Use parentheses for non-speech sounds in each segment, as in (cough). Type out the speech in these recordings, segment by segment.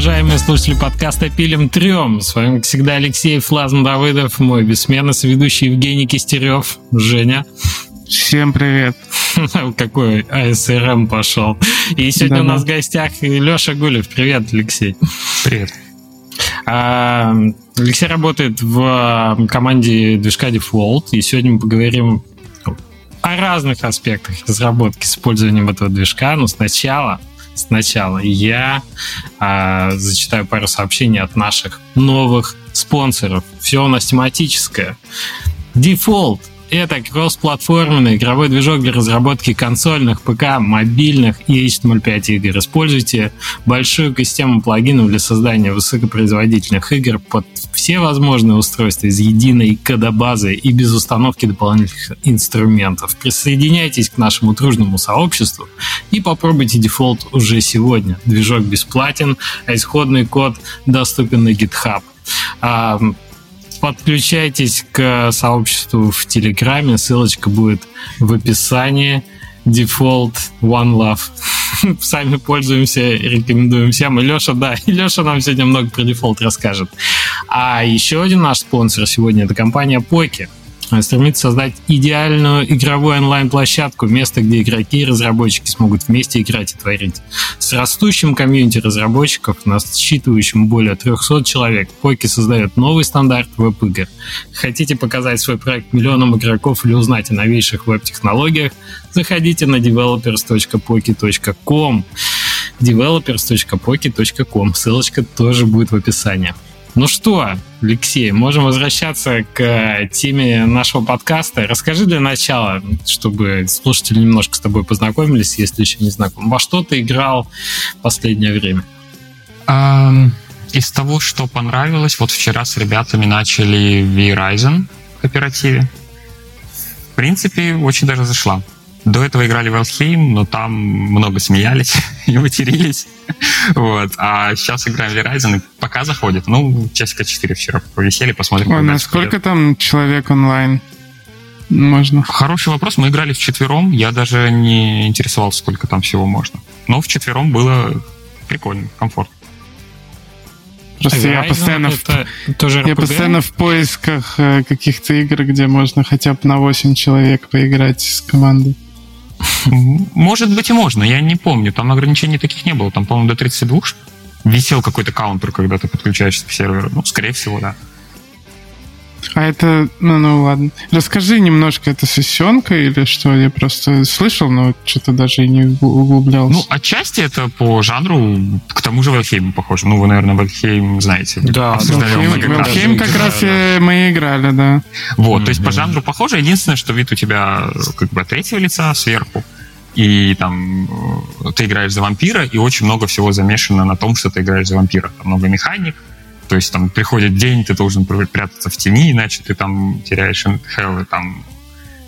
уважаемые слушатели подкаста «Пилим трем». С вами, как всегда, Алексей Флазм Давыдов, мой бессменно соведущий Евгений Кистерев. Женя. Всем привет. (laughs) Какой АСРМ пошел. И сегодня да, у нас да. в гостях Леша Гулев. Привет, Алексей. Привет. А, Алексей работает в команде движка Default, и сегодня мы поговорим о разных аспектах разработки с использованием этого движка. Но сначала сначала я а, зачитаю пару сообщений от наших новых спонсоров. Все у нас тематическое. Default это кроссплатформенный игровой движок для разработки консольных, ПК, мобильных и HTML5 игр. Используйте большую систему плагинов для создания высокопроизводительных игр под все возможные устройства из единой кодобазы и без установки дополнительных инструментов. Присоединяйтесь к нашему дружному сообществу и попробуйте Defold уже сегодня. Движок бесплатен, а исходный код доступен на GitHub. Подключайтесь к сообществу в Телеграме, ссылочка будет в описании. Defold One Love. (laughs) Сами пользуемся, рекомендуем всем. И Леша, да, (laughs) и Леша нам сегодня много про Defold расскажет. А еще один наш спонсор сегодня это компания Poki стремится создать идеальную игровую онлайн-площадку, место, где игроки и разработчики смогут вместе играть и творить. С растущим комьюнити разработчиков, насчитывающим более 300 человек, Поки создает новый стандарт веб-игр. Хотите показать свой проект миллионам игроков или узнать о новейших веб-технологиях? Заходите на developers.poki.com developers.poki.com Ссылочка тоже будет в описании. Ну что, Алексей, можем возвращаться к теме нашего подкаста. Расскажи для начала, чтобы слушатели немножко с тобой познакомились, если еще не знакомы. Во что ты играл в последнее время? Um, из того, что понравилось, вот вчера с ребятами начали V-Ryzen в кооперативе. В принципе, очень даже зашла. До этого играли в Элхейм, но там много смеялись (laughs) и матерились. вот. А сейчас играем в Verizon, и пока заходит. Ну, часика 4 вчера повисели, посмотрим. Ой, насколько пойдет. там человек онлайн? Можно. Хороший вопрос. Мы играли в четвером. Я даже не интересовался, сколько там всего можно. Но в четвером было прикольно, комфортно. Просто я постоянно, в, тоже я постоянно в поисках э, каких-то игр, где можно хотя бы на 8 человек поиграть с командой. Может быть и можно, я не помню. Там ограничений таких не было. Там, по-моему, до 32 висел какой-то каунтер, когда ты подключаешься к серверу. Ну, скорее всего, да. А это, ну, ну ладно. Расскажи немножко, это сессионка или что? Я просто слышал, но что-то даже и не углублялся. Ну, отчасти это по жанру, к тому же Valheim похож. Ну, вы, наверное, Valheim знаете. Да, Valheim как раз да. мы играли, да. Вот, mm-hmm. то есть по жанру похоже. Единственное, что вид у тебя как бы третьего лица сверху и там э, ты играешь за вампира, и очень много всего замешано на том, что ты играешь за вампира. Там много механик, то есть там приходит день, ты должен прятаться в тени, иначе ты там теряешь хеллы там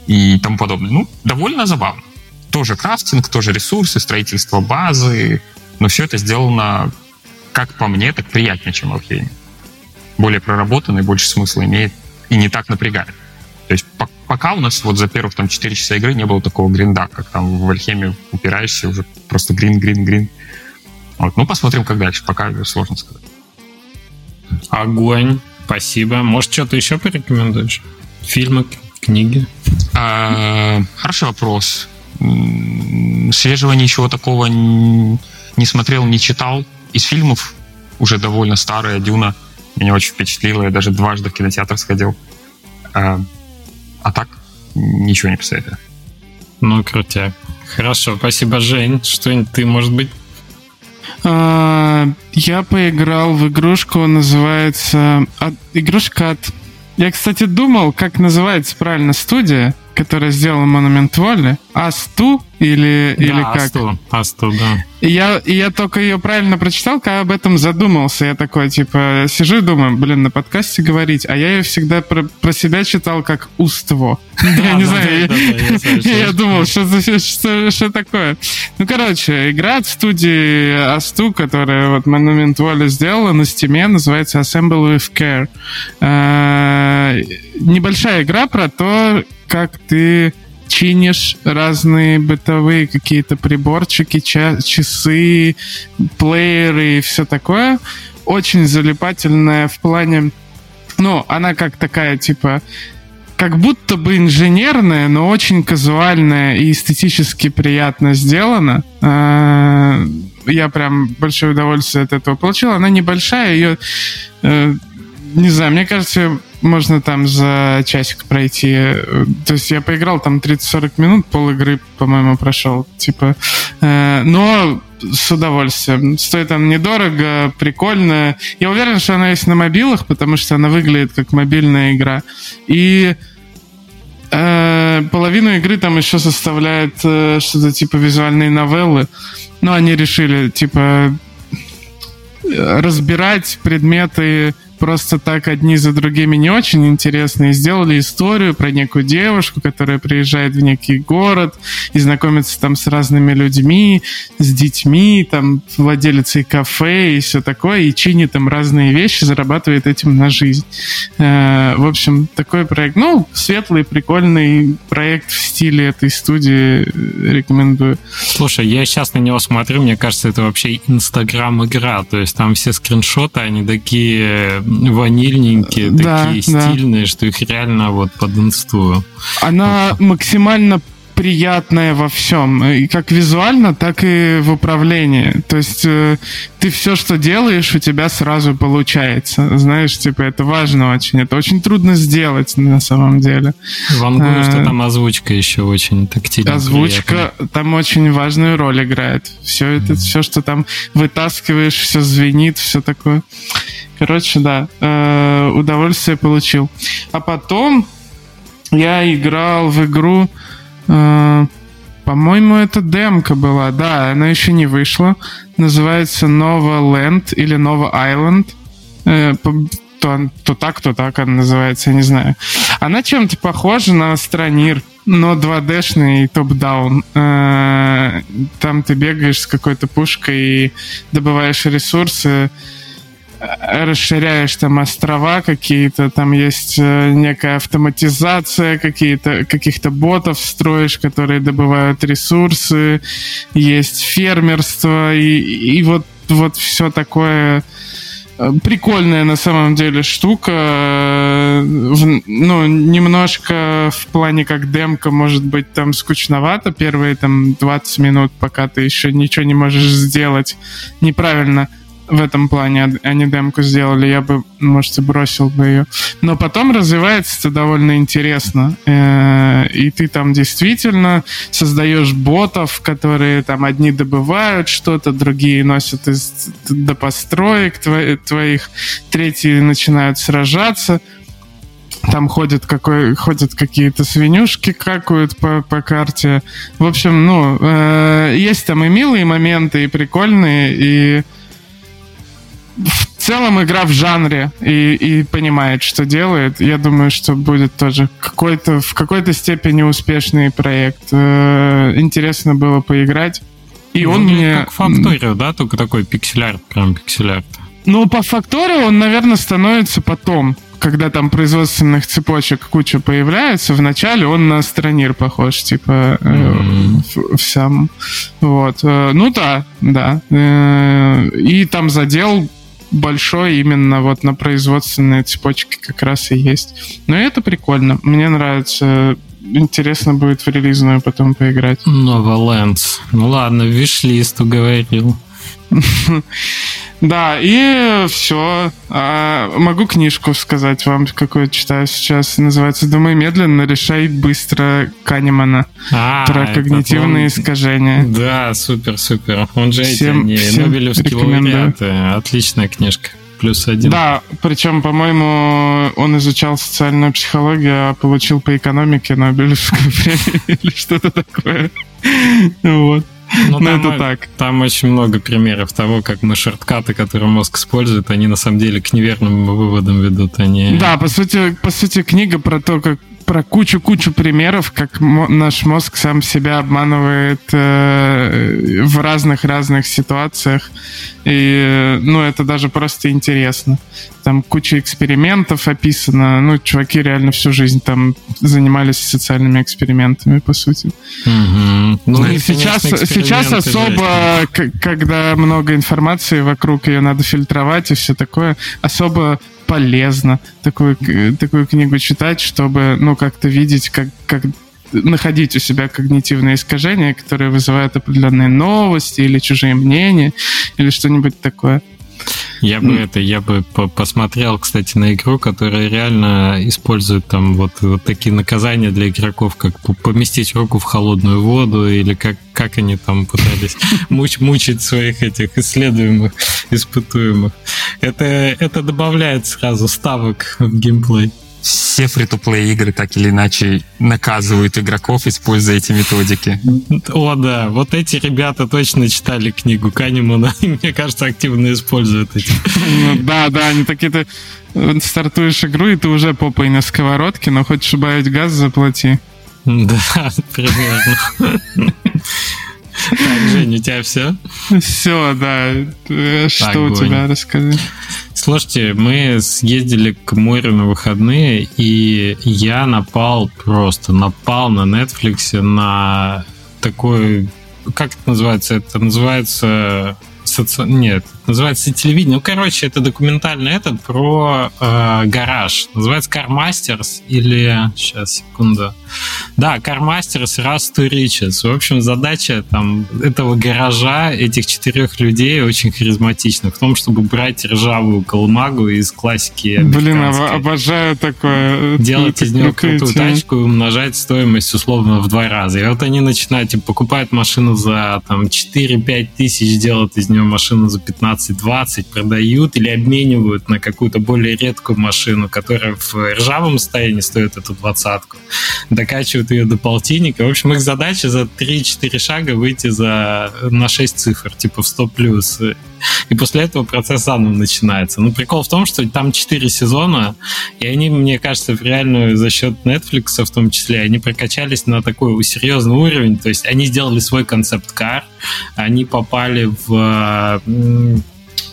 и тому подобное. Ну, довольно забавно. Тоже крафтинг, тоже ресурсы, строительство базы, но все это сделано, как по мне, так приятнее, чем в Алхейме. Более проработанный, больше смысла имеет и не так напрягает. То есть пока у нас вот за первых там 4 часа игры не было такого гринда, как там в Альхеме упираешься, уже просто грин, грин, грин. Вот. Ну, посмотрим, как дальше. Пока сложно сказать. Огонь. Спасибо. Может, что-то еще порекомендуешь? Фильмы, книги? А, хороший вопрос. Свежего ничего такого не смотрел, не читал. Из фильмов уже довольно старая «Дюна» меня очень впечатлила. Я даже дважды в кинотеатр сходил. А, а так ничего не посоветую. Ну, крутяк. Хорошо, спасибо, Жень. Что-нибудь ты, может быть, я поиграл в игрушку, называется... Игрушка от... Я, кстати, думал, как называется правильно студия которая сделала Монумент Воли, Асту или, да, или как? Асту, Асту, да. И я, и я только ее правильно прочитал, когда об этом задумался. Я такой, типа, сижу и думаю, блин, на подкасте говорить, а я ее всегда про, про себя читал как «уство». (laughs) Я не знаю, (laughs) я думал, что такое. Ну, короче, игра от студии Асту, которая вот Монумент Воли сделала на стиме, называется Assemble with Care. А, небольшая игра про то, как ты чинишь разные бытовые какие-то приборчики, часы, плееры и все такое. Очень залипательная в плане... Ну, она как такая, типа, как будто бы инженерная, но очень казуальная и эстетически приятно сделана. А, я прям большое удовольствие от этого получил. Она небольшая, ее, не знаю, мне кажется, можно там за часик пройти. То есть я поиграл там 30-40 минут, пол игры, по-моему, прошел. Типа, э, но с удовольствием. Стоит там недорого, прикольно. Я уверен, что она есть на мобилах, потому что она выглядит как мобильная игра. И э, половину игры там еще составляет э, что-то типа визуальные новеллы. Но они решили, типа, разбирать предметы просто так одни за другими не очень интересные. Сделали историю про некую девушку, которая приезжает в некий город и знакомится там с разными людьми, с детьми, там владелицей кафе и все такое, и чинит там разные вещи, зарабатывает этим на жизнь. Э, в общем, такой проект. Ну, светлый, прикольный проект в стиле этой студии. Рекомендую. Слушай, я сейчас на него смотрю, мне кажется, это вообще инстаграм-игра. То есть там все скриншоты, они такие ванильненькие, да, такие да. стильные, что их реально вот под инсту. Она максимально приятная во всем. И как визуально, так и в управлении. То есть э, ты все, что делаешь, у тебя сразу получается. Знаешь, типа, это важно очень. Это очень трудно сделать на самом деле. Вангую, а, что там озвучка еще очень тактильная. Озвучка приятная. там очень важную роль играет. Все это, mm. все, что там вытаскиваешь, все звенит, все такое. Короче, да, э, удовольствие получил. А потом я играл в игру Э, по-моему, это демка была. Да, она еще не вышла. Называется Nova Land или Nova Island. Э, то, то так, то так она называется, я не знаю. Она чем-то похожа на Странир, но 2D-шный и топ-даун. Э, там ты бегаешь с какой-то пушкой и добываешь ресурсы расширяешь там острова какие-то, там есть э, некая автоматизация, какие-то, каких-то ботов строишь, которые добывают ресурсы, есть фермерство, и, и вот, вот все такое э, прикольная на самом деле штука. Э, ну, немножко в плане как демка может быть там скучновато первые там 20 минут, пока ты еще ничего не можешь сделать неправильно в этом плане они демку сделали, я бы, может, и бросил бы ее. Но потом развивается это довольно интересно. Э, и ты там действительно создаешь ботов, которые там одни добывают что-то, другие носят из, до построек твоих, третьи начинают сражаться там ходят, какой, ходят какие-то свинюшки, какают по, по карте. В общем, ну, э, есть там и милые моменты, и прикольные, и в целом игра в жанре и, и понимает, что делает. Я думаю, что будет тоже какой-то в какой-то степени успешный проект. Э, интересно было поиграть. И ну, он мне... Как Факторио, да? Только такой пиксель-арт, прям пиксель-арт. Ну, по Факторио он, наверное, становится потом когда там производственных цепочек куча появляется, вначале он на странир похож, типа mm-hmm. в, в сам. Вот. Э, ну да, да. И там задел большой именно вот на производственные цепочки как раз и есть. Но это прикольно. Мне нравится. Интересно будет в релизную потом поиграть. Новоленд. Ну ладно, виш-лист уговорил. (laughs) Да, и все. А, могу книжку сказать вам, какую читаю сейчас. Называется «Думай медленно, решай быстро» Канемана. А, про когнитивные это, искажения. Да, супер-супер. Он же всем, эти, всем Нобелевские лауреаты. Отличная книжка. Плюс один. Да, причем, по-моему, он изучал социальную психологию, а получил по экономике Нобелевскую (laughs) премию или что-то такое. Вот. Ну, ну это так. Там очень много примеров того, как мы шорткаты, которые мозг использует, они на самом деле к неверным выводам ведут. Они... Да, по сути, по сути, книга про то, как про кучу-кучу примеров, как наш мозг сам себя обманывает э, в разных-разных ситуациях. И, ну, это даже просто интересно. Там куча экспериментов описано. Ну, чуваки реально всю жизнь там занимались социальными экспериментами, по сути. Угу. Ну, и сейчас, сейчас особо, когда много информации вокруг, ее надо фильтровать и все такое, особо полезно такую, такую книгу читать, чтобы, ну, как-то видеть, как, как находить у себя когнитивные искажения, которые вызывают определенные новости или чужие мнения, или что-нибудь такое. Я бы это, я бы посмотрел, кстати, на игру, которая реально использует там вот, вот такие наказания для игроков, как поместить руку в холодную воду, или как, как они там пытались (laughs) муч, мучить своих этих исследуемых, испытуемых. Это, это добавляет сразу ставок в геймплей все фри-то-плей игры так или иначе наказывают игроков, используя эти методики. О, да, вот эти ребята точно читали книгу Канемана, (laughs) и, мне кажется, активно используют эти. Ну, да, да, они такие-то... Стартуешь игру, и ты уже попой на сковородке, но хочешь убавить газ, заплати. Да, (laughs) примерно. Так, Жень, у тебя все? Все, да. Э, что у тебя, расскажи. Слушайте, мы съездили к морю на выходные, и я напал просто, напал на Netflix на такой, как это называется? Это называется соци... Нет, называется телевидение. Ну, короче, это документальный этот про э, гараж. Называется Car Masters или... Сейчас, секунду. Да, Car Masters Rust to Riches. В общем, задача там этого гаража, этих четырех людей очень харизматична в том, чтобы брать ржавую колымагу из классики Блин, обожаю такое. Делать из нее крутую тачку и умножать стоимость условно в два раза. И вот они начинают, типа, покупают машину за там 4-5 тысяч, делают из нее машину за 15-20, продают или обменивают на какую-то более редкую машину, которая в ржавом состоянии стоит эту двадцатку докачивают ее до полтинника. В общем, их задача за 3-4 шага выйти за, на 6 цифр, типа в 100 плюс. И после этого процесс заново начинается. Ну, прикол в том, что там 4 сезона, и они, мне кажется, в реальную за счет Netflix в том числе, они прокачались на такой серьезный уровень. То есть они сделали свой концепт-кар, они попали в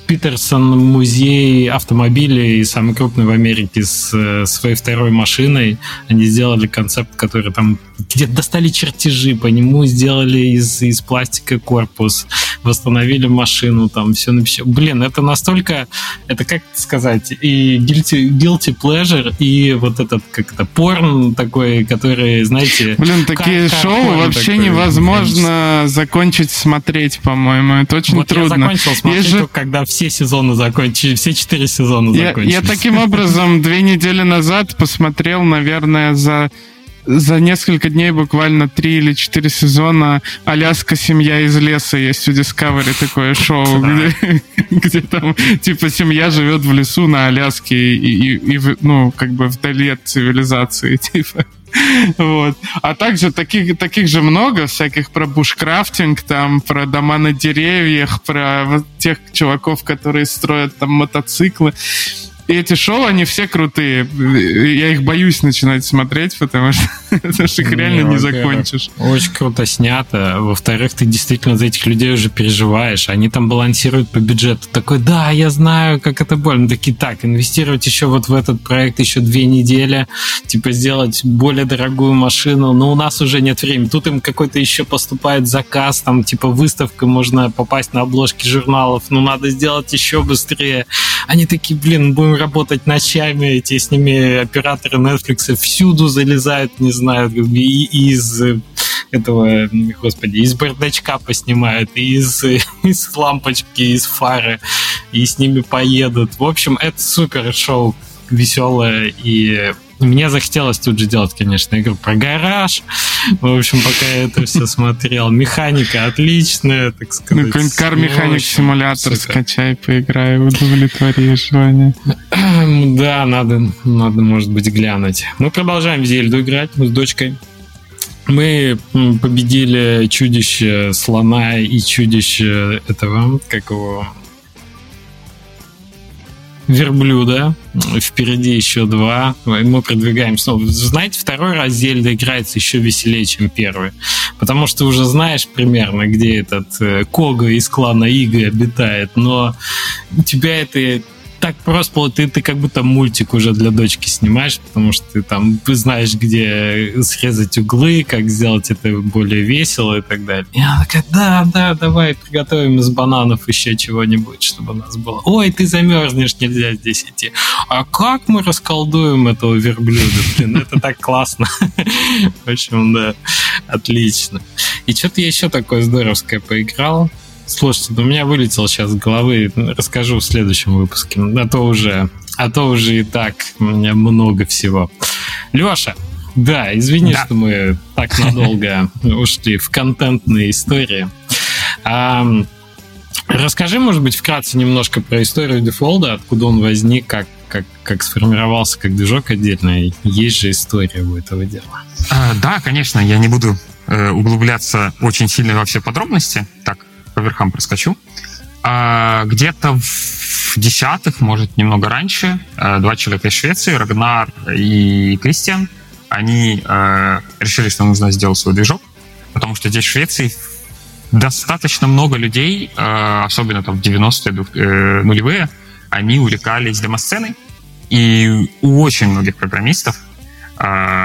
Питерсон музей автомобилей, самый крупный в Америке, с э, своей второй машиной. Они сделали концепт, который там где-то достали чертежи по нему, сделали из, из пластика корпус, восстановили машину, там все написано. Блин, это настолько, это как сказать, и guilty, guilty pleasure, и вот этот, как это, порн такой, который, знаете... Блин, такие кар- шоу вообще такой, невозможно закончить смотреть, по-моему. Это очень вот трудно. я закончил смотреть, же... когда все сезоны закончились, все четыре сезона закончились. Я, я таким образом (laughs) две недели назад посмотрел, наверное, за за несколько дней, буквально три или четыре сезона «Аляска. Семья из леса» есть у Discovery такое шоу, где, (laughs) где там типа семья живет в лесу на Аляске и, и, и ну, как бы вдали от цивилизации, (laughs) типа. Вот. А также таких, таких же много всяких про бушкрафтинг, там, про дома на деревьях, про тех чуваков, которые строят там мотоциклы. И эти шоу, они все крутые. Я их боюсь начинать смотреть, потому что, (laughs) потому что их реально не, не закончишь. Очень круто снято. Во-вторых, ты действительно за этих людей уже переживаешь. Они там балансируют по бюджету. Такой, да, я знаю, как это больно. Такие, так, инвестировать еще вот в этот проект еще две недели, типа сделать более дорогую машину, но у нас уже нет времени. Тут им какой-то еще поступает заказ, там, типа, выставка, можно попасть на обложки журналов, но надо сделать еще быстрее. Они такие, блин, будем работать ночами, эти с ними операторы Netflix всюду залезают, не знаю, из этого, господи, из бардачка поснимают, из, (laughs) из лампочки, из фары, и с ними поедут. В общем, это супер шоу веселое и мне захотелось тут же делать, конечно, игру про гараж. В общем, пока я это все смотрел. Механика отличная, так сказать. Ну, какой-нибудь кар-механик симулятор скачай, поиграй, удовлетвори желание. Да, надо, надо, может быть, глянуть. Мы продолжаем в Зельду играть с дочкой. Мы победили чудище слона и чудище этого, как его, верблюда, впереди еще два, мы продвигаемся. Ну, знаете, второй раздел играется еще веселее, чем первый, потому что уже знаешь примерно, где этот э, Кога из клана Ига обитает, но тебя это так просто, ты, ты как будто мультик уже для дочки снимаешь, потому что ты там знаешь, где срезать углы, как сделать это более весело и так далее. И она такая, да, да, давай приготовим из бананов еще чего-нибудь, чтобы у нас было. Ой, ты замерзнешь, нельзя здесь идти. А как мы расколдуем этого верблюда? Блин, это так классно. (laughs) В общем, да, отлично. И что-то я еще такое здоровское поиграл. Слушайте, ну, у меня вылетел сейчас с головы, расскажу в следующем выпуске. А то уже, а то уже и так у меня много всего. Леша, да, извини, да. что мы так надолго (laughs) ушли в контентные истории. А, расскажи, может быть, вкратце немножко про историю дефолда, откуда он возник, как, как, как сформировался как движок отдельно. Есть же история у этого дела. А, да, конечно, я не буду э, углубляться очень сильно во все подробности. Так, по верхам проскочу. А, где-то в десятых, может, немного раньше, э, два человека из Швеции, Рагнар и Кристиан, они э, решили, что нужно сделать свой движок, потому что здесь в Швеции достаточно много людей, э, особенно там в 90-е, нулевые, они увлекались демосценой, и у очень многих программистов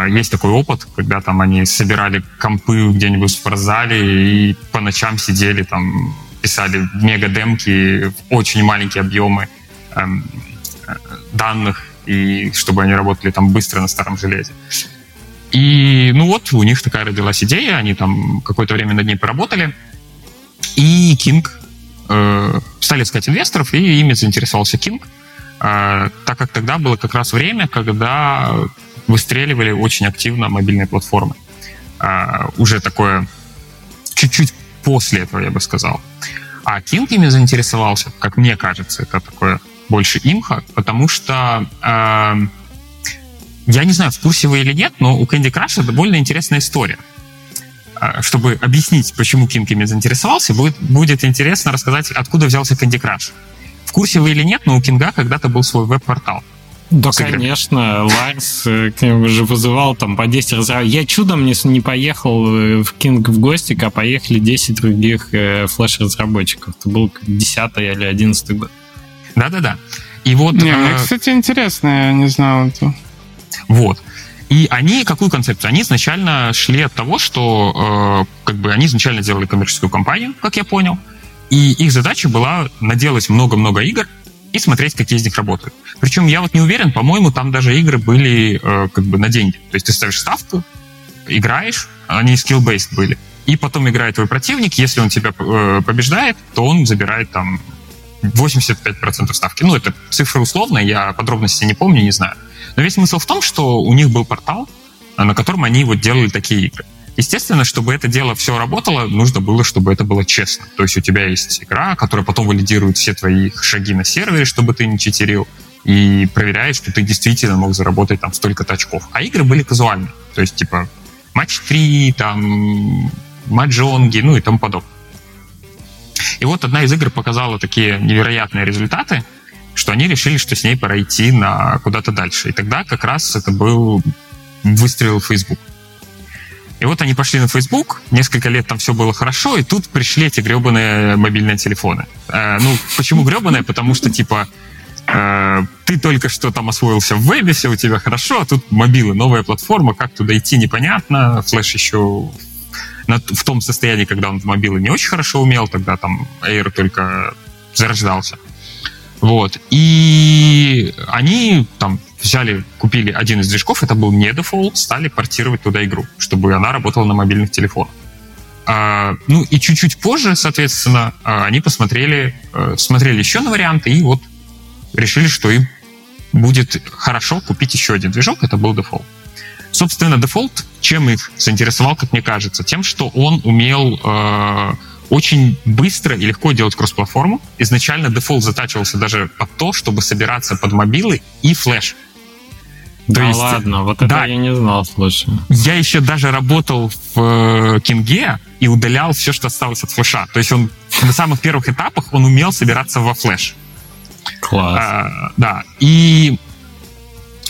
есть такой опыт, когда там они собирали компы где-нибудь в спортзале и по ночам сидели там, писали мега-демки в очень маленькие объемы эм, данных, и чтобы они работали там быстро на старом железе. И, ну вот, у них такая родилась идея, они там какое-то время над ней поработали, и King э, стали искать инвесторов, и ими заинтересовался King, э, так как тогда было как раз время, когда выстреливали очень активно мобильные платформы. А, уже такое чуть-чуть после этого, я бы сказал. А King ими заинтересовался, как мне кажется, это такое больше имха, потому что э, я не знаю, в курсе вы или нет, но у Candy Crush довольно интересная история. Э, чтобы объяснить, почему King ими заинтересовался, будет, будет интересно рассказать, откуда взялся Candy Crush. В курсе вы или нет, но у Кинга когда-то был свой веб-портал. Да, конечно. Ларс э, к нему же вызывал там по 10 раз. Я чудом не, не поехал э, в Кинг в гости, а поехали 10 других э, флеш-разработчиков. Это был 10 или 11 год. Да-да-да. И вот... Не, мне, кстати, интересно, я не знал это. Вот. И они какую концепцию? Они изначально шли от того, что э, как бы они изначально делали коммерческую компанию, как я понял, и их задача была наделать много-много игр, и смотреть, какие из них работают. Причем я вот не уверен, по-моему, там даже игры были э, как бы на деньги. То есть ты ставишь ставку, играешь, они skill-based были. И потом играет твой противник, если он тебя э, побеждает, то он забирает там 85% ставки. Ну, это цифра условная, я подробности не помню, не знаю. Но весь смысл в том, что у них был портал, на котором они вот делали такие игры. Естественно, чтобы это дело все работало, нужно было, чтобы это было честно. То есть у тебя есть игра, которая потом валидирует все твои шаги на сервере, чтобы ты не читерил, и проверяет, что ты действительно мог заработать там столько-то очков. А игры были казуальные. То есть, типа, матч 3, там, маджонги, ну и тому подобное. И вот одна из игр показала такие невероятные результаты, что они решили, что с ней пора идти на куда-то дальше. И тогда как раз это был выстрел в Facebook. И вот они пошли на Facebook, несколько лет там все было хорошо, и тут пришли эти гребаные мобильные телефоны. Э, ну, почему гребаные? Потому что, типа, э, ты только что там освоился в вебе, все у тебя хорошо, а тут мобилы, новая платформа, как туда идти, непонятно. Флэш еще на, в том состоянии, когда он в мобилы не очень хорошо умел, тогда там Air только зарождался. Вот. И они там взяли, купили один из движков, это был не Defold, стали портировать туда игру, чтобы она работала на мобильных телефонах. А, ну и чуть-чуть позже, соответственно, а, они посмотрели, а, смотрели еще на варианты и вот решили, что им будет хорошо купить еще один движок, это был Defold. Собственно, Defold чем их заинтересовал, как мне кажется? Тем, что он умел э, очень быстро и легко делать кросс-платформу. Изначально Defold затачивался даже под то, чтобы собираться под мобилы и флеш. Да есть, ладно, вот это да, я не знал, слушай. Я еще даже работал в Кинге и удалял все, что осталось от флеша. То есть он на самых первых этапах он умел собираться во флеш. Класс. А, да, и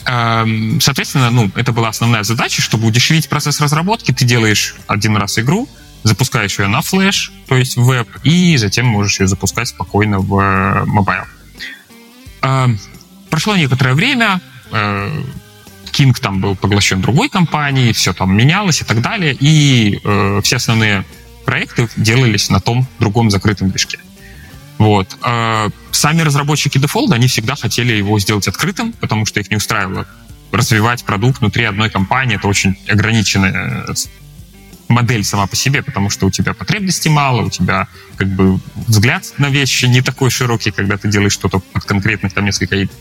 эм, Соответственно, ну, это была основная задача, чтобы удешевить процесс разработки. Ты делаешь один раз игру, запускаешь ее на флеш, то есть в веб, и затем можешь ее запускать спокойно в mobile. Эм, прошло некоторое время, э, King там был поглощен другой компанией, все там менялось и так далее, и э, все основные проекты делались на том другом закрытом движке. Вот. А сами разработчики Defold, они всегда хотели его сделать открытым, потому что их не устраивало развивать продукт внутри одной компании. Это очень ограниченная э, модель сама по себе, потому что у тебя потребностей мало, у тебя как бы взгляд на вещи не такой широкий, когда ты делаешь что-то под конкретных там несколько игр.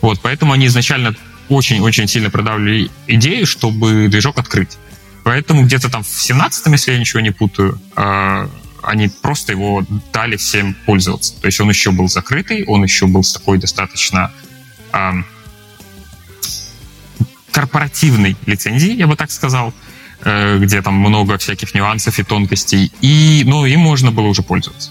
Вот, поэтому они изначально очень-очень сильно продавливали идею, чтобы движок открыть. Поэтому где-то там в 17-м, если я ничего не путаю, а, они просто его дали всем пользоваться. То есть он еще был закрытый, он еще был с такой достаточно эм, корпоративной лицензией, я бы так сказал, э, где там много всяких нюансов и тонкостей, и, ну, им можно было уже пользоваться.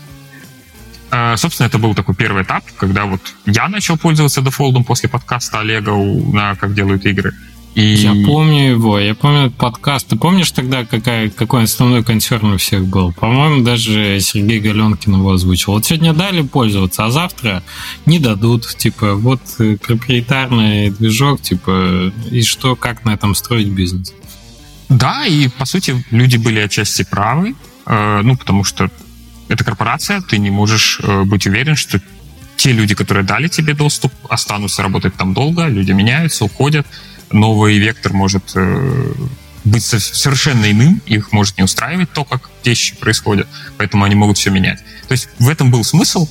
Э, собственно, это был такой первый этап, когда вот я начал пользоваться дефолтом после подкаста Олега на «Как делают игры», и... Я помню его, я помню этот подкаст. Ты помнишь тогда, какая, какой основной консерн у всех был? По-моему, даже Сергей Галенкин его озвучил. Вот сегодня дали пользоваться, а завтра не дадут. Типа, вот э, проприетарный движок, типа, и что, как на этом строить бизнес? Да, и, по сути, люди были отчасти правы, э, ну, потому что это корпорация, ты не можешь э, быть уверен, что те люди, которые дали тебе доступ, останутся работать там долго, люди меняются, уходят, новый вектор может э, быть совершенно иным, их может не устраивать то, как вещи происходят, поэтому они могут все менять. То есть в этом был смысл.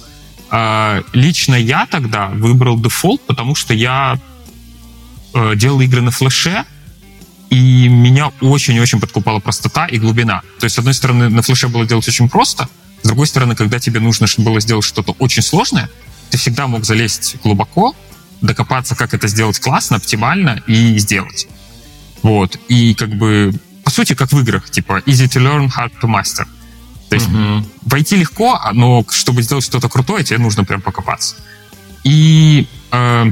А, лично я тогда выбрал дефолт, потому что я э, делал игры на флеше, и меня очень-очень подкупала простота и глубина. То есть, с одной стороны, на флеше было делать очень просто, с другой стороны, когда тебе нужно было сделать что-то очень сложное, ты всегда мог залезть глубоко, докопаться, как это сделать классно, оптимально и сделать. Вот. И как бы, по сути, как в играх, типа easy to learn, hard to master. То есть uh-huh. войти легко, но чтобы сделать что-то крутое, тебе нужно прям покопаться. И э,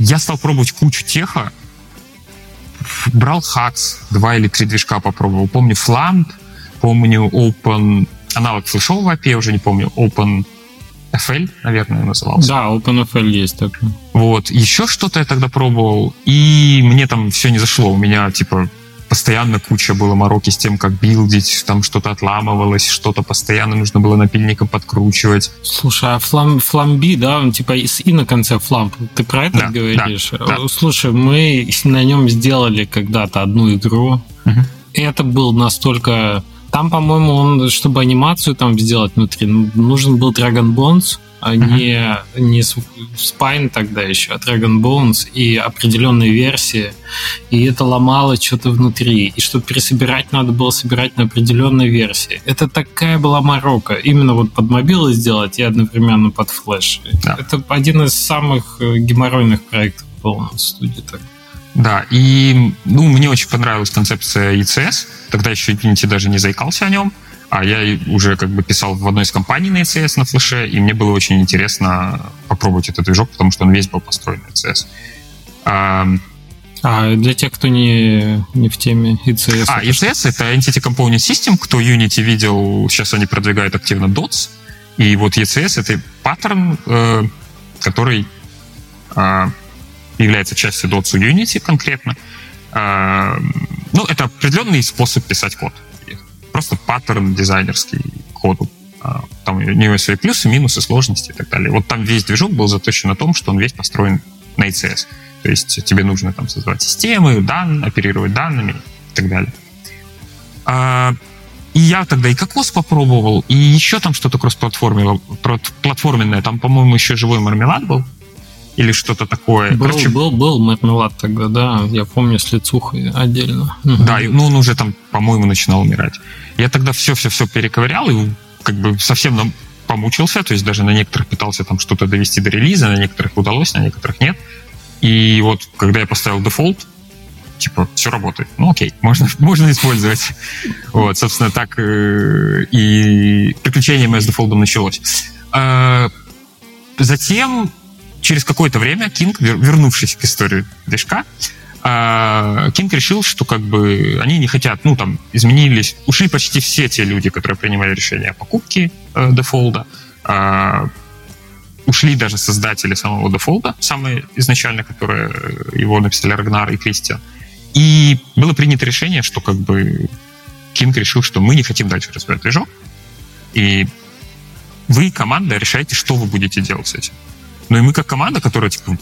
я стал пробовать кучу теха, брал Hacks, два или три движка попробовал. Помню Flamp, помню Open, аналог флешового API, уже не помню, Open FL, наверное, назывался. Да, OpenFL есть такой. Вот. Еще что-то я тогда пробовал, и мне там все не зашло. У меня, типа, постоянно куча было мороки с тем, как билдить, там что-то отламывалось, что-то постоянно нужно было напильником подкручивать. Слушай, а флам, фламби, да, он типа и на конце фламп, ты про это да, говоришь? Да, да. Слушай, мы на нем сделали когда-то одну игру, угу. и это был настолько там, по-моему, он, чтобы анимацию там сделать внутри, нужен был Dragon Bones, а uh-huh. не, не Spine тогда еще, а Dragon Bones и определенные версии. И это ломало что-то внутри. И чтобы пересобирать, надо было собирать на определенной версии. Это такая была морока. Именно вот под мобилы сделать и одновременно под флеш. Да. Это один из самых э, геморройных проектов был в студии. Так. Да, и ну, мне очень понравилась концепция ECS. Тогда еще Unity даже не заикался о нем. А я уже как бы писал в одной из компаний на ECS на флеше, и мне было очень интересно попробовать этот движок, потому что он весь был построен на ECS. А, а для тех, кто не, не в теме ECS... А, ECS — это Entity Component System. Кто Unity видел, сейчас они продвигают активно DOTS. И вот ECS — это паттерн, э, который э, является частью DOTS Unity конкретно. А, ну, это определенный способ писать код. Просто паттерн дизайнерский коду. А, там у него свои плюсы, минусы, сложности и так далее. Вот там весь движок был заточен на том, что он весь построен на ECS. То есть тебе нужно там создавать системы, данные, оперировать данными и так далее. А, и я тогда и кокос попробовал, и еще там что-то кроссплатформенное. Там, по-моему, еще живой мармелад был или что-то такое. Был, Короче, был, был мармелад тогда, да, я помню с лицухой отдельно. Да, ну он уже там, по-моему, начинал умирать. Я тогда все-все-все перековырял и как бы совсем нам помучился, то есть даже на некоторых пытался там что-то довести до релиза, на некоторых удалось, на некоторых нет. И вот когда я поставил Defold, типа, все работает. Ну, окей, можно, (laughs) можно использовать. Вот, собственно, так э, и приключение мое с Defold ом началось. Э, затем через какое-то время Кинг, вернувшись к истории движка, Кинг решил, что как бы они не хотят, ну там изменились, ушли почти все те люди, которые принимали решение о покупке э, Defold а, э, ушли даже создатели самого дефолда, самые изначально, которые его написали Рагнар и Кристиан. И было принято решение, что как бы Кинг решил, что мы не хотим дальше развивать движок, и вы, команда, решаете, что вы будете делать с этим. Ну и мы как команда, которая типа,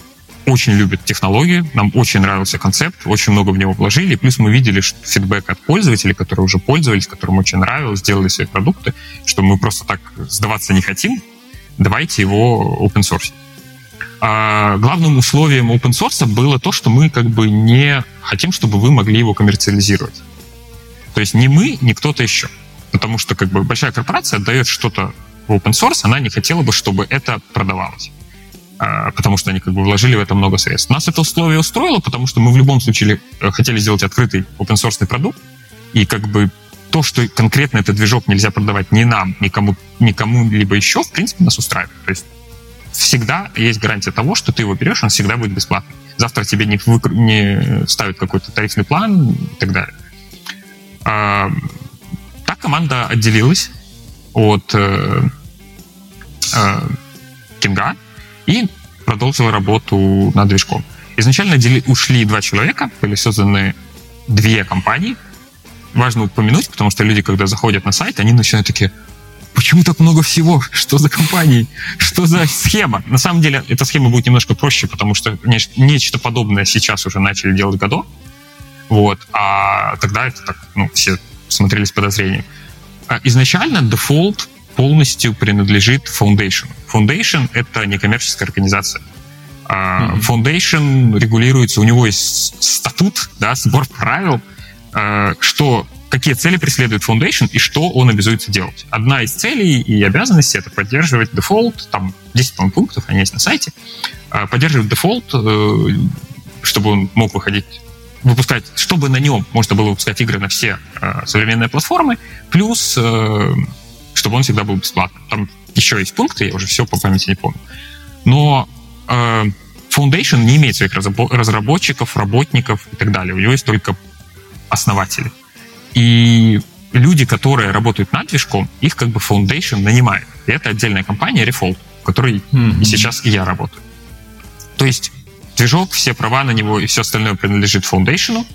очень любит технологии, нам очень нравился концепт, очень много в него вложили, плюс мы видели что фидбэк от пользователей, которые уже пользовались, которым очень нравилось, сделали свои продукты, что мы просто так сдаваться не хотим, давайте его open source. А главным условием open source было то, что мы как бы не хотим, чтобы вы могли его коммерциализировать. То есть не мы, не кто-то еще. Потому что как бы большая корпорация отдает что-то в open source, она не хотела бы, чтобы это продавалось. А, потому что они как бы вложили в это много средств. Нас это условие устроило, потому что мы в любом случае э, хотели сделать открытый open source продукт, и как бы то, что конкретно этот движок нельзя продавать ни нам, никому, никому либо еще, в принципе, нас устраивает. То есть всегда есть гарантия того, что ты его берешь, он всегда будет бесплатный. Завтра тебе не, выкр... не ставят какой-то тарифный план и так далее. А, так команда отделилась от э, э, Кинга и продолжила работу над движком. Изначально ушли два человека, были созданы две компании. Важно упомянуть, потому что люди, когда заходят на сайт, они начинают такие, почему так много всего? Что за компании? Что за схема? На самом деле, эта схема будет немножко проще, потому что нечто подобное сейчас уже начали делать Godot. Вот. А тогда это так, ну, все смотрели с подозрением. А изначально Default полностью принадлежит Foundation. Foundation — это некоммерческая организация. Mm-hmm. Foundation регулируется, у него есть статут, да, сбор правил, а, что какие цели преследует Foundation и что он обязуется делать. Одна из целей и обязанностей — это поддерживать Defold, там 10 по пунктов, они есть на сайте, а, поддерживать Defold, э, чтобы он мог выходить выпускать, чтобы на нем можно было выпускать игры на все э, современные платформы, плюс э, чтобы он всегда был бесплатным. Там еще есть пункты, я уже все по памяти не помню. Но э, Foundation не имеет своих разработчиков, работников и так далее. У него есть только основатели. И люди, которые работают над движком, их как бы Foundation нанимает. И это отдельная компания Refold, в которой mm-hmm. и сейчас и я работаю. То есть движок, все права на него и все остальное принадлежит Foundation,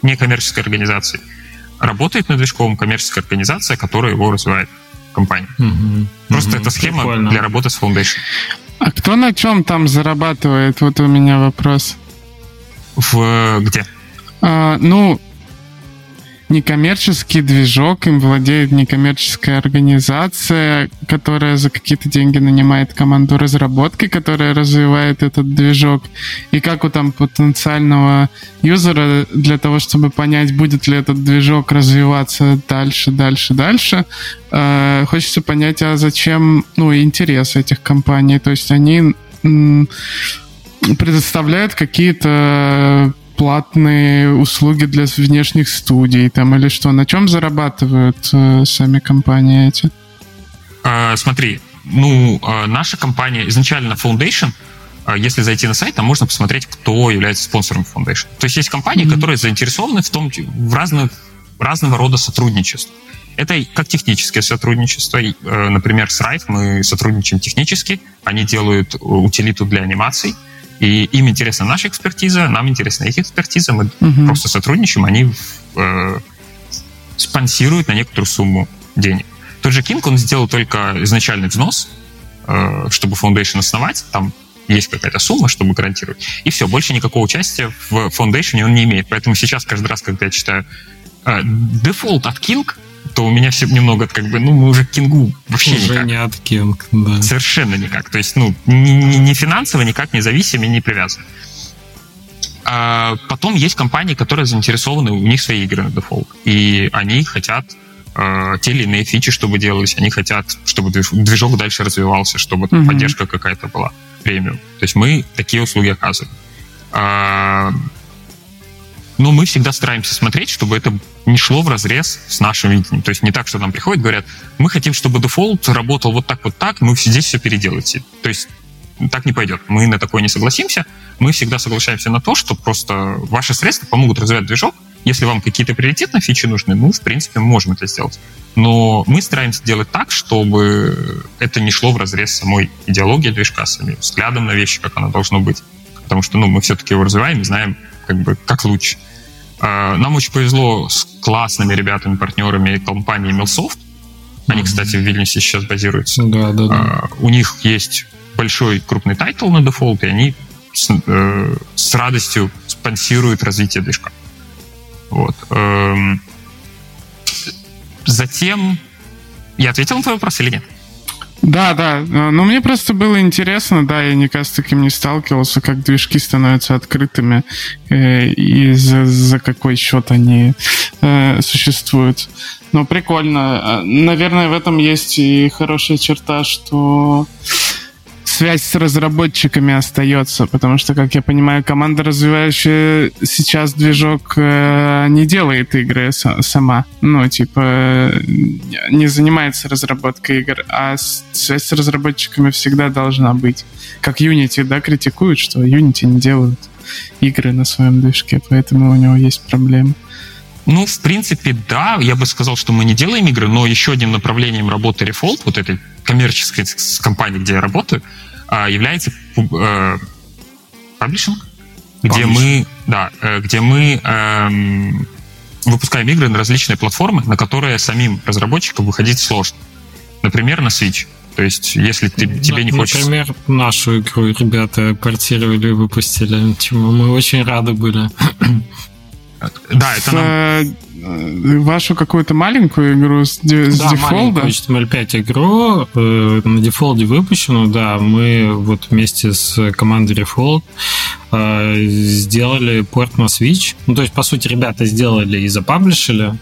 некоммерческой организации. Работает над движком коммерческая организация, которая его развивает компании. Угу. Просто угу. это схема Прикольно. для работы с Foundation. А кто на чем там зарабатывает? Вот у меня вопрос. В где? А, ну, некоммерческий движок, им владеет некоммерческая организация, которая за какие-то деньги нанимает команду разработки, которая развивает этот движок. И как у там потенциального юзера для того, чтобы понять, будет ли этот движок развиваться дальше, дальше, дальше, э, хочется понять, а зачем, ну, интерес этих компаний. То есть они предоставляют какие-то платные услуги для внешних студий там или что? На чем зарабатывают э, сами компании эти? А, смотри, ну, а, наша компания изначально Foundation, а, если зайти на сайт, там можно посмотреть, кто является спонсором Foundation. То есть есть компании, mm-hmm. которые заинтересованы в том, в разных, разного рода сотрудничестве. Это как техническое сотрудничество. Э, например, с Rife мы сотрудничаем технически. Они делают утилиту для анимаций. И им интересна наша экспертиза, нам интересна их экспертиза, мы угу. просто сотрудничаем, они э, спонсируют на некоторую сумму денег. Тот же King, он сделал только изначальный взнос, э, чтобы Foundation основать, там есть какая-то сумма, чтобы гарантировать. И все, больше никакого участия в Foundation он не имеет. Поэтому сейчас каждый раз, когда я читаю э, Defold от King, то у меня все немного как бы, ну, мы уже к Кингу вообще уже никак. не от Кинг, да. Совершенно никак. То есть, ну, ни, ни, ни финансово, никак не зависим и не привязаны. А потом есть компании, которые заинтересованы, у них свои игры на Defold. И они хотят э, те или иные фичи, чтобы делались. Они хотят, чтобы движок дальше развивался, чтобы mm-hmm. поддержка какая-то была премиум. То есть мы такие услуги оказываем. Но мы всегда стараемся смотреть, чтобы это не шло в разрез с нашим видением. То есть не так, что нам приходят, говорят, мы хотим, чтобы дефолт работал вот так, вот так, мы здесь все переделайте. То есть так не пойдет. Мы на такое не согласимся. Мы всегда соглашаемся на то, что просто ваши средства помогут развивать движок. Если вам какие-то приоритетные фичи нужны, ну, в принципе, мы можем это сделать. Но мы стараемся делать так, чтобы это не шло в разрез самой идеологии движка, самим взглядом на вещи, как оно должно быть. Потому что ну, мы все-таки его развиваем и знаем, как бы, как лучше. А, нам очень повезло с классными ребятами, партнерами компании Melsoft. Они, кстати, в Вильнюсе сейчас базируются. Да, да, да. У них есть большой крупный title на Defold, и они с, э, с радостью спонсируют развитие движка. Вот. Эм, затем... Я ответил на твой вопрос или нет? Да, да. Ну, мне просто было интересно, да, я никогда с таким не сталкивался, как движки становятся открытыми э, и за, за какой счет они э, существуют. Ну, прикольно. Наверное, в этом есть и хорошая черта, что связь с разработчиками остается, потому что, как я понимаю, команда, развивающая сейчас движок, э, не делает игры сама. Ну, типа, не занимается разработкой игр, а связь с разработчиками всегда должна быть. Как Unity, да, критикуют, что Unity не делают игры на своем движке, поэтому у него есть проблемы. Ну, в принципе, да, я бы сказал, что мы не делаем игры, но еще одним направлением работы Refold, вот этой коммерческой компании, где я работаю, является э, паблишинг, где мы, да, э, где мы эм, выпускаем игры на различные платформы, на которые самим разработчикам выходить сложно. Например, на Switch. То есть, если ты, тебе не хочется... Например, нашу игру ребята портировали и выпустили, чему мы очень рады были. Да, это нам... Э, вашу какую-то маленькую игру с, с да, дефолда? HTML5 игру э, на дефолде выпущенную, да, мы вот вместе с командой Default э, сделали порт на Switch. Ну, то есть, по сути, ребята сделали и запаблишили,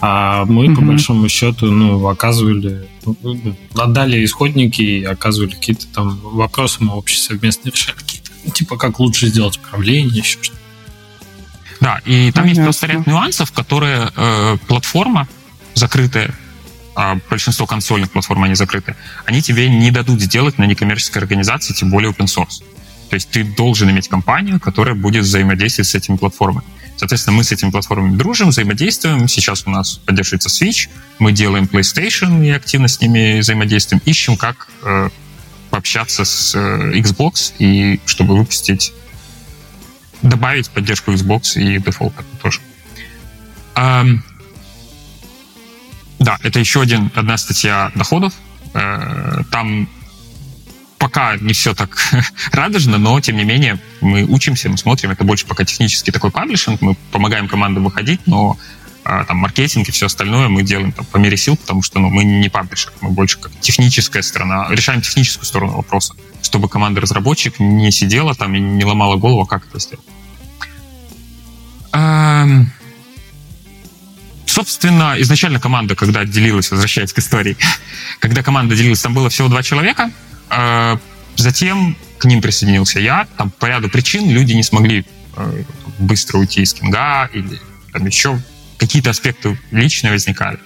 а мы, mm-hmm. по большому счету, ну, оказывали, ну, отдали исходники и оказывали какие-то там вопросы мы общие совместные решали, какие-то, типа, как лучше сделать управление, еще что-то. Да, и там Понятно. есть просто ряд нюансов, которые э, платформа закрытая, а большинство консольных платформ, они закрыты, они тебе не дадут сделать на некоммерческой организации, тем более open source. То есть ты должен иметь компанию, которая будет взаимодействовать с этими платформами. Соответственно, мы с этими платформами дружим, взаимодействуем. Сейчас у нас поддерживается Switch, мы делаем PlayStation и активно с ними взаимодействуем. Ищем, как э, пообщаться с э, Xbox и чтобы выпустить добавить поддержку Xbox и Default тоже. А, да, это еще один, одна статья доходов. Э, там пока не все так (laughs) радужно, но тем не менее мы учимся, мы смотрим. Это больше пока технический такой паблишинг. Мы помогаем командам выходить, но а, там маркетинг и все остальное мы делаем там, по мере сил, потому что ну, мы не паблишер, мы больше как техническая сторона, решаем техническую сторону вопроса, чтобы команда разработчик не сидела там и не ломала голову, а как это сделать. Собственно, изначально команда, когда отделилась, возвращаясь к истории, (laughs) когда команда делилась, там было всего два человека. Э, затем к ним присоединился я. Там по ряду причин люди не смогли э, быстро уйти из Кинга или там еще какие-то аспекты личные возникали.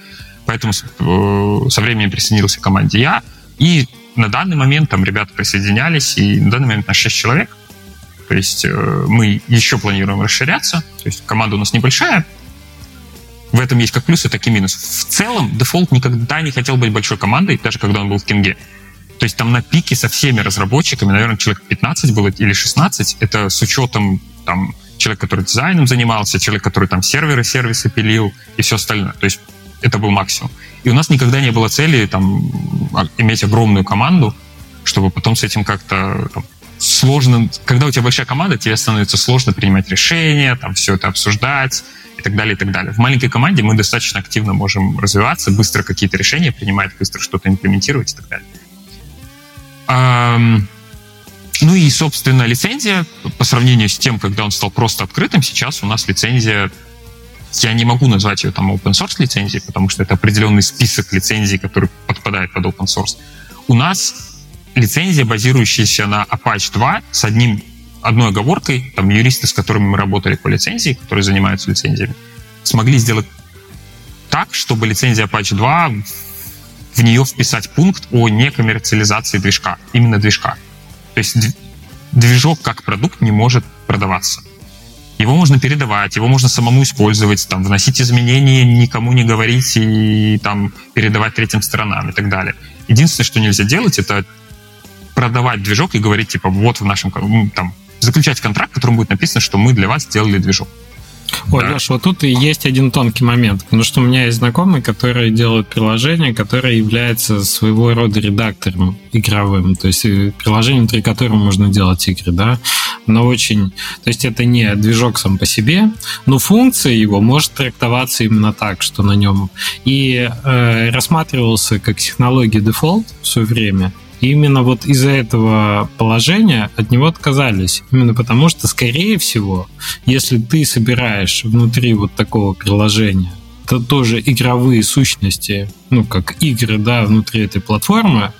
Поэтому э, со временем присоединился к команде я. И на данный момент там ребята присоединялись, и на данный момент на 6 человек. То есть э, мы еще планируем расширяться. То есть команда у нас небольшая. В этом есть как плюсы, так и минус. В целом, дефолт никогда не хотел быть большой командой, даже когда он был в Кинге. То есть там на пике со всеми разработчиками, наверное, человек 15 было или 16. Это с учетом там человек, который дизайном занимался, человек, который там серверы, сервисы пилил и все остальное. То есть это был максимум. И у нас никогда не было цели там а, иметь огромную команду, чтобы потом с этим как-то сложно, когда у тебя большая команда, тебе становится сложно принимать решения, там все это обсуждать и так далее, и так далее. В маленькой команде мы достаточно активно можем развиваться, быстро какие-то решения принимать, быстро что-то имплементировать и так далее. Ну и, собственно, лицензия, по сравнению с тем, когда он стал просто открытым, сейчас у нас лицензия, я не могу назвать ее там open source лицензией, потому что это определенный список лицензий, который подпадает под open source. У нас лицензия, базирующаяся на Apache 2 с одним, одной оговоркой, там юристы, с которыми мы работали по лицензии, которые занимаются лицензиями, смогли сделать так, чтобы лицензия Apache 2 в нее вписать пункт о некоммерциализации движка, именно движка. То есть движок как продукт не может продаваться. Его можно передавать, его можно самому использовать, там, вносить изменения, никому не говорить и там, передавать третьим сторонам и так далее. Единственное, что нельзя делать, это продавать движок и говорить, типа, вот в нашем, там, заключать контракт, в котором будет написано, что мы для вас сделали движок. Ой, да. Леш, вот тут и есть один тонкий момент, потому что у меня есть знакомый, который делает приложение, которое является своего рода редактором игровым, то есть э, приложение, внутри которого можно делать игры, да, но очень, то есть это не движок сам по себе, но функция его может трактоваться именно так, что на нем и э, рассматривался как технология дефолт в свое время, и именно вот из-за этого положения от него отказались. Именно потому, что, скорее всего, если ты собираешь внутри вот такого приложения то тоже игровые сущности, ну, как игры, да, внутри этой платформы,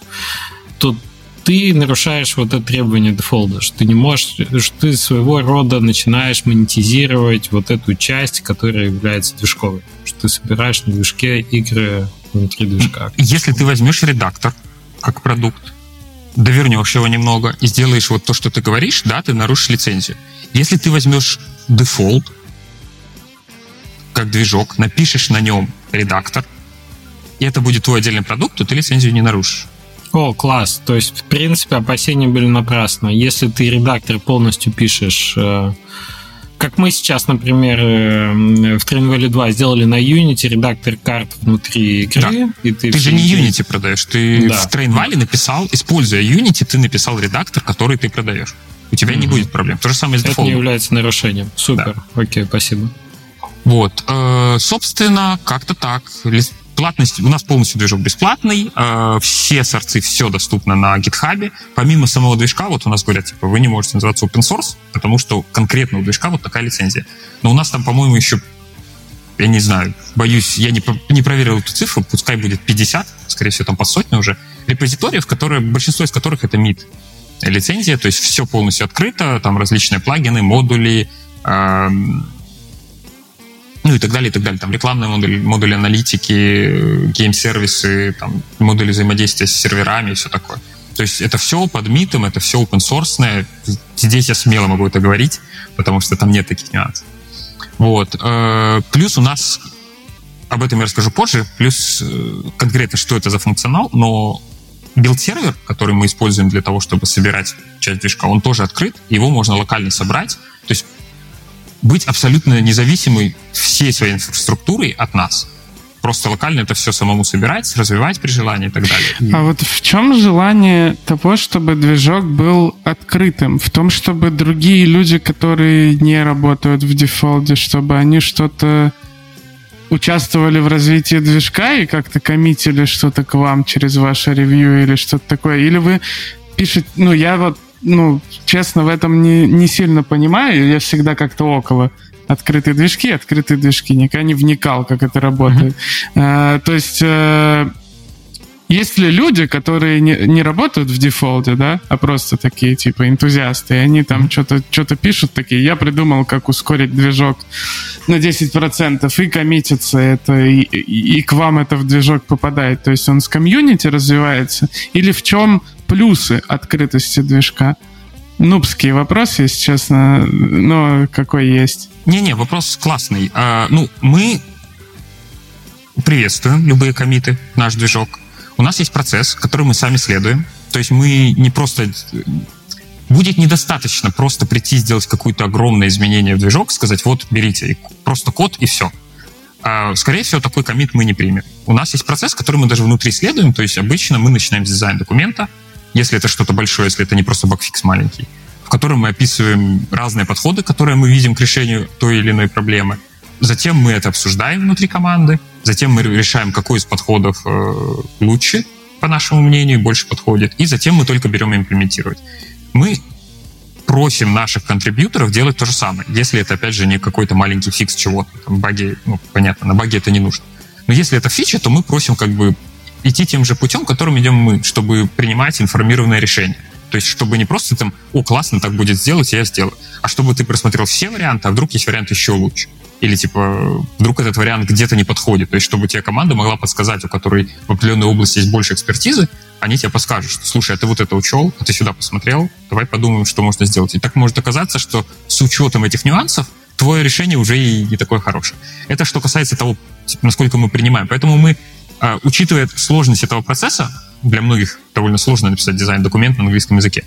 то ты нарушаешь вот это требование дефолта, что ты не можешь, что ты своего рода начинаешь монетизировать вот эту часть, которая является движковой, что ты собираешь на движке игры внутри движка. Если ты возьмешь редактор, как продукт, довернешь его немного и сделаешь вот то, что ты говоришь, да, ты нарушишь лицензию. Если ты возьмешь дефолт, как движок, напишешь на нем редактор, и это будет твой отдельный продукт, то ты лицензию не нарушишь. О, класс. То есть, в принципе, опасения были напрасно. Если ты редактор полностью пишешь э, как мы сейчас, например, э, в Train Valley 2 сделали на Unity редактор карт внутри игры. Да. И ты ты же не Unity продаешь, ты да. в Train Valley написал, используя Unity, ты написал редактор, который ты продаешь. У тебя mm-hmm. не будет проблем. То же самое с Это не является нарушением. Супер. Да. Окей, спасибо. Вот. Э, собственно, как-то так платность, у нас полностью движок бесплатный, э, все сорцы, все доступно на GitHub. Помимо самого движка, вот у нас говорят, типа, вы не можете называться open source, потому что конкретно у движка вот такая лицензия. Но у нас там, по-моему, еще, я не знаю, боюсь, я не, не проверил эту цифру, пускай будет 50, скорее всего, там по сотне уже, репозиториев, которые, большинство из которых это MIT лицензия, то есть все полностью открыто, там различные плагины, модули, э, ну и так далее, и так далее. Там рекламные модули, модули аналитики, гейм-сервисы, там, модули взаимодействия с серверами и все такое. То есть это все под митом, это все open source. Здесь я смело могу это говорить, потому что там нет таких нюансов. Вот. Э, плюс у нас, об этом я расскажу позже, плюс э, конкретно, что это за функционал, но build-сервер, который мы используем для того, чтобы собирать часть движка, он тоже открыт, его можно локально собрать. То есть быть абсолютно независимой всей своей инфраструктурой от нас. Просто локально это все самому собирать, развивать при желании и так далее. А вот в чем желание того, чтобы движок был открытым? В том, чтобы другие люди, которые не работают в дефолте, чтобы они что-то участвовали в развитии движка и как-то коммитили что-то к вам через ваше ревью или что-то такое? Или вы пишете... Ну, я вот ну, честно, в этом не, не сильно понимаю. Я всегда как-то около открытые движки, открытые движки. Никогда не вникал, как это работает. Mm-hmm. А, то есть... А, есть ли люди, которые не, не работают в дефолте, да, а просто такие, типа, энтузиасты, и они там что-то что пишут такие, я придумал, как ускорить движок на 10%, и коммитится это, и, и, и к вам это в движок попадает. То есть он с комьюнити развивается? Или в чем плюсы открытости движка? Нубский вопрос, если честно, но какой есть. Не-не, вопрос классный. А, ну, мы приветствуем любые комиты, наш движок. У нас есть процесс, который мы сами следуем. То есть мы не просто... Будет недостаточно просто прийти сделать какое-то огромное изменение в движок, сказать, вот, берите, просто код и все. А, скорее всего, такой комит мы не примем. У нас есть процесс, который мы даже внутри следуем, то есть обычно мы начинаем с дизайн документа, если это что-то большое, если это не просто багфикс маленький, в котором мы описываем разные подходы, которые мы видим к решению той или иной проблемы. Затем мы это обсуждаем внутри команды, затем мы решаем, какой из подходов э, лучше, по нашему мнению, больше подходит, и затем мы только берем и имплементировать. Мы просим наших контрибьюторов делать то же самое, если это, опять же, не какой-то маленький фикс чего-то, там баги, ну, понятно, на баге это не нужно. Но если это фича, то мы просим как бы идти тем же путем, которым идем мы, чтобы принимать информированное решение. То есть, чтобы не просто там, о, классно, так будет сделать, я сделаю. А чтобы ты просмотрел все варианты, а вдруг есть вариант еще лучше. Или, типа, вдруг этот вариант где-то не подходит. То есть, чтобы тебе команда могла подсказать, у которой в определенной области есть больше экспертизы, они тебе подскажут, что, слушай, а ты вот это учел, а ты сюда посмотрел, давай подумаем, что можно сделать. И так может оказаться, что с учетом этих нюансов твое решение уже и не такое хорошее. Это что касается того, насколько мы принимаем. Поэтому мы, а, учитывая сложность этого процесса, для многих довольно сложно написать дизайн-документ на английском языке,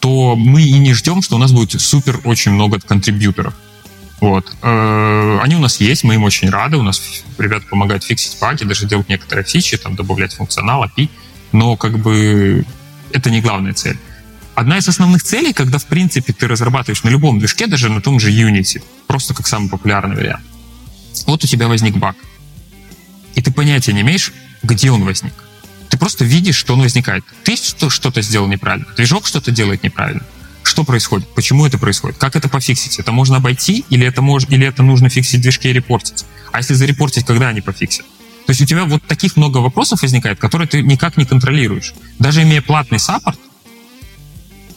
то мы и не ждем, что у нас будет супер очень много контрибьюторов. Вот. Э, они у нас есть, мы им очень рады. У нас ребята помогают фиксить баги, даже делать некоторые фичи, там, добавлять функционал, API. Но как бы это не главная цель. Одна из основных целей, когда, в принципе, ты разрабатываешь на любом движке, даже на том же Unity, просто как самый популярный вариант. Вот у тебя возник баг. И ты понятия не имеешь, где он возник. Ты просто видишь, что он возникает. Ты что-то сделал неправильно, движок что-то делает неправильно. Что происходит? Почему это происходит? Как это пофиксить? Это можно обойти или это, мож... или это нужно фиксить движки и репортить? А если зарепортить, когда они пофиксят? То есть у тебя вот таких много вопросов возникает, которые ты никак не контролируешь. Даже имея платный саппорт,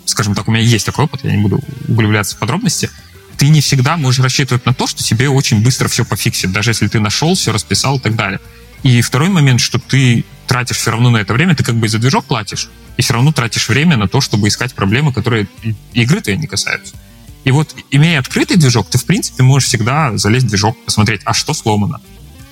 скажем так, у меня есть такой опыт, я не буду углубляться в подробности, ты не всегда можешь рассчитывать на то, что тебе очень быстро все пофиксит, даже если ты нашел, все расписал и так далее. И второй момент, что ты тратишь все равно на это время, ты как бы за движок платишь, и все равно тратишь время на то, чтобы искать проблемы, которые игры твоей не касаются. И вот, имея открытый движок, ты, в принципе, можешь всегда залезть в движок, посмотреть, а что сломано?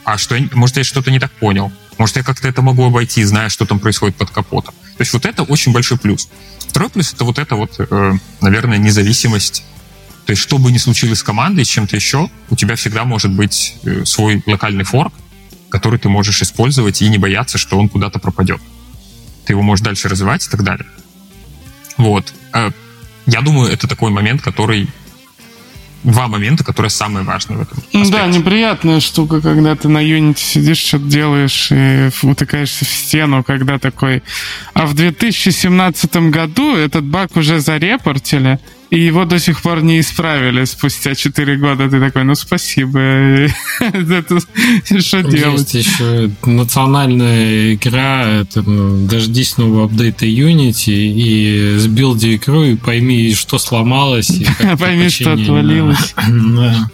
А что, может, я что-то не так понял? Может, я как-то это могу обойти, зная, что там происходит под капотом? То есть вот это очень большой плюс. Второй плюс — это вот это вот, э, наверное, независимость. То есть что бы ни случилось с командой, с чем-то еще, у тебя всегда может быть э, свой локальный форк, который ты можешь использовать и не бояться, что он куда-то пропадет. Ты его можешь дальше развивать и так далее. Вот. Э, я думаю, это такой момент, который два момента, которые самые важные в этом. Аспекте. Да, неприятная штука, когда ты на Unity сидишь, что-то делаешь и утыкаешься в стену, когда такой... А в 2017 году этот баг уже зарепортили, и его до сих пор не исправили спустя 4 года. Ты такой, ну спасибо. (laughs) Что делать? Есть еще национальная игра, это ну, дождись нового апдейта Unity и сбилди игру и пойми, что сломалось. (laughs) Пойми, что отвалилось. (laughs)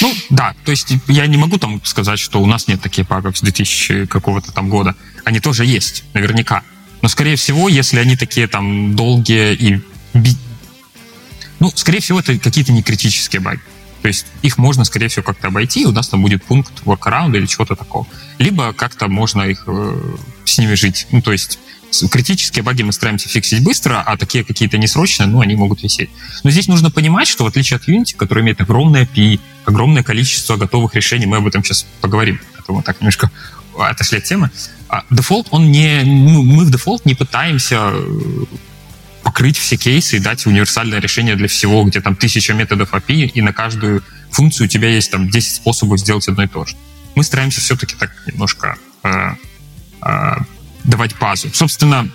Ну, да, то есть я не могу там сказать, что у нас нет таких багов с 2000 какого-то там года. Они тоже есть, наверняка. Но, скорее всего, если они такие там долгие и ну, скорее всего, это какие-то некритические баги. То есть их можно, скорее всего, как-то обойти, и у нас там будет пункт workaround или чего-то такого. Либо как-то можно их э, с ними жить. Ну, то есть критические баги мы стараемся фиксить быстро, а такие какие-то несрочные, ну, они могут висеть. Но здесь нужно понимать, что в отличие от Unity, который имеет огромное API, огромное количество готовых решений, мы об этом сейчас поговорим, а то так немножко отошли от темы, а Defold, он не... Ну, мы в Defold не пытаемся э, покрыть все кейсы и дать универсальное решение для всего, где там тысяча методов API, и на каждую функцию у тебя есть там 10 способов сделать одно и то же. Мы стараемся все-таки так немножко э, э, давать базу. Собственно,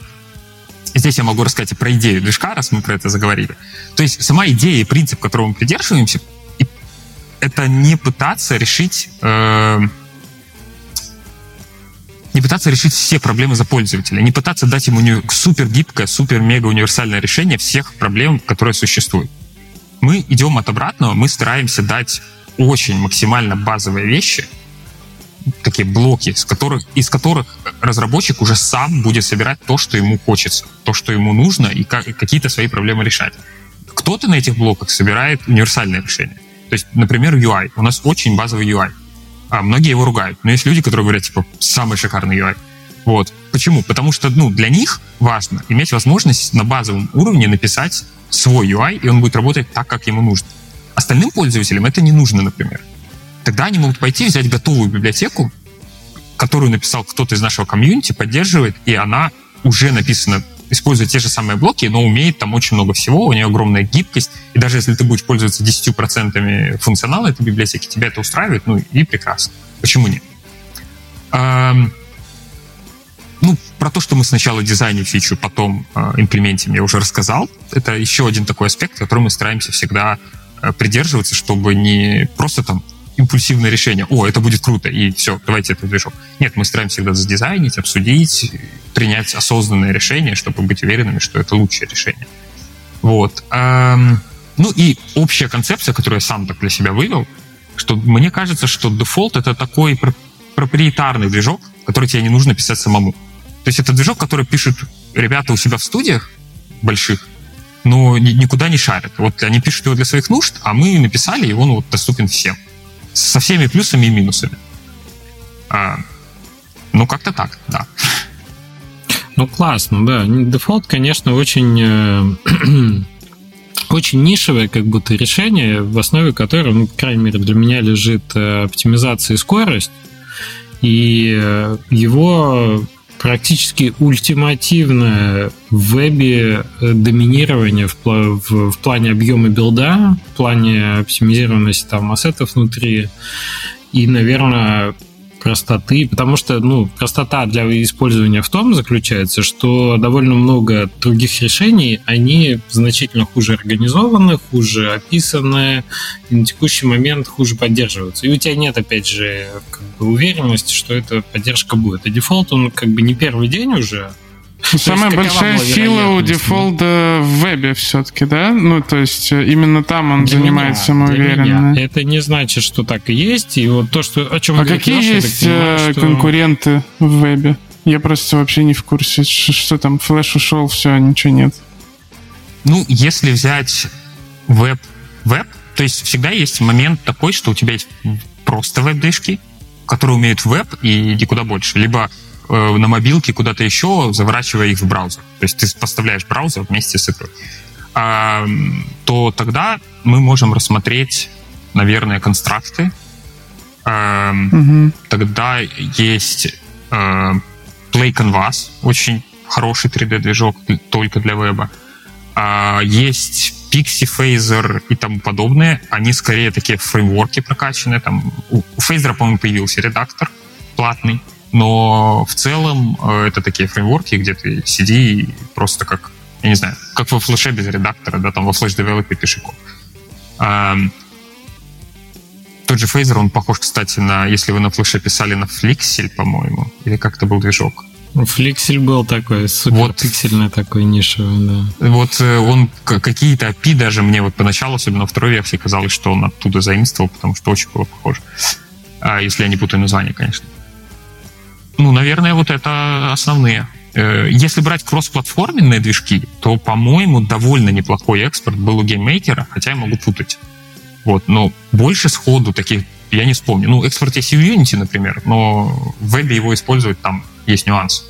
здесь я могу рассказать и про идею движка, раз мы про это заговорили. То есть сама идея и принцип, которого мы придерживаемся, это не пытаться решить э, не пытаться решить все проблемы за пользователя, не пытаться дать ему супер гибкое, супер мега универсальное решение всех проблем, которые существуют. Мы идем от обратного, мы стараемся дать очень максимально базовые вещи, такие блоки, из которых, из которых разработчик уже сам будет собирать то, что ему хочется, то, что ему нужно, и, и какие-то свои проблемы решать. Кто-то на этих блоках собирает универсальное решение. То есть, например, UI. У нас очень базовый UI а многие его ругают. Но есть люди, которые говорят, типа, самый шикарный UI. Вот. Почему? Потому что, ну, для них важно иметь возможность на базовом уровне написать свой UI, и он будет работать так, как ему нужно. Остальным пользователям это не нужно, например. Тогда они могут пойти взять готовую библиотеку, которую написал кто-то из нашего комьюнити, поддерживает, и она уже написана использует те же самые блоки, но умеет там очень много всего, у нее огромная гибкость, и даже если ты будешь пользоваться 10% функционала этой библиотеки, тебя это устраивает, ну и прекрасно. Почему нет? Эм, ну, про то, что мы сначала дизайним фичу, потом э, имплементим, я уже рассказал. Это еще один такой аспект, который мы стараемся всегда э, придерживаться, чтобы не просто там импульсивное решение, о, это будет круто, и все, давайте это движок. Нет, мы стараемся всегда задизайнить, обсудить, принять осознанное решение, чтобы быть уверенными, что это лучшее решение. Вот. Ну и общая концепция, которую я сам так для себя вывел, что мне кажется, что Defold — это такой проприетарный движок, который тебе не нужно писать самому. То есть это движок, который пишут ребята у себя в студиях больших, но никуда не шарят. Вот они пишут его для своих нужд, а мы написали, и он вот доступен всем. Со всеми плюсами и минусами. А, ну, как-то так, да. Ну, классно, да. Defold, конечно, очень э, (clears throat) очень нишевое как будто решение, в основе которого, ну, по крайней мере, для меня лежит э, оптимизация и скорость. И э, его практически ультимативное в вебе доминирование в, в, в плане объема билда, в плане оптимизированности там ассетов внутри. И, наверное, простоты, потому что, ну, простота для использования в том заключается, что довольно много других решений, они значительно хуже организованы, хуже описаны, и на текущий момент хуже поддерживаются. И у тебя нет, опять же, как бы уверенности, что эта поддержка будет. И дефолт, он как бы не первый день уже, Самая большая сила у дефолта в вебе все-таки, да? Ну, то есть э, именно там он для занимает меня, самоуверенно. Это не значит, что так и есть. И вот то, что о чем А какие Леша, есть понимаю, э, что... конкуренты в вебе? Я просто вообще не в курсе, что там флеш ушел, все, ничего нет. Ну, если взять веб, веб, то есть всегда есть момент такой, что у тебя есть просто веб-движки, которые умеют веб и иди куда больше. Либо на мобилке куда-то еще, заворачивая их в браузер. То есть ты поставляешь браузер вместе с игрой. А, то тогда мы можем рассмотреть, наверное, констракты. А, угу. Тогда есть а, Play Canvas, очень хороший 3D-движок только для веба. А, есть Pixie, Phaser и тому подобное. Они скорее такие фреймворки прокачанные. Там, у Phaser, по-моему, появился редактор платный но в целом э, это такие фреймворки, где ты сиди и просто как, я не знаю, как во флеше без редактора, да, там во флеш девелопе пиши код. Тот же Phaser, он похож, кстати, на, если вы на флеше писали на Flixel, по-моему, или как то был движок. Flixel был такой, супер вот, пиксельный такой нишевый, да. Вот э, он какие-то API даже мне вот поначалу, особенно в второй версии, казалось, что он оттуда заимствовал, потому что очень было похоже. А, если я не путаю название, конечно. Ну, наверное, вот это основные. Э, если брать кроссплатформенные движки, то, по-моему, довольно неплохой экспорт был у GameMaker а, хотя я могу путать. Вот, но больше сходу таких я не вспомню. Ну, экспорт есть в Unity, например, но в вебе его использовать там есть нюанс.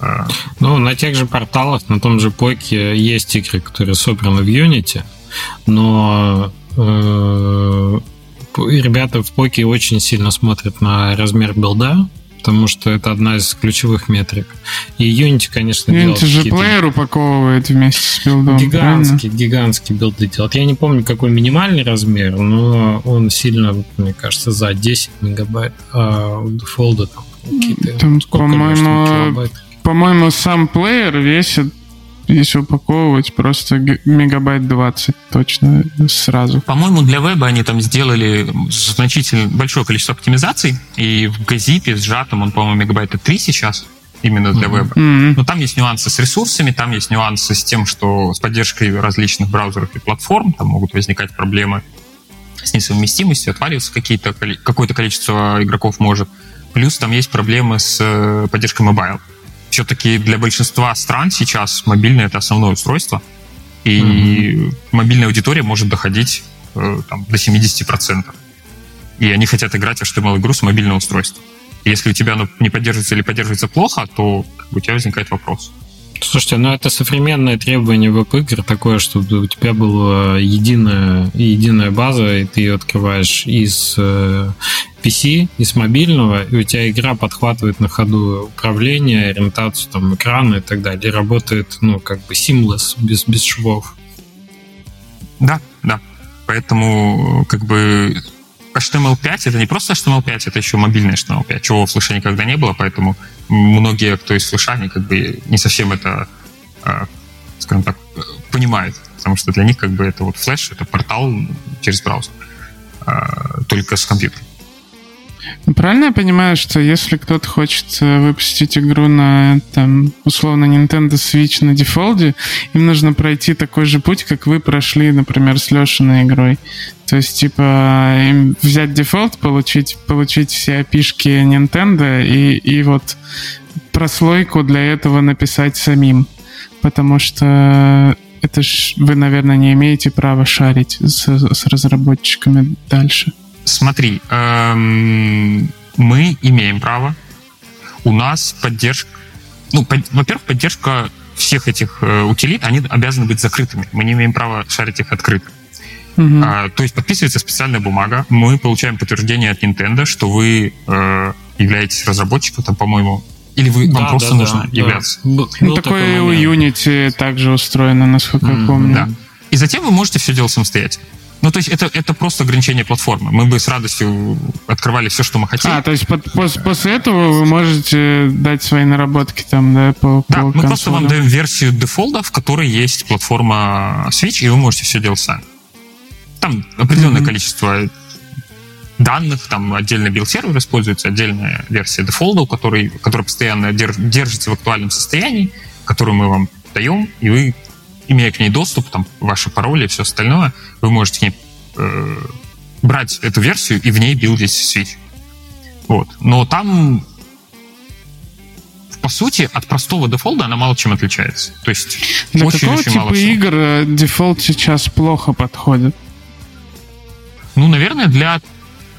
Э, ну, на тех же порталах, на том же Поке есть игры, которые собраны в Unity, но э, ребята в Поке очень сильно смотрят на размер билда, потому что это одна из ключевых метрик. И Unity, конечно, Unity же плеер упаковывает вместе с билдом. Гигантский, правильно? гигантский билды делает. Я не помню, какой минимальный размер, но он сильно, мне кажется, за 10 мегабайт, а у дефолда там какие-то... Там, по-моему, по-моему, сам плеер весит если упаковывать, просто мегабайт 20 точно сразу. По-моему, для веба они там сделали значительно большое количество оптимизаций, и в газипе сжатом он, по-моему, мегабайта 3 сейчас, именно для mm-hmm. веба. Mm-hmm. Но там есть нюансы с ресурсами, там есть нюансы с тем, что с поддержкой различных браузеров и платформ, там могут возникать проблемы с несовместимостью, отваливаться какие-то, какое-то количество игроков может. Плюс там есть проблемы с э, поддержкой mobile все-таки для большинства стран сейчас мобильное это основное устройство, и mm-hmm. мобильная аудитория может доходить э, там, до 70%. И они хотят играть в HTML-игру с мобильного устройства. И если у тебя оно не поддерживается или поддерживается плохо, то у тебя возникает вопрос. Слушайте, ну это современное требование веб-игр такое, чтобы у тебя была единая, единая база, и ты ее открываешь из PC, э, из мобильного, и у тебя игра подхватывает на ходу управление, ориентацию там, экрана и так далее. И работает, ну, как бы seamless, без, без швов. Да, да. Поэтому, как бы, HTML5 это не просто HTML5, это еще мобильный HTML5, чего в флеше никогда не было, поэтому многие, кто из флеша, они как бы не совсем это, а, скажем так, понимают, потому что для них как бы это вот флеш, это портал через браузер, а, только с компьютером. Правильно я понимаю, что если кто-то хочет э, выпустить игру на, там, условно, Nintendo Switch на дефолде, им нужно пройти такой же путь, как вы прошли, например, с Лешиной игрой. То есть, типа, им взять дефолт, получить, получить все опишки Nintendo и, и вот прослойку для этого написать самим. Потому что это ж вы, наверное, не имеете права шарить с, с разработчиками дальше. Смотри, эм, мы имеем право. У нас поддержка... Ну, под, во-первых, поддержка всех этих э, утилит, они обязаны быть закрытыми. Мы не имеем права шарить их открыто. Угу. А, то есть подписывается специальная бумага, мы получаем подтверждение от Nintendo, что вы э, являетесь разработчиком, там, по-моему, или вы, да, вам просто да, нужно да, являться. Да. Ну, такое у Unity также устроено, насколько mm, я помню. Да. И затем вы можете все делать самостоятельно. Ну, то есть это, это просто ограничение платформы. Мы бы с радостью открывали все, что мы хотели. А, то есть под, после, после этого вы можете дать свои наработки там, да, по Да, по мы консолям. просто вам даем версию дефолта, в которой есть платформа Switch, и вы можете все делать сами. Там определенное mm-hmm. количество данных, там отдельно билд-сервер используется, отдельная версия Defold а, который, который постоянно держится в актуальном состоянии, которую мы вам даем, и вы имея к ней доступ, там, ваши пароли и все остальное, вы можете к ней э, брать эту версию и в ней билдить Switch. Вот. Но там по сути, от простого Defold а она мало чем отличается. То есть Для очень, какого очень типа мало игр э, Defold сейчас плохо подходит? Ну, наверное, для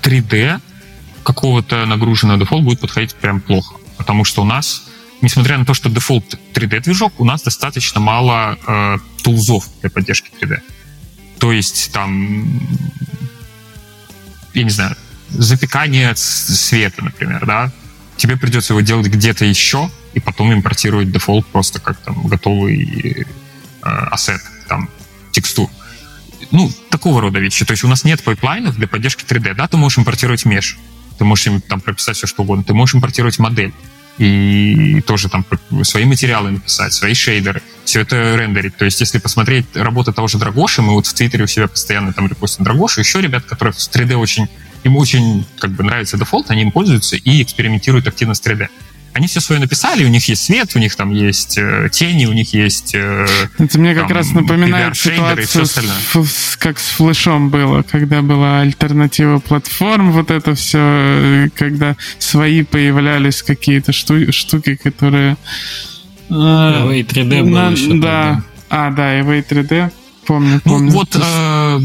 3D какого-то нагруженного Defold будет подходить прям плохо. Потому что у нас несмотря на то, что Defold 3D-движок, у нас достаточно мало э, тулзов для поддержки 3D. То есть там, я не знаю, запекание света, например, да, тебе придется его делать где-то еще, и потом импортировать Defold просто как там готовый э, ассет, там, текстур. Ну, такого рода вещи. То есть у нас нет пайплайнов для поддержки 3D. Да, ты можешь импортировать меш, ты можешь им там прописать все, что угодно, ты можешь импортировать модель и тоже там свои материалы написать, свои шейдеры, все это рендерить. То есть, если посмотреть работу того же Драгоши, мы вот в Твиттере у себя постоянно там репостим Драгошу, еще ребят, которые в 3D очень, им очень как бы нравится Defold, они им пользуются и экспериментируют активно с 3D они все свое написали, у них есть свет, у них там есть э, тени, у них есть... Э, Это мне как там, раз напоминает ситуацию, с, с, как с флешом было, когда была альтернатива платформ, вот это все, э, когда свои появлялись какие-то шту, штуки, которые... Away 3D был на, еще. Да. А, да, Away 3D. Помню, ну, помню. Ну, вот э,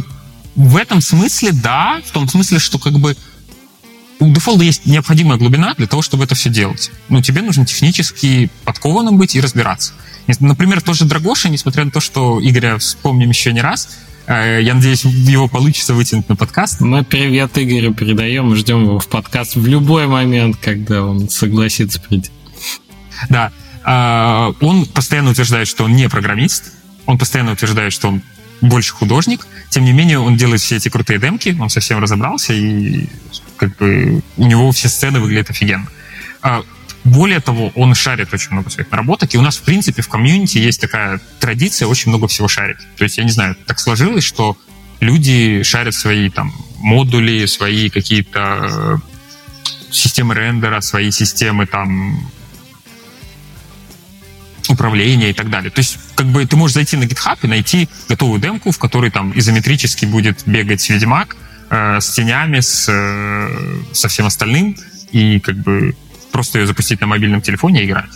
в этом смысле, да, в том смысле, что как бы у дефолта есть необходимая глубина для того, чтобы это все делать. Ну, тебе нужно технически подкованным быть и разбираться. Например, тоже Драгоша, несмотря на то, что Игоря вспомним еще не раз, э, я надеюсь, его получится вытянуть на подкаст. Мы привет Игорю передаем и ждем его в подкаст в любой момент, когда он согласится прийти. Да. А, он постоянно утверждает, что он не программист. Он постоянно утверждает, что он больше художник. Тем не менее, он делает все эти крутые демки, он совсем разобрался и как бы у него все сцены выглядят офигенно. А, более того, он шарит очень много своих наработок, и у нас, в принципе, в комьюнити есть такая традиция очень много всего шарить. То есть, я не знаю, так сложилось, что люди шарят свои там модули, свои какие-то э, системы рендера, свои системы там управления и так далее. То есть, как бы ты можешь зайти на GitHub и найти готовую демку, в которой там изометрически будет бегать Ведьмак, э, с тенями, с, э, со всем остальным, и как бы просто ее запустить на мобильном телефоне и играть.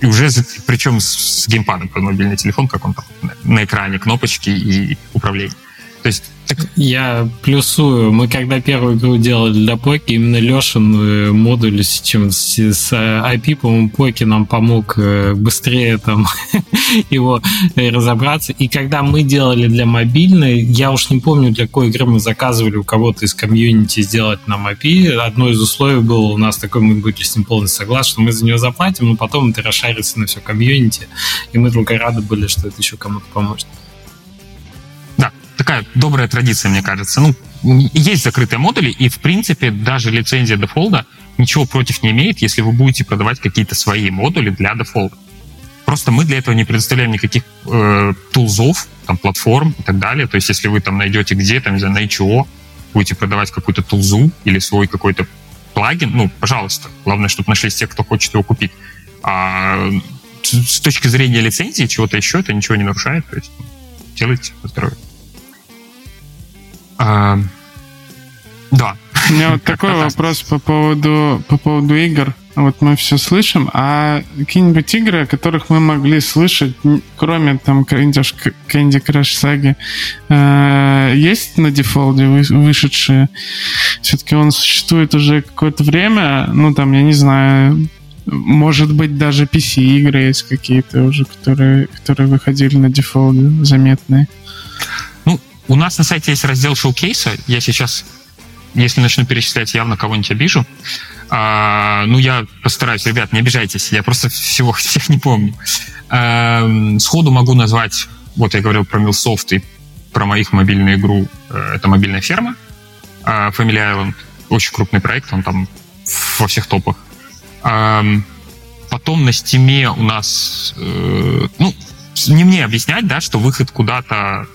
И уже, причем с, с геймпадом под мобильный телефон, как он там на экране, кнопочки и управление. То есть так... Я плюсую. Мы когда первую игру делали для Поки, именно Лешин э, модуль с чем с, с IP, по-моему, Поки нам помог э, быстрее там (laughs) его разобраться. И когда мы делали для мобильной, я уж не помню, для какой игры мы заказывали у кого-то из комьюнити сделать нам API. Одно из условий было у нас такое, мы были с ним полностью согласны, что мы за нее заплатим, но потом это расшарится на все комьюнити. И мы только рады были, что это еще кому-то поможет такая добрая традиция, мне кажется. Ну, есть закрытые модули, и, в принципе, даже лицензия дефолда ничего против не имеет, если вы будете продавать какие-то свои модули для дефолда. Просто мы для этого не предоставляем никаких э, тулзов, там, платформ и так далее. То есть, если вы там найдете где-то, не знаю, на HO, будете продавать какую-то тулзу или свой какой-то плагин, ну, пожалуйста. Главное, чтобы нашлись те, кто хочет его купить. А с точки зрения лицензии, чего-то еще, это ничего не нарушает. То есть, делайте здоровье. А, да. меня вот такой (laughs) вопрос по поводу, по поводу игр. Вот мы все слышим, а какие-нибудь игры, о которых мы могли слышать, кроме там Candy, Candy Crush Saga, э, есть на дефолде вышедшие? Все-таки он существует уже какое-то время, ну там, я не знаю, может быть, даже PC-игры есть какие-то уже, которые, которые выходили на дефолде, заметные. У нас на сайте есть раздел шоу-кейса. Я сейчас, если начну перечислять, явно кого-нибудь обижу. А, ну, я постараюсь, ребят, не обижайтесь, я просто всего (laughs) всех не помню. А, сходу могу назвать, вот я говорил про Милсофт и про моих мобильную игру, э, это мобильная ферма, а, Family Island, очень крупный проект, он там во всех топах. А, потом на Steam е у нас, э, ну, не мне объяснять, да, что выход куда-то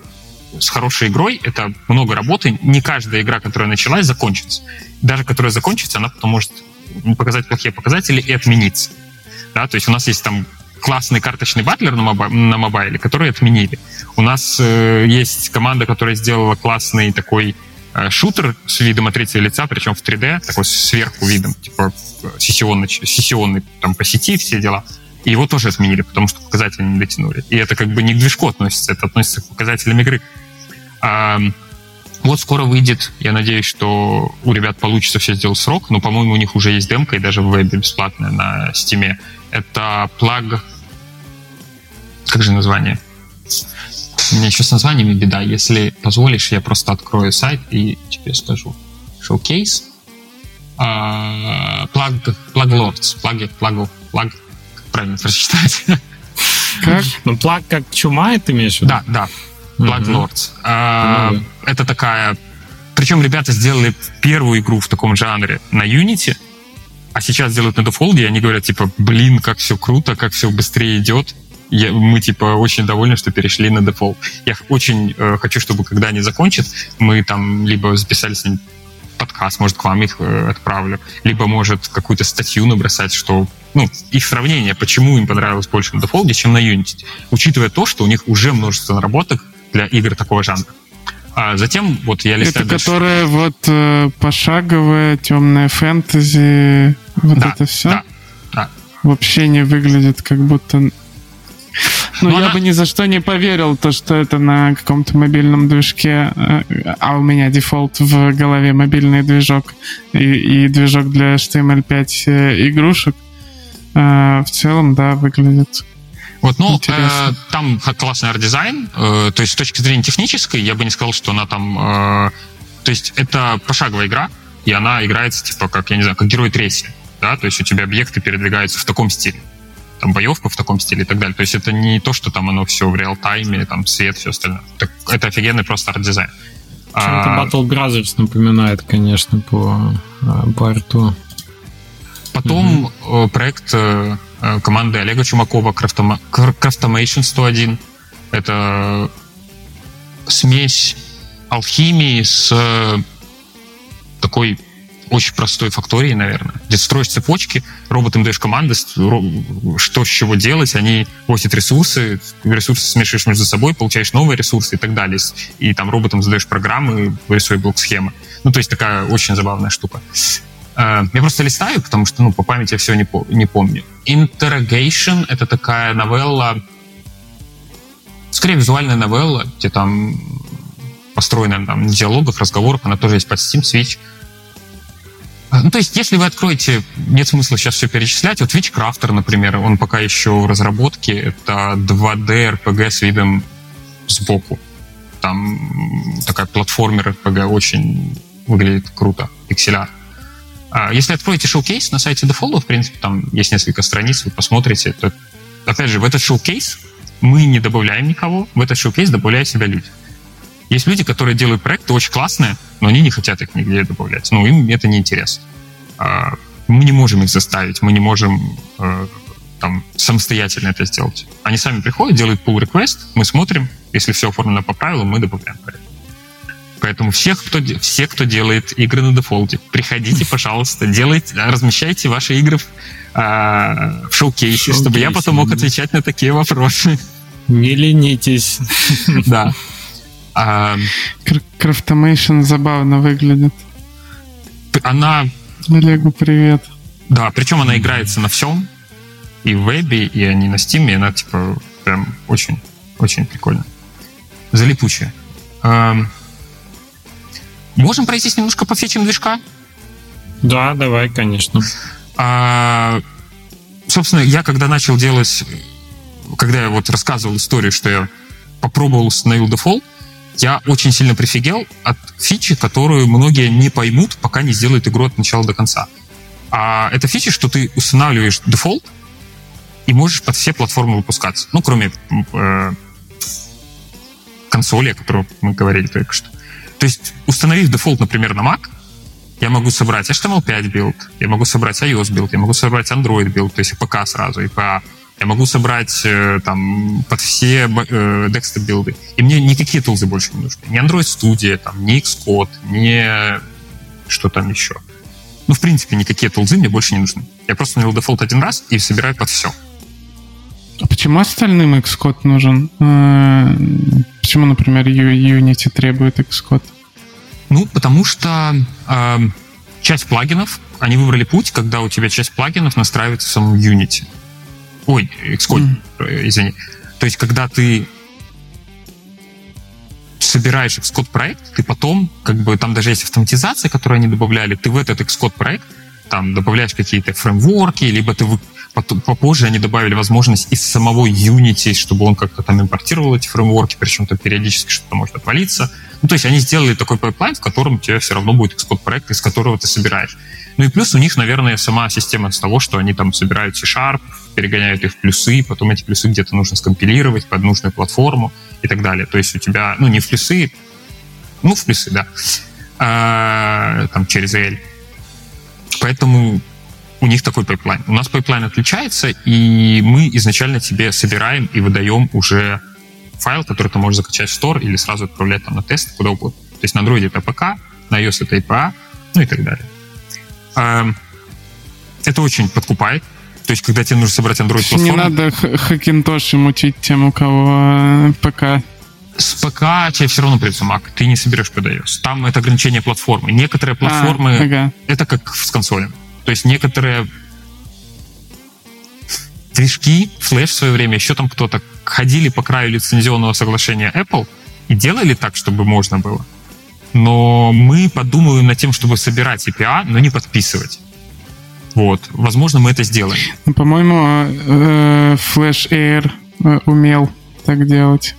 с хорошей игрой это много работы. Не каждая игра, которая началась, закончится. Даже которая закончится, она потом может показать плохие показатели и отмениться. Да, то есть у нас есть там классный карточный battler на, моби- на mobile е, который отменили. У нас э, есть команда, которая сделала классный такой э, шутер с видом от третьего лица, причем в 3D, такой сверху видом, типа сессионный, сессионный там по сети все дела. Его тоже отменили, потому что показатели не дотянули. И это как бы не к движку относится, это относится к показателям игры. А, вот скоро выйдет, я надеюсь, что у ребят получится все сделать срок, но, по-моему, у них уже есть демка и даже в вебе бесплатная на стиме. Это плаг... Как же название? У меня еще с названиями беда. Если позволишь, я просто открою сайт и тебе скажу. Showcase. Плаг... Плаг Lords. Плаги... Плагу... Плаг... Правильно прочитать? Как? (laughs) Ну, плаг как чума, это имеешь в виду? Да, да. Blood Lords. А, Это такая... Причем ребята сделали первую игру в таком жанре на Unity, а сейчас делают на Default, и они говорят, типа, блин, как все круто, как все быстрее идет. Я, мы, типа, очень довольны, что перешли на Default. Я очень э, хочу, чтобы, когда они закончат, мы там либо записали с ним подкаст, может, к вам их э, отправлю, либо, может, какую-то статью набросать, что, ну, их сравнение, почему им понравилось больше на Default, чем на Unity, учитывая то, что у них уже множество наработок для игр такого жанра. А затем вот я листаю Это дальше. которая вот э, пошаговая, темная фэнтези, вот да, это все? Да, да. Вообще не выглядит как будто... Ну, я она... бы ни за что не поверил, то, что это на каком-то мобильном движке, э, а у меня дефолт в голове мобильный движок и, и движок для HTML5 э, игрушек. Э, в целом, да, выглядит вот, ну, э, там классный арт-дизайн, э, то есть с точки зрения технической, я бы не сказал, что она там... Э, то есть это пошаговая игра, и она играется, типа, как, я не знаю, как Герои третьи, да, то есть у тебя объекты передвигаются в таком стиле, там боевка в таком стиле и так далее. То есть это не то, что там оно все в real-time е, там свет, все остальное. Так, это офигенный просто арт-дизайн. Чем-то а... Battle Brothers напоминает, конечно, по, э, по арту. Потом угу. проект э, команды Олега Чумакова Craftomation 101. Это смесь алхимии с такой очень простой факторией, наверное, где строишь цепочки, роботам даешь команды, что с чего делать, они возят ресурсы, ресурсы смешиваешь между собой, получаешь новые ресурсы и так далее. И там роботам задаешь программы, вырисуешь блок-схемы. Ну, то есть такая очень забавная штука. Э, я просто листаю, потому что, ну, по памяти я все не, не помню. Interrogation — это такая новелла, скорее визуальная новелла, где там построена там, на диалогах, разговорах, она тоже есть под Steam, Switch. Э, ну, то есть, если вы откроете, нет смысла сейчас все перечислять. Вот Witchcrafter, например, он пока еще в разработке. Это 2D RPG с видом сбоку. Там такая платформер RPG очень выглядит круто, пикселяр. А если откроете шоу-кейс на сайте Default, в принципе, там есть несколько страниц, вы посмотрите. То, опять же, в этот шоу-кейс мы не добавляем никого, в этот шоу-кейс добавляют себя люди. Есть люди, которые делают проекты очень классные, но они не хотят их нигде добавлять. Ну, им это не интересно. А, мы не можем их заставить, мы не можем э, там, самостоятельно это сделать. Они сами приходят, делают pull request, мы смотрим, если все оформлено по правилам, мы добавляем проект. Поэтому всех, кто, все, кто делает игры на Defold е, приходите, (laughs) пожалуйста, делайте, размещайте ваши игры в, а, в showcase е, чтобы я потом мог отвечать на такие вопросы. Не ленитесь. (laughs) Да. Craftomation забавно выглядит. она... Олегу привет. Да, причем она играется на всем, и в вебе, и они на Steam е, она типа прям очень, очень прикольно. Залипучая. Можем пройтись немножко по фичам движка? Да, давай, конечно. А, собственно, я когда начал делать, когда я вот рассказывал историю, что я попробовал установил Defold, я очень сильно прифигел от фичи, которую многие не поймут, пока не сделают игру от начала до конца. А это фича, что ты устанавливаешь Defold и можешь под все платформы выпускаться. Ну, кроме э, консоли, о которой мы говорили только что. То есть, установив Defold, например, на Mac, я могу собрать HTML5 билд, я могу собрать iOS билд, я могу собрать Android билд, то есть ПК сразу, и по я могу собрать э, там под все э, desktop билды. И мне никакие тулзы больше не нужны. Ни Android Studio, там, ни Xcode, ни что там еще. Ну, в принципе, никакие тулзы мне больше не нужны. Я просто навел дефолт один раз и собираю под все. А почему остальным Xcode нужен? Э, почему, например, Unity требует Xcode? Ну, потому что э, часть плагинов, они выбрали путь, когда у тебя часть плагинов настраивается в самом Unity. Ой, Xcode, mm. извини. То есть, когда ты собираешь Xcode проект, ты потом, как бы, там даже есть автоматизация, которую они добавляли, ты в этот Xcode проект там добавляешь какие-то фреймворки, либо ты попозже они добавили возможность из самого Unity, чтобы он как-то там импортировал эти фреймворки, причем там периодически что-то может отвалиться. Ну, то есть они сделали такой пайплайн, в котором у тебя все равно будет Xcode проект, из которого ты собираешь. Ну и плюс у них, наверное, сама система с того, что они там собирают C-Sharp, перегоняют их в плюсы, потом эти плюсы где-то нужно скомпилировать под нужную платформу и так далее. То есть у тебя, ну, не в плюсы, ну, в плюсы, да, а, там через IL. Поэтому у них такой пайплайн. У нас пайплайн отличается, и мы изначально тебе собираем и выдаем уже файл, который ты можешь закачать в Store или сразу отправлять там на тест, куда угодно. То есть на Android это APK, на iOS это IPA, ну и так далее. Эм, это очень подкупает. То есть, когда тебе нужно собрать Android-платформу... Не надо Хакинтоши мучить тем, у кого э, ПК. С ПК тебе все равно придется Mac. Ты не соберешь под iOS. Там это ограничение платформы. Некоторые а, платформы... А, ага. Это как с консолем. То есть некоторые движки, флеш в свое время, еще там кто-то ходили по краю лицензионного соглашения Apple и делали так, чтобы можно было. Но мы подумаем над тем, чтобы собирать API, но не подписывать. Вот. Возможно, мы это сделаем. Ну, по-моему, э, Flash Air э, умел так делать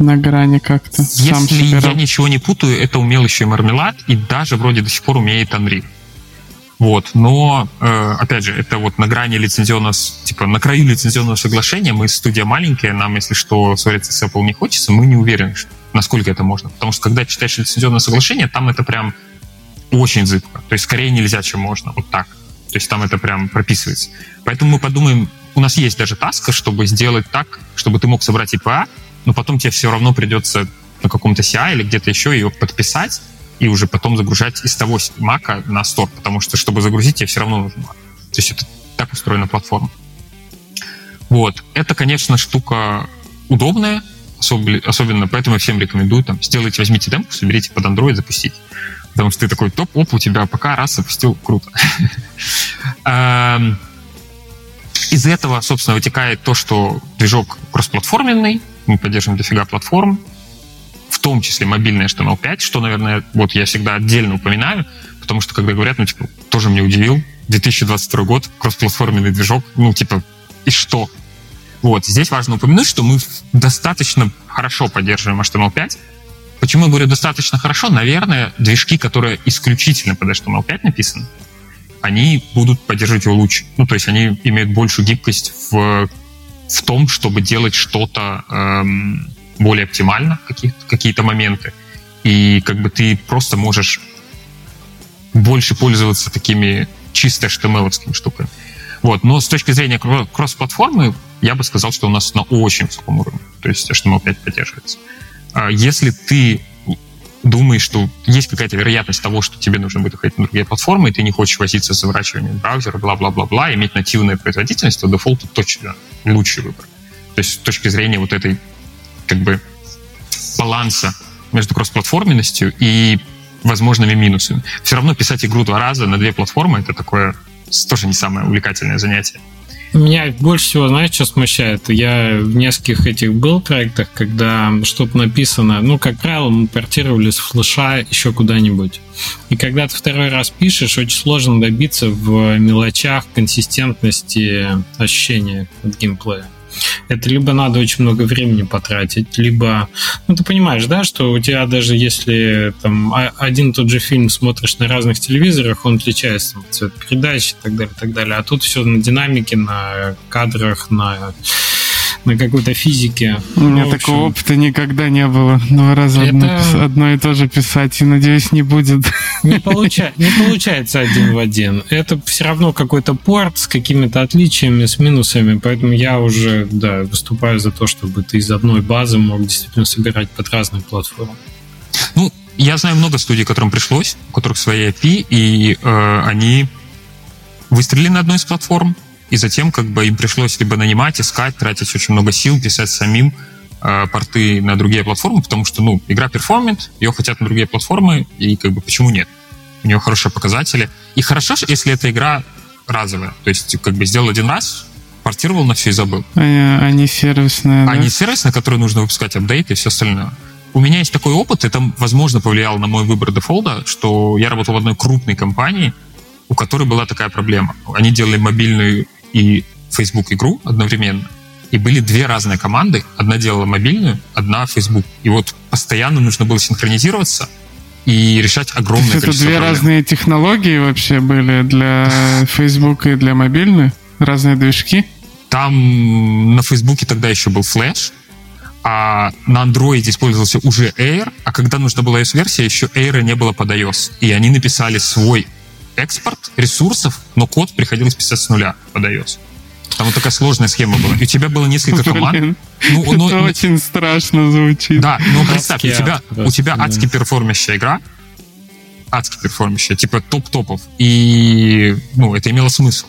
на грани как-то. Если я ничего не путаю, это умел еще и Мармелад, и даже вроде до сих пор умеет Unreal. Вот, но, э, опять же, это вот на грани лицензионного, типа, на краю лицензионного соглашения, мы студия маленькая, нам, если что, ссориться с Apple не хочется, мы не уверены, насколько это можно. Потому что, когда читаешь лицензионное соглашение, там это прям очень зыбко. То есть, скорее нельзя, чем можно. Вот так. То есть, там это прям прописывается. Поэтому мы подумаем, у нас есть даже таска, чтобы сделать так, чтобы ты мог собрать IPA, но потом тебе все равно придется на каком-то CI или где-то еще ее подписать, и уже потом загружать из того мака на стор, потому что, чтобы загрузить, тебе все равно нужен Mac. То есть это так устроена платформа. Вот. Это, конечно, штука удобная, особенно поэтому я всем рекомендую, там, сделайте, возьмите демку, соберите под Android, запустите. Потому что ты такой, топ, оп, у тебя пока раз запустил, круто. (laughs) Эм, из этого, собственно, вытекает то, что движок кроссплатформенный, мы поддерживаем дофига платформ, том числе мобильный HTML5, что, наверное, вот я всегда отдельно упоминаю, потому что, когда говорят, ну, типа, тоже мне удивил, 2022 год, кроссплатформенный движок, ну, типа, и что? Вот, здесь важно упомянуть, что мы достаточно хорошо поддерживаем HTML5. Почему я говорю достаточно хорошо? Наверное, движки, которые исключительно под HTML5 написаны, они будут поддерживать его лучше. Ну, то есть они имеют большую гибкость в, в том, чтобы делать что-то эм, более оптимально какие- какие-то моменты. И как бы ты просто можешь больше пользоваться такими чисто HTML штуками. Вот. Но с точки зрения кросс-платформы, я бы сказал, что у нас на очень высоком уровне. То есть HTML5 поддерживается. А если ты думаешь, что есть какая-то вероятность того, что тебе нужно будет выходить на другие платформы, и ты не хочешь возиться с заворачиванием браузера, бла-бла-бла-бла, иметь нативную производительность, то дефолт точно лучший выбор. То есть с точки зрения вот этой как бы баланса между кроссплатформенностью и возможными минусами. Все равно писать игру два раза на две платформы это такое тоже не самое увлекательное занятие. Меня больше всего, знаешь, что смущает? Я в нескольких этих был проектах, когда что-то написано, ну, как правило, мы портировали с флеша еще куда-нибудь. И когда ты второй раз пишешь, очень сложно добиться в мелочах консистентности ощущения от геймплея это либо надо очень много времени потратить, либо, ну, ты понимаешь, да, что у тебя даже если там один и тот же фильм смотришь на разных телевизорах, он отличается цвет передачи и так далее, и так далее, а тут все на динамике, на кадрах, на на какой-то физике. У меня ну, такого опыта никогда не было. Два раза это... одно, одно и то же писать, и, надеюсь, не будет. Не, получа... не получается один в один. Это все равно какой-то порт с какими-то отличиями, с минусами, поэтому я уже, да, выступаю за то, чтобы ты из одной базы мог действительно собирать под разные платформы. Ну, я знаю много студий, которым пришлось, у которых свои API, и э, они выстрелили на одной из платформ, и затем как бы им пришлось либо нанимать, искать, тратить очень много сил, писать самим э, порты на другие платформы, потому что, ну, игра перформит, ее хотят на другие платформы, и как бы почему нет? У нее хорошие показатели. И хорошо, если эта игра разовая, то есть как бы сделал один раз, портировал на все и забыл. А, а не сервисная, А да? не сервисная, которую нужно выпускать апдейты и все остальное. У меня есть такой опыт, это, возможно, повлияло на мой выбор дефолда, что я работал в одной крупной компании, у которой была такая проблема. Они делали мобильную и Facebook игру одновременно. И были две разные команды. Одна делала мобильную, одна Facebook. И вот постоянно нужно было синхронизироваться и решать огромное количество Это две проблем. разные технологии вообще были для Facebook и для мобильной? Разные движки? Там на Facebook тогда еще был Flash, а на Android использовался уже Air, а когда нужна была iOS-версия, еще Air не было под iOS. И они написали свой экспорт ресурсов, но код приходилось писать с нуля под iOS. Там вот такая сложная схема была. И у тебя было несколько команд. Ну, но, это очень страшно звучит. Да, но представь, у тебя, у тебя адски перформящая игра, адски перформящая, типа топ-топов. И, ну, это имело смысл.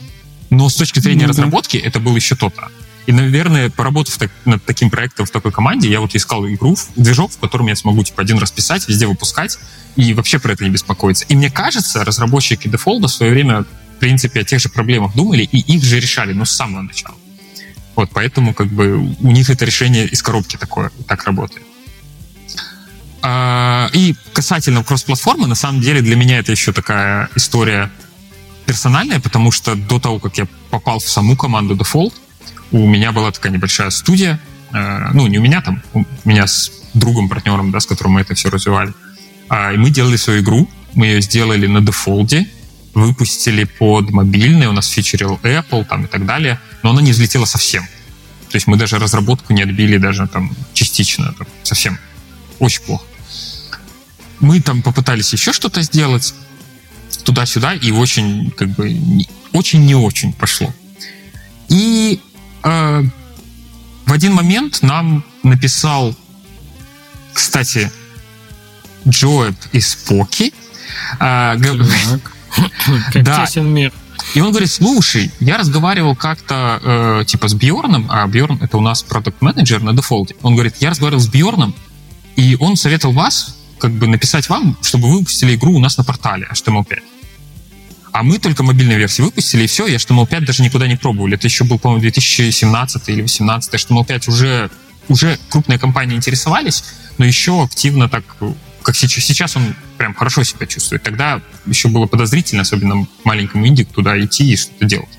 Но с точки зрения ну, разработки да. это было еще то-то. И, наверное, поработав так, над таким проектом в такой команде, я вот искал игру, движок, в котором я смогу типа один раз писать, везде выпускать и вообще про это не беспокоиться. И мне кажется, разработчики дефолда в свое время, в принципе, о тех же проблемах думали и их же решали, но с самого начала. Вот, поэтому как бы у них это решение из коробки такое, так работает. А, и касательно кросс-платформы, на самом деле для меня это еще такая история персональная, потому что до того, как я попал в саму команду Default, у меня была такая небольшая студия, э, ну, не у меня там, у меня с другом, партнером, да, с которым мы это все развивали. А, и мы делали свою игру, мы ее сделали на дефолде, выпустили под мобильный, у нас фичерил Apple там и так далее, но она не взлетела совсем. То есть мы даже разработку не отбили даже там частично, там, совсем. Очень плохо. Мы там попытались еще что-то сделать туда-сюда, и очень, как бы, очень не очень пошло. И э, в один момент нам написал, кстати, Джоэб из Поки. Э, (laughs) да. мир. И он говорит, слушай, я разговаривал как-то э, типа с Бьорном, а Бьорн это у нас продукт менеджер на дефолте. Он говорит, я разговаривал с Бьорном, и он советовал вас как бы написать вам, чтобы вы выпустили игру у нас на портале HTML5. А мы только мобильные версии выпустили, и все, и HTML5 даже никуда не пробовали. Это еще был, по-моему, 2017 или 2018. HTML5 уже, уже крупные компании интересовались, но еще активно так, как сейчас, сейчас он прям хорошо себя чувствует. Тогда еще было подозрительно, особенно маленькому инди, туда идти и что-то делать.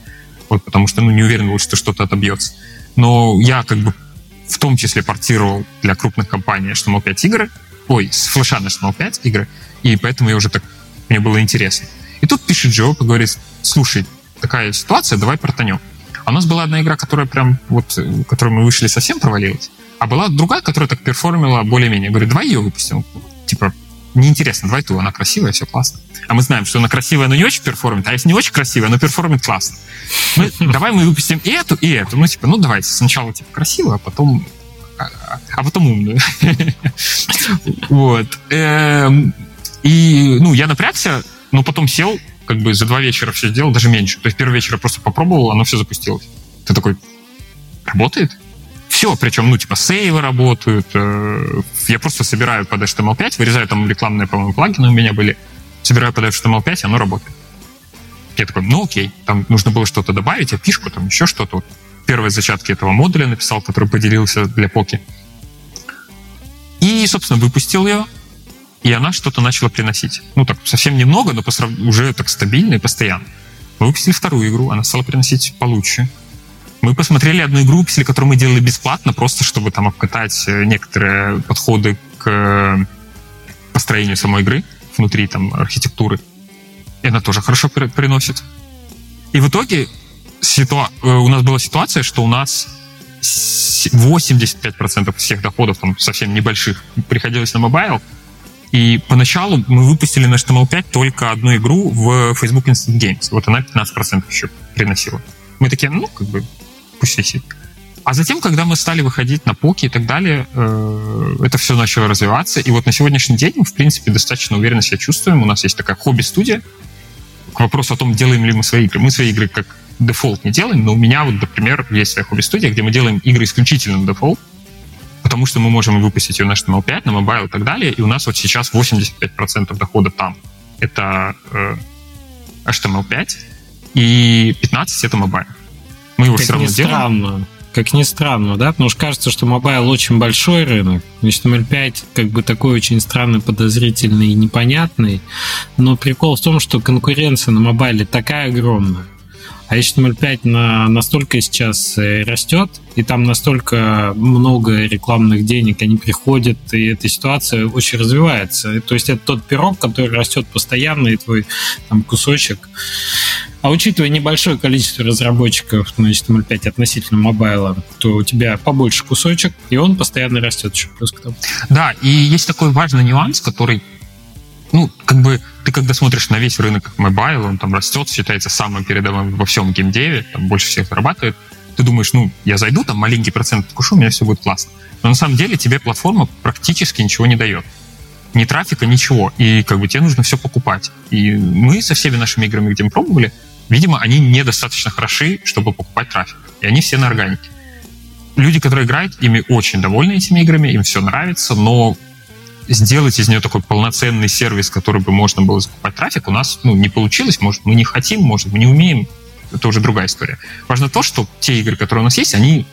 Вот, потому что ну, не уверен был, что что-то отобьется. Но я как бы в том числе портировал для крупных компаний HTML5 игры, ой, с флеша на HTML5 игры, и поэтому я уже так, мне было интересно. И тут пишет Джо и говорит, слушай, такая ситуация, давай портанем. А у нас была одна игра, которая прям, вот, которую мы вышли, совсем провалилась. А была другая, которая так перформила более-менее. Говорю, давай ее выпустим. Типа, неинтересно, давай ту, она красивая, все классно. А мы знаем, что она красивая, но не очень перформит, а если не очень красивая, но перформит классно. Мы, (laughs) давай мы выпустим и эту, и эту. Ну, типа, ну, давайте сначала, типа, красиво, а потом а, а потом умную. (laughs) Вот. Эм, и, ну, я напрягся, но потом сел, как бы за два вечера все сделал, даже меньше. То есть первый вечер я просто попробовал, оно все запустилось. Ты такой, работает? все, причем, ну, типа, сейвы работают. Э, я просто собираю под HTML5, вырезаю там рекламные, по-моему, плагины у меня были, собираю под HTML5, и оно работает. Я такой, ну окей, там нужно было что-то добавить, а фишку, там еще что-то. Вот первые зачатки этого модуля написал, который поделился для Поки. И, собственно, выпустил ее, и она что-то начала приносить. Ну, так, совсем немного, но посрав... уже так стабильно и постоянно. Мы выпустили вторую игру, она стала приносить получше. Мы посмотрели одну игру, выпустили, которую мы делали бесплатно, просто чтобы там обкатать э, некоторые подходы к э, построению самой игры внутри там архитектуры. И она тоже хорошо приносит. И в итоге ситуа... Э, у нас была ситуация, что у нас 85% всех доходов, там, совсем небольших, приходилось на mobile. И поначалу мы выпустили на HTML5 только одну игру в Facebook Instant Games. Вот она 15% еще приносила. Мы такие, ну, как бы, пусть висит. А затем, когда мы стали выходить на Poki и так далее, э, это все начало развиваться. И вот на сегодняшний день мы, в принципе, достаточно уверенно себя чувствуем. У нас есть такая хобби-студия. К вопросу о том, делаем ли мы свои игры. Мы свои игры как Defold не делаем, но у меня вот, например, есть своя хобби-студия, где мы делаем игры исключительно на Defold, потому что мы можем выпустить ее на HTML5, на mobile и так далее, и у нас вот сейчас 85% дохода там. Это э, HTML5, и 15% это mobile. Мы его как все равно делаем. Странно. Как ни странно, да? Потому что кажется, что mobile очень большой рынок. HTML5 как бы такой очень странный, подозрительный и непонятный. Но прикол в том, что конкуренция на мобайле такая огромная, а HTML5 на, настолько сейчас э, растет, и там настолько много рекламных денег, они приходят, и эта ситуация очень развивается. То есть это тот пирог, который растет постоянно, и твой там, кусочек. А учитывая небольшое количество разработчиков на HTML5 относительно мобайла, то у тебя побольше кусочек, и он постоянно растет еще плюс к тому. Да, и есть такой важный нюанс, который ну, как бы ты когда смотришь на весь рынок mobile, он там растет, считается самым передовым во всем геймдеве, там больше всех зарабатывает, ты думаешь, ну, я зайду, там маленький процент откушу, у меня все будет классно. Но на самом деле тебе платформа практически ничего не дает. Ни трафика, ничего. И как бы тебе нужно все покупать. И мы со всеми нашими играми, где мы пробовали, видимо, они недостаточно хороши, чтобы покупать трафик. И они все на органике. Люди, которые играют, ими очень довольны этими играми, им все нравится, но сделать из нее такой полноценный сервис, который бы можно было закупать трафик, у нас ну, не получилось. Может, мы не хотим, может, мы не умеем. Это уже другая история. Важно то, что те игры, которые у нас есть, они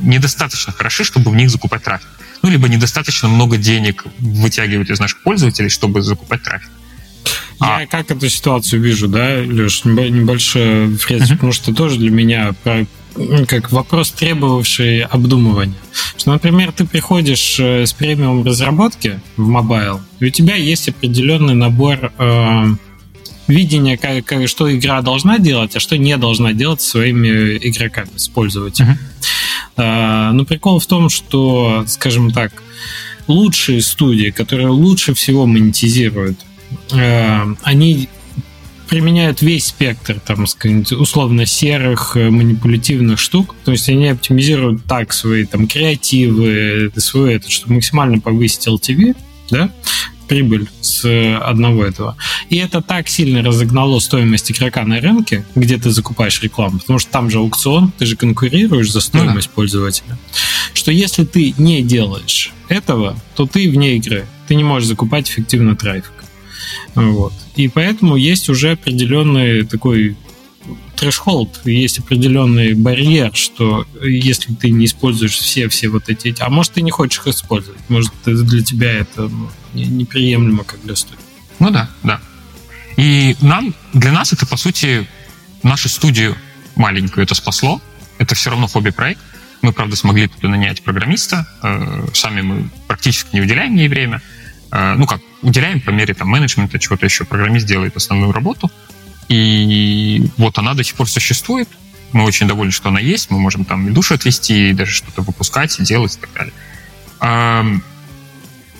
недостаточно хороши, чтобы в них закупать трафик. Ну, либо недостаточно много денег вытягивать из наших пользователей, чтобы закупать трафик. Я а. как эту ситуацию вижу, да, Леш, небольшой фрез, uh-huh. потому что тоже для меня как вопрос, требовавший обдумывания. Что, например, ты приходишь э, с премиум разработки в mobile, и у тебя есть определенный набор э, видения, как, как, что игра должна делать, а что не должна делать своими игроками, с пользователями. Uh-huh. Э, но прикол в том, что, скажем так, лучшие студии, которые лучше всего монетизируют, э, они применяют весь спектр, там, условно, серых э, манипулятивных штук. То есть они оптимизируют так свои там креативы, свой этот, чтобы максимально повысить LTV, да, прибыль с одного этого. И это так сильно разогнало стоимость игрока на рынке, где ты закупаешь рекламу, потому что там же аукцион, ты же конкурируешь за стоимость да. пользователя, что если ты не делаешь этого, то ты вне игры. Ты не можешь закупать эффективно трафик. Вот. И поэтому есть уже определенный такой трэш-холд, есть определенный барьер, что если ты не используешь все-все вот эти... А может, ты не хочешь их использовать. Может, для тебя это ну, неприемлемо как для студии. Ну да, да. И нам, для нас это, по сути, нашу студию маленькую это спасло. Это все равно хобби-проект. Мы, правда, смогли туда нанять программиста. Э, сами мы практически не уделяем ей время. Э, ну как, уделяем по мере там, менеджмента, чего-то еще. Программист делает основную работу. И вот она до сих пор существует. Мы очень довольны, что она есть. Мы можем там и душу отвести, и даже что-то выпускать, и делать, и так далее.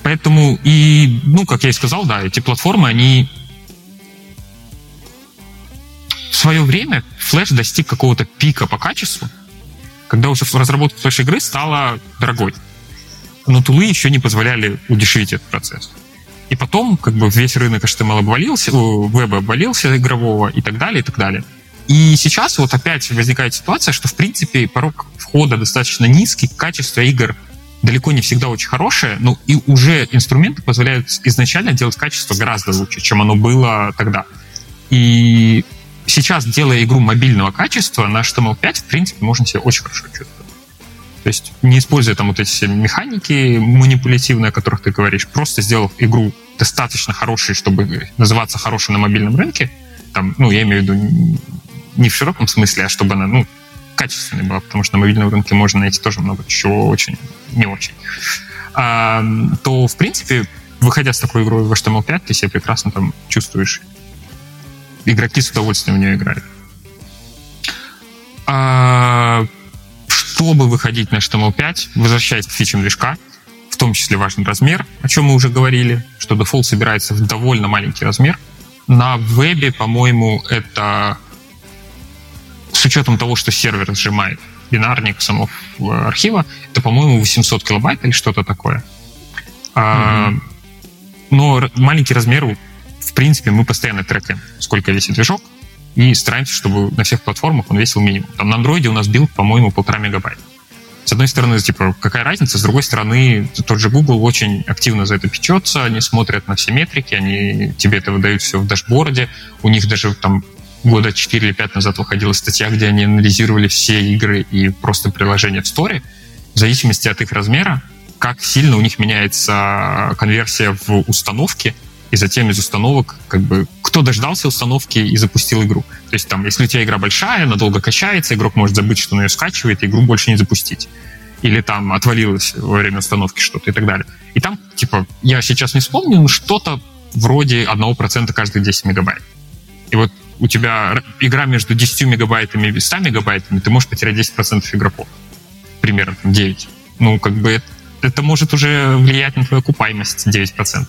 Поэтому, и, ну, как я и сказал, да, эти платформы, они в свое время Flash достиг какого-то пика по качеству, когда уже разработка флеш-игры стала дорогой но тулы еще не позволяли удешевить этот процесс. И потом как бы весь рынок HTML обвалился, веба обвалился игрового и так далее, и так далее. И сейчас вот опять возникает ситуация, что, в принципе, порог входа достаточно низкий, качество игр далеко не всегда очень хорошее, но и уже инструменты позволяют изначально делать качество гораздо лучше, чем оно было тогда. И сейчас, делая игру мобильного качества, на HTML5, в принципе, можно себя очень хорошо чувствовать. То есть не используя там вот эти все механики манипулятивные, о которых ты говоришь, просто сделав игру достаточно хорошей, чтобы называться хорошей на мобильном рынке, там, ну, я имею в виду не в широком смысле, а чтобы она, ну, качественной была, потому что на мобильном рынке можно найти тоже много чего очень не очень. А, то, в принципе, выходя с такой игрой в HTML5, ты себя прекрасно там чувствуешь. Игроки с удовольствием в нее играют. А, чтобы выходить на HTML5, возвращаясь к фичам движка, в том числе важен размер, о чем мы уже говорили, что дефолт собирается в довольно маленький размер. На вебе, по-моему, это с учетом того, что сервер сжимает бинарник самого архива, это, по-моему, 800 килобайт или что-то такое. Mm-hmm. Но маленький размер, в принципе, мы постоянно трекаем, сколько весит движок, и стараемся, чтобы на всех платформах он весил минимум. Там на андроиде у нас билд, по-моему, полтора мегабайта. С одной стороны, типа, какая разница? С другой стороны, тот же Google очень активно за это печется, они смотрят на все метрики, они тебе это выдают все в дашборде, у них даже там года 4 или 5 назад выходила статья, где они анализировали все игры и просто приложения в сторе, в зависимости от их размера, как сильно у них меняется конверсия в установке, и затем из установок, как бы, кто дождался установки и запустил игру. То есть там, если у тебя игра большая, она долго качается, игрок может забыть, что он ее скачивает, и игру больше не запустить. Или там отвалилось во время установки что-то и так далее. И там, типа, я сейчас не вспомню, но что-то вроде 1% каждые 10 мегабайт. И вот у тебя игра между 10 мегабайтами и 100 мегабайтами, ты можешь потерять 10% игроков. Примерно 9. Ну, как бы это, это может уже влиять на твою окупаемость 9%.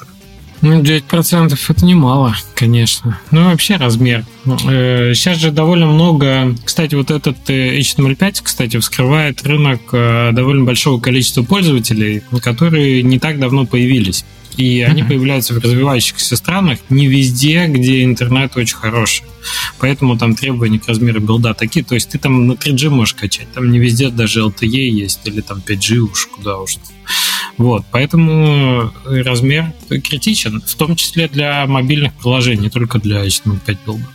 Ну, 9% это немало, конечно. Ну, вообще размер. Сейчас э, же довольно много... Кстати, вот этот HTML5, кстати, вскрывает рынок э, довольно большого количества пользователей, которые не так давно появились. И они появляются в развивающихся странах не везде, где интернет очень хороший. Поэтому там требования к размеру билда такие. То есть ты там на 3G можешь качать. Там не везде даже LTE есть, или там 5G уж куда уж. Вот, поэтому размер критичен, в том числе для мобильных приложений, не только для HTML5 билда.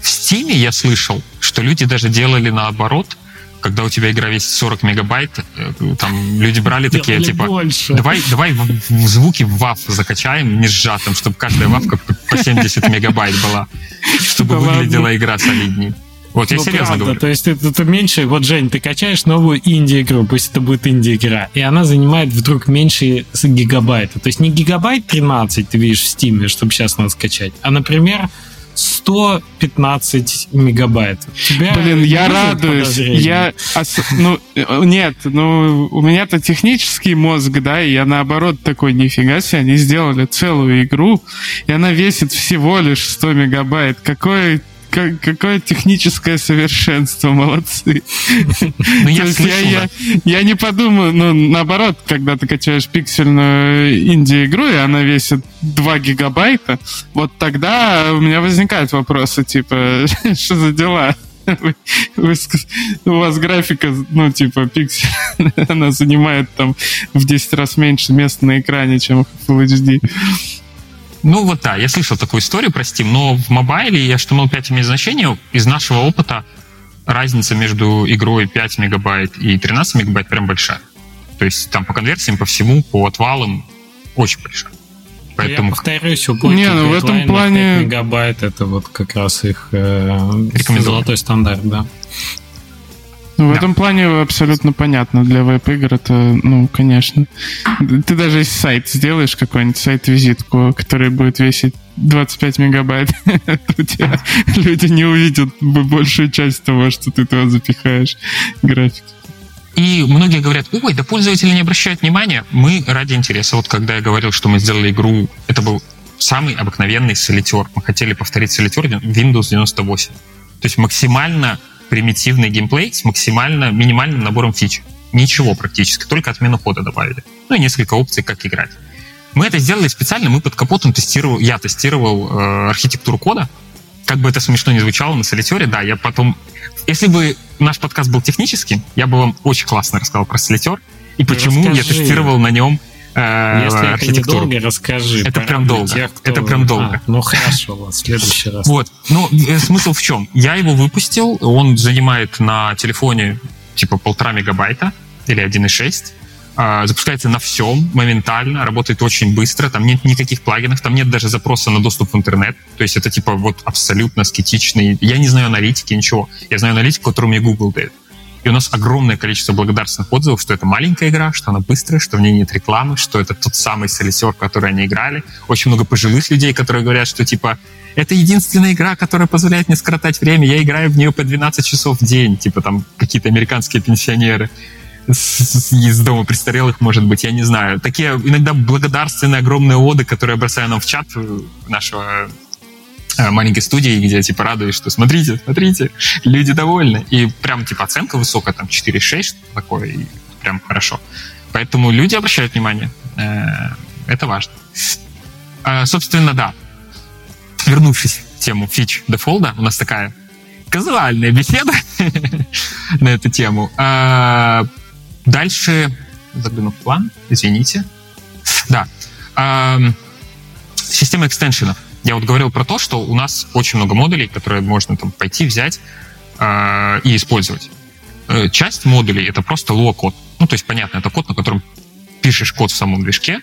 В Steam я слышал, что люди даже делали наоборот, когда у тебя игра весит 40 мегабайт, э, там люди брали такие, типа, больше. давай, давай в, в звуки в WAV закачаем, не сжатым, чтобы каждая вавка по 70 мегабайт была, (laughs) чтобы выглядела игра солиднее. Вот я ну, серьезно правда, говорю. То есть это, это меньше, вот, Жень, ты качаешь новую инди-игру, пусть это будет инди-игра, и она занимает вдруг меньше гигабайта. То есть не гигабайт 13 ты видишь в Steam, чтобы сейчас надо скачать, а, например, 115 мегабайт. Тебя Блин, я радуюсь. Я, ну, нет, ну, у меня-то технический мозг, да, и я наоборот такой, нифига себе, они сделали целую игру, и она весит всего лишь 100 мегабайт. Какой как, какое техническое совершенство, молодцы. Ну, я, я, я, я не подумаю, ну, наоборот, когда ты качаешь пиксельную инди-игру, и она весит 2 гигабайта, вот тогда у меня возникают вопросы, типа, (laughs) что за дела? Вы, вы, у вас графика, ну, типа, пиксель, (laughs) она занимает там в 10 раз меньше места на экране, чем в Full HD. Ну вот да, я слышал такую историю про Steam, но в мобайле и HTML5 имеет значение. Из нашего опыта разница между игрой 5 мегабайт и 13 мегабайт прям большая. То есть там по конверсиям, по всему, по отвалам очень большая. Поэтому... Я повторюсь, у Не, ну в этом плане... мегабайт это вот как раз их э, золотой стандарт, да. Ну, в да. этом плане абсолютно понятно. Для веб-игр это, ну, конечно. Ты даже если сайт сделаешь какой-нибудь сайт-визитку, который будет весить 25 мегабайт, (laughs) у тебя люди не увидят большую часть того, что ты туда запихаешь график. И многие говорят, ой, да пользователи не обращают внимания. Мы ради интереса. Вот когда я говорил, что мы сделали игру, это был самый обыкновенный солитер. Мы хотели повторить солитер Windows 98. То есть максимально примитивный геймплей с максимально минимальным набором фич. Ничего практически, только отмену хода добавили. Ну и несколько опций, как играть. Мы это сделали специально, мы под капотом тестировал, я тестировал э, архитектуру кода, как бы это смешно не звучало, на солитере, да, я потом... Если бы наш подкаст был техническим, я бы вам очень классно рассказал про солитер и почему Расскажи. я тестировал на нем Если архитектуру. это недолго, расскажи. Это прям долго. Тех, кто... Это прям долго. А, ну хорошо, в следующий раз. Вот. Ну, э, смысл в чем? Я его выпустил, он занимает на телефоне типа полтора мегабайта или 1,6. А, запускается на всем моментально, работает очень быстро, там нет никаких плагинов, там нет даже запроса на доступ в интернет, то есть это типа вот абсолютно скетичный. Я не знаю аналитики, ничего. Я знаю аналитику, которую мне Google дает. И у нас огромное количество благодарственных отзывов, что это маленькая игра, что она быстрая, что в ней нет рекламы, что это тот самый солисер, который они играли. Очень много пожилых людей, которые говорят, что типа это единственная игра, которая позволяет мне скоротать время. Я играю в нее по 12 часов в день. Типа там какие-то американские пенсионеры из дома престарелых, может быть, я не знаю. Такие иногда благодарственные огромные оды, которые бросаю нам в чат нашего э, маленькой студии, где типа радуешь, что смотрите, смотрите, люди довольны. И прям типа оценка высокая, там 4-6, что такое, и прям хорошо. Поэтому люди обращают внимание. Э, это важно. А, собственно, да. Вернувшись в тему фич дефолда, у нас такая казуальная беседа (laughs) на эту тему. А, Дальше, загляну в план, извините. Да. Эм, система экстеншенов. Я вот говорил про то, что у нас очень много модулей, которые можно там пойти, взять э, и использовать. Э, часть модулей — это просто Lua-код. Ну, то есть, понятно, это код, на котором пишешь код в самом движке,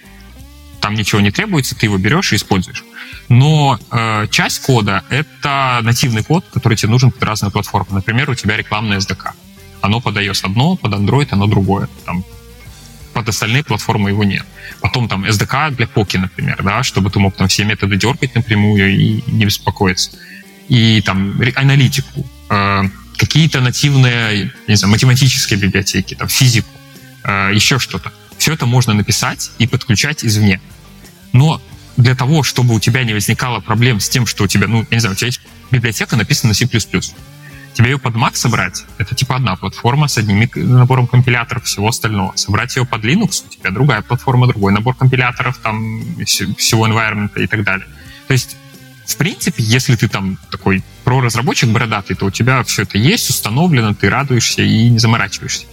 там ничего не требуется, ты его берешь и используешь. Но э, часть кода — это нативный код, который тебе нужен под разные платформы. Например, у тебя рекламная SDK оно под iOS одно, под Android оно другое. Там, под остальные платформы его нет. Потом там SDK для Поки, например, да, чтобы ты мог там все методы дергать напрямую и не беспокоиться. И там аналитику, э, какие-то нативные, не знаю, математические библиотеки, там физику, э, еще что-то. Все это можно написать и подключать извне. Но для того, чтобы у тебя не возникало проблем с тем, что у тебя, ну, я не знаю, у тебя есть библиотека, написана на C++, Тебе ее под Mac собрать, это типа одна платформа с одним набором компиляторов, всего остального. Собрать ее под Linux, у тебя другая платформа, другой набор компиляторов, там, всего environment и так далее. То есть, в принципе, если ты там такой про-разработчик бородатый, то у тебя все это есть, установлено, ты радуешься и не заморачиваешься.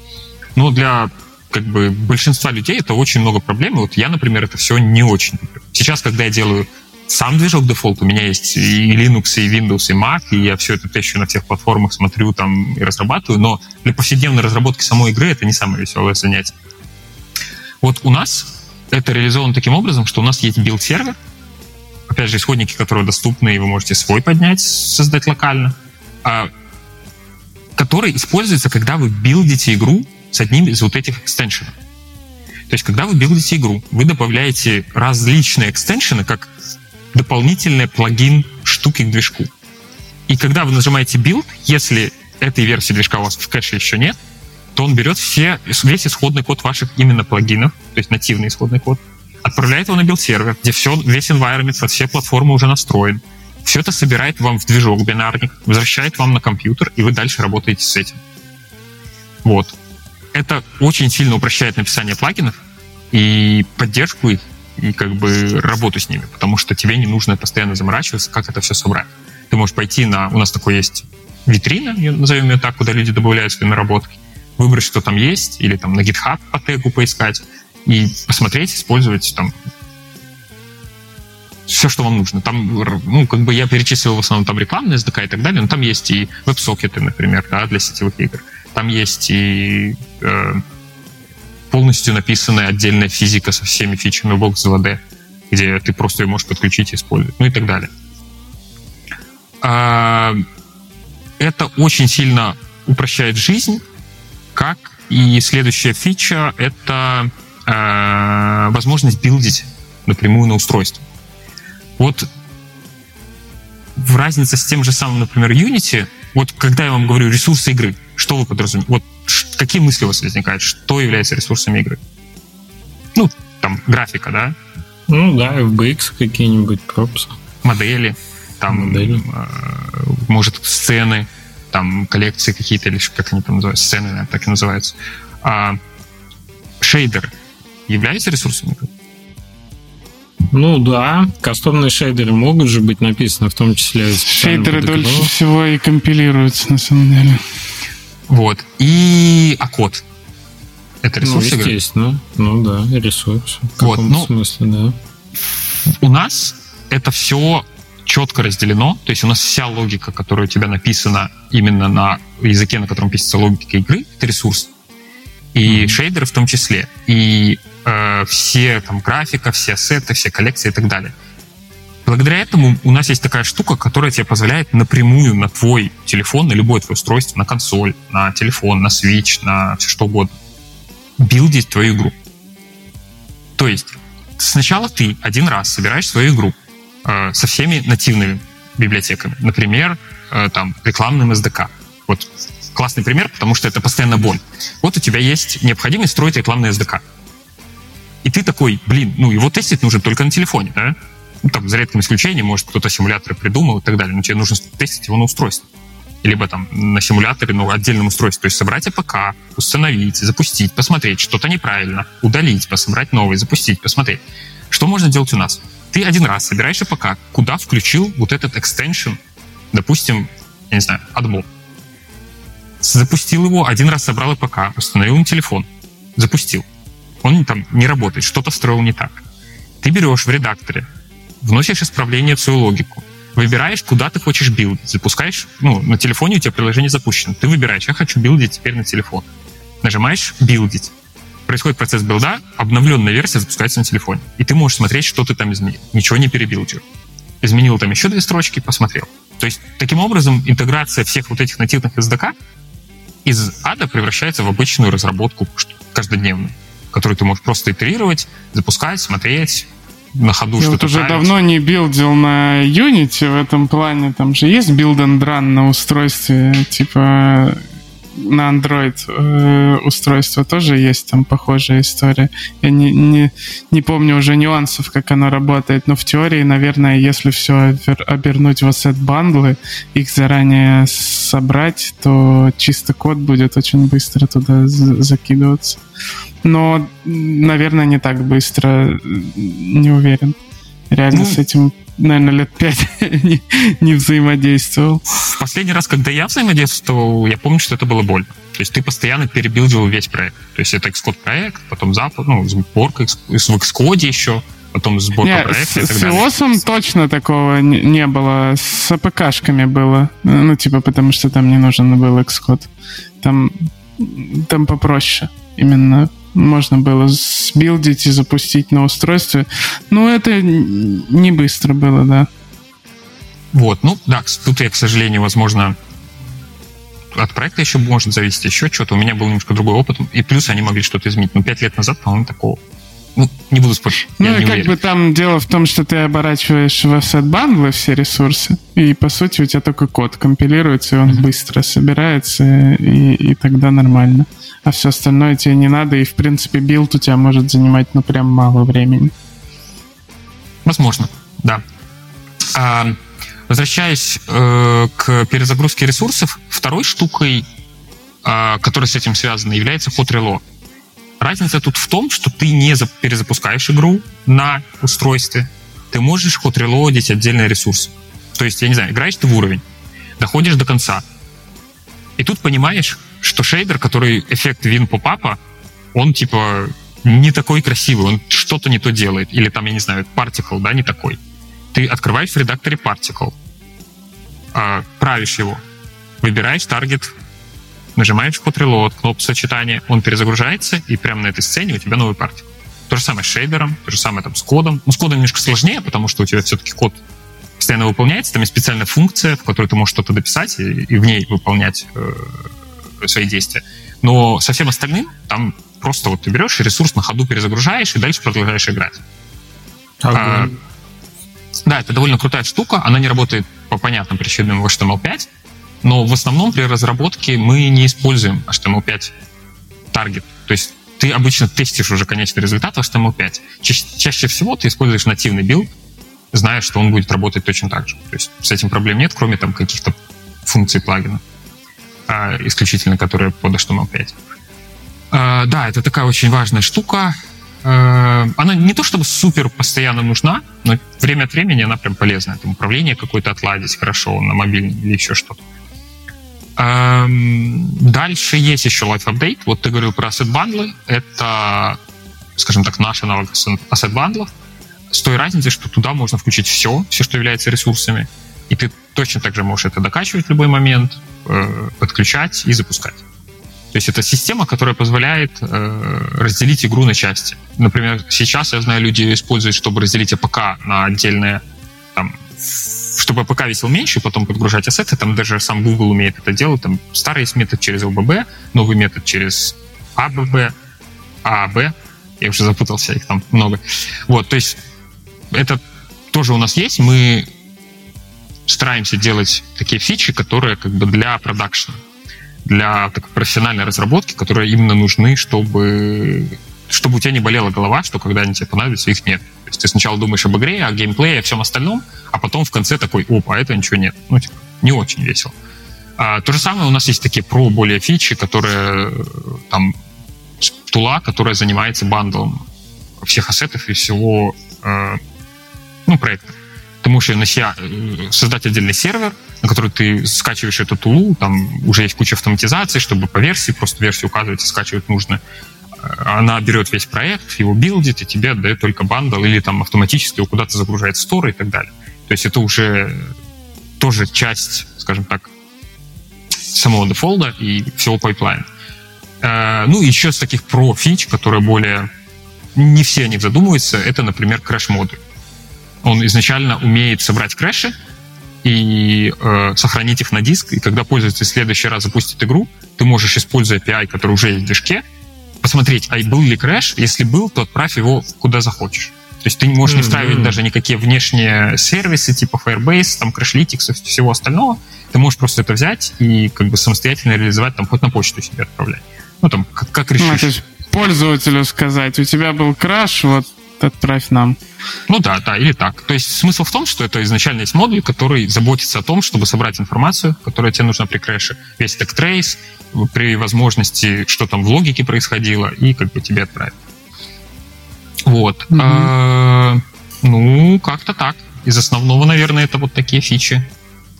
Но для как бы большинства людей это очень много проблем. Вот я, например, это все не очень люблю. Сейчас, когда я делаю сам движок дефолт. У меня есть и Linux, и Windows, и Mac, и я все это тещу на всех платформах, смотрю там и разрабатываю, но для повседневной разработки самой игры это не самое веселое занятие. Вот у нас это реализовано таким образом, что у нас есть билд-сервер, опять же, исходники, которые доступны, и вы можете свой поднять, создать локально, а, который используется, когда вы билдите игру с одним из вот этих extension ов. То есть, когда вы билдите игру, вы добавляете различные extension ы, как дополнительный плагин штуки к движку. И когда вы нажимаете build, если этой версии движка у вас в кэше еще нет, то он берет все, весь исходный код ваших именно плагинов, то есть нативный исходный код, отправляет его на билд-сервер, где все, весь environment, все платформы уже настроен. Все это собирает вам в движок бинарник, возвращает вам на компьютер, и вы дальше работаете с этим. Вот. Это очень сильно упрощает написание плагинов и поддержку их, и как бы работу с ними, потому что тебе не нужно постоянно заморачиваться, как это все собрать. Ты можешь пойти на... У нас такой есть витрина, назовем ее так, куда люди добавляют свои наработки, выбрать, что там есть, или там на GitHub по тегу поискать, и посмотреть, использовать там все, что вам нужно. Там, ну, как бы я перечислил в основном там рекламные SDK и так далее, но там есть и веб-сокеты, например, да, для сетевых игр. Там есть и э, полностью написанная отдельная физика со всеми фичами Vox 2D, где ты просто ее можешь подключить и использовать, ну и так далее. А, это очень сильно упрощает жизнь, как и следующая фича — это а, возможность билдить напрямую на устройство. Вот в разнице с тем же самым, например, Unity, вот когда я вам говорю ресурсы игры, что вы подразумеваете? Вот какие мысли у вас возникают? Что является ресурсами игры? Ну, там, графика, да? Ну да, FBX какие-нибудь пропсы. Модели, там, Модели. Э, может, сцены, там, коллекции какие-то, или как они там называются, сцены, наверное, так и называются. А, шейдеры являются ресурсами игры? Ну да, кастомные шейдеры могут же быть написаны, в том числе... Шейдеры дольше всего и компилируются, на самом деле. Вот. И а код. Это ресурс Ну, естественно. Ну да, ресурс. В Вот, ну, смысле, да. У нас это все четко разделено, то есть у нас вся логика, которая у тебя написана именно на языке, на котором пишется логика игры, это ресурс. И mm-hmm. шейдеры в том числе. И э, все там графика, все ассеты, все коллекции и так далее. Благодаря этому у нас есть такая штука, которая тебе позволяет напрямую на твой телефон, на любое твое устройство, на консоль, на телефон, на Switch, на все что угодно, билдить твою игру. То есть сначала ты один раз собираешь свою игру э, со всеми нативными библиотеками. Например, э, там, рекламным SDK. Вот классный пример, потому что это постоянно боль. Вот у тебя есть необходимость строить рекламный SDK. И ты такой, блин, ну его тестить нужно только на телефоне, да? Там, за редким исключением, может, кто-то симуляторы придумал и так далее, но тебе нужно тестить его на устройстве. Либо там на симуляторе, ну, отдельном устройстве. То есть собрать APK, установить, запустить, посмотреть, что-то неправильно, удалить, пересобрать новый, запустить, посмотреть. Что можно делать у нас? Ты один раз собираешь APK, куда включил вот этот extension, допустим, я не знаю, AdMob. Запустил его, один раз собрал APK, установил на телефон, запустил. Он там не работает, что-то настроил не так. Ты берешь в редакторе, вносишь исправление в свою логику, выбираешь, куда ты хочешь билдить, запускаешь, ну, на телефоне у тебя приложение запущено, ты выбираешь, я хочу билдить теперь на телефон. Нажимаешь «билдить», происходит процесс билда, обновленная версия запускается на телефоне. И ты можешь смотреть, что ты там изменил. Ничего не перебилдил. Изменил там еще две строчки, посмотрел. То есть, таким образом, интеграция всех вот этих нативных SDK из ада превращается в обычную разработку каждодневную, которую ты можешь просто итерировать, запускать, смотреть, на ходу Я что-то уже править. давно не билдил на Unity в этом плане. Там же есть build and run на устройстве, типа на Android э, устройство тоже есть там похожая история. Я не, не, не помню уже нюансов, как оно работает, но в теории, наверное, если все обернуть в asset бандлы, их заранее собрать, то чисто код будет очень быстро туда закидываться. Но, наверное, не так быстро, не уверен. Реально ну, с этим наверное, лет пять (laughs) не, не взаимодействовал. Последний раз, когда я взаимодействовал, я помню, что это было больно. То есть ты постоянно перебилдил весь проект. То есть это Xcode проект, потом запуск, ну, сборка в Xcode еще, потом сборка не, проекта с, и так далее. С точно такого не, не было. С АПКшками было. Ну, типа, потому что там не нужен был Xcode. Там, там попроще именно можно было сбилдить и запустить на устройстве. Но это не быстро было, да. Вот, ну да, тут я, к сожалению, возможно, от проекта еще может зависеть еще что-то. У меня был немножко другой опыт, и плюс они могли что-то изменить. Но пять лет назад, по-моему, такого. Ну, не буду спорить. Ну, и как уверен. бы там дело в том, что ты оборачиваешь в asset бандлы все ресурсы, и по сути у тебя только код компилируется, и он mm-hmm. быстро собирается, и, и тогда нормально а все остальное тебе не надо, и, в принципе, build у тебя может занимать, ну, прям мало времени. Возможно, да. А, возвращаясь э, к перезагрузке ресурсов, второй штукой, э, которая с этим связана, является Hot Reload. Разница тут в том, что ты не перезапускаешь игру на устройстве, ты можешь hot reload ить отдельные ресурсы. То есть, я не знаю, играешь ты в уровень, доходишь до конца, и тут понимаешь, что шейдер, который эффект вин попапа, он типа не такой красивый, он что-то не то делает. Или там, я не знаю, particle, да, не такой. Ты открываешь в редакторе э, правишь его, выбираешь таргет, нажимаешь код reload, кнопку сочетания, он перезагружается, и прямо на этой сцене у тебя новый particle. То же самое с шейдером, то же самое там с кодом. Ну, с кодом немножко сложнее, потому что у тебя все-таки код постоянно выполняется, там есть специальная функция, в которой ты можешь что-то дописать и, и в ней выполнять э, свои действия. Но со всем остальным там просто вот ты берешь ресурс на ходу перезагружаешь и дальше продолжаешь играть. А, да, это довольно крутая штука. Она не работает по понятным причинам в HTML5, но в основном при разработке мы не используем HTML5 target. То есть ты обычно тестишь уже конечный результат в HTML5. Ча- чаще всего ты используешь нативный build, зная, что он будет работать точно так же. То есть с этим проблем нет, кроме там каких-то функций плагина а, исключительно, которые под HTML5. А, да, это такая очень важная штука. э, она не то чтобы супер постоянно нужна, но время от времени она прям полезна. Там управление какое-то отладить хорошо на мобильном или еще что-то. Эм, дальше есть еще Life Update. Вот ты говорил про asset бандлы. Это, скажем так, наш аналог asset bundle ов. С той разницей, что туда можно включить все, все, что является ресурсами. И ты точно так же можешь это докачивать в любой момент, э, подключать и запускать. То есть это система, которая позволяет э, разделить игру на части. Например, сейчас я знаю, люди используют, чтобы разделить APK на отдельные там, чтобы APK весил меньше, потом подгружать asset ы, там даже сам Google умеет это делать, там старый есть метод через OBB, новый метод через АББ, ААБ, я уже запутался, их там много. Вот, то есть это тоже у нас есть, мы стараемся делать такие фичи, которые как бы для продакшена, для такой профессиональной разработки, которые именно нужны, чтобы чтобы у тебя не болела голова, что когда они тебе понадобятся, их нет. То есть ты сначала думаешь об игре, о геймплее, о всем остальном, а потом в конце такой, опа, а это ничего нет. Ну, типа, не очень весело. А, то же самое у нас есть такие про более фичи, которые там tool а, которая занимается bundle ом всех asset ов и всего э, ну, проекта. Ты можешь на себя э, создать отдельный сервер, на который ты скачиваешь эту tool у, там уже есть куча автоматизации, чтобы по версии, просто версию указывать и скачивать нужно она берет весь проект, его build ит, и тебе отдает только bundle, или там автоматически его куда-то загружает в store и так далее. То есть это уже тоже часть, скажем так, самого Defold а и всего pipeline а. Э, ну, еще с таких pro-фич, которые более... Не все о них задумываются, это, например, crash-модуль. Он изначально умеет собрать crash и и э, сохранить их на диск, и когда пользователь в следующий раз запустит игру, ты можешь, используя API, который уже есть в движке, посмотреть, а был ли crash. Если был, то отправь его куда захочешь. То есть ты можешь не встраивать mm-hmm. даже никакие внешние сервисы типа Firebase, там Crashlytics и всего остального. Ты можешь просто это взять и как бы самостоятельно реализовать, там хоть на почту себе отправлять. Ну, там, как, как решишь. Ну, то есть пользователю сказать, у тебя был crash, вот отправь нам. Ну да, да, или так. То есть смысл в том, что это изначально есть модуль, который заботится о том, чтобы собрать информацию, которая тебе нужна при crash е. Весь stack trace, при возможности, что там в логике происходило, и как бы тебе отправить. Вот. Mm-hmm. А, ну, как-то так. Из основного, наверное, это вот такие фичи,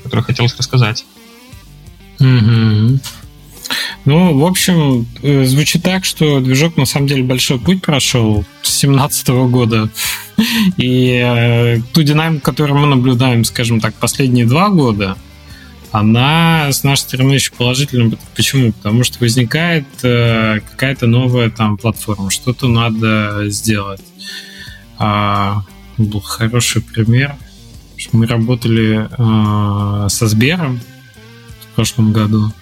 которые хотелось рассказать. Mm-hmm. Ну, в общем, э, звучит так, что движок на самом деле большой путь прошел с 2017 года. И э, ту динамику, которую мы наблюдаем, скажем так, последние два года, она с нашей стороны еще положительная. Почему? Потому что возникает э, какая-то новая там платформа, что-то надо сделать. А, был хороший пример. Мы работали э, со Сбером, прошлом году.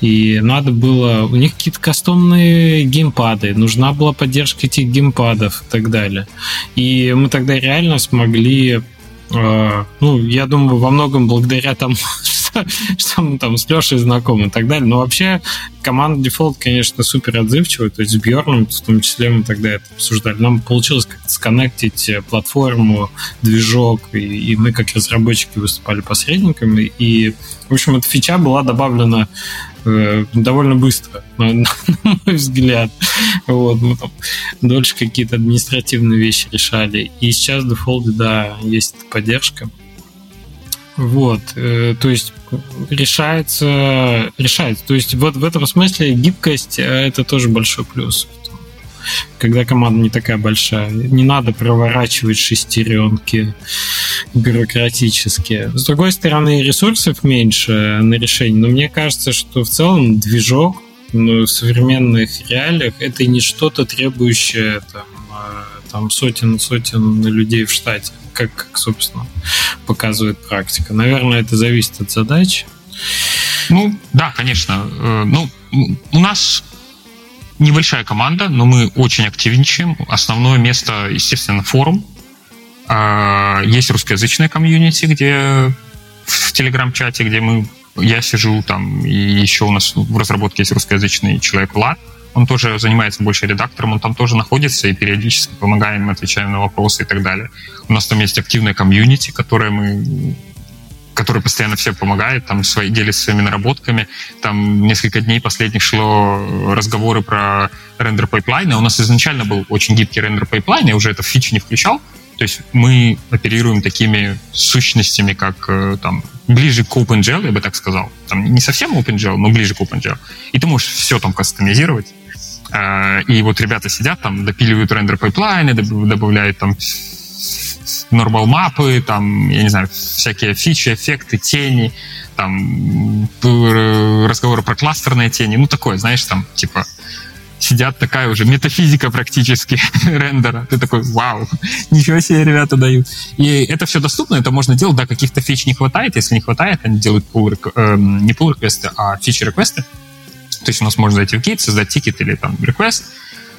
И надо было... У них какие-то кастомные геймпады. Нужна была поддержка этих геймпадов и так далее. И мы тогда реально смогли... Э, ну, я думаю, во многом благодаря тому, (laughs) (laughs) что мы там с Лешей знакомы и так далее. Но вообще команда Default, конечно, супер отзывчивая. То есть с Бьерном в том числе мы тогда это обсуждали. Нам получилось как-то сконнектить э, платформу, движок, и, и мы как разработчики выступали посредниками. И, в общем, эта фича была добавлена э, довольно быстро, (laughs) на, на мой взгляд. Вот, мы там дольше какие-то административные вещи решали. И сейчас в Default, да, есть поддержка. Вот, э, то есть решается, решается. То есть вот в этом смысле гибкость э, это тоже большой плюс. Когда команда не такая большая, не надо проворачивать шестеренки бюрократические. С другой стороны, ресурсов меньше на решение, но мне кажется, что в целом движок ну, в современных реалиях это не что-то требующее там, там сотен сотен людей в штате как, как, собственно, показывает практика. Наверное, это зависит от задач. Ну, да, конечно. Э, ну, у нас небольшая команда, но мы очень активничаем. Основное место, естественно, форум. А, есть русскоязычная комьюнити, где в телеграм-чате, где мы я сижу там, и еще у нас в разработке есть русскоязычный человек Влад, он тоже занимается больше редактором, он там тоже находится и периодически помогаем, отвечаем на вопросы и так далее. У нас там есть активная комьюнити, которая мы который постоянно все помогает, там свои, делится своими наработками. Там несколько дней последних шло разговоры про рендер пайплайна. У нас изначально был очень гибкий render pipeline, я уже это в фичу не включал. То есть мы оперируем такими сущностями, как э, там ближе к OpenGL, я бы так сказал. Там не совсем OpenGL, но ближе к OpenGL. И ты можешь все там кастомизировать. Э, и вот ребята сидят там, допиливают render pipeline ы, добавляют там normal map ы, там, я не знаю, всякие фичи, эффекты, тени, там, разговоры про кластерные тени, ну, такое, знаешь, там, типа, сидят такая уже метафизика практически (laughs) render а. Ты такой, вау, (laughs) ничего себе ребята дают. И это все доступно, это можно делать, да, каких-то фич не хватает. Если не хватает, они делают pull, э, не pull request ы, а feature request ы. То есть у нас можно зайти в Git, создать тикет или там request,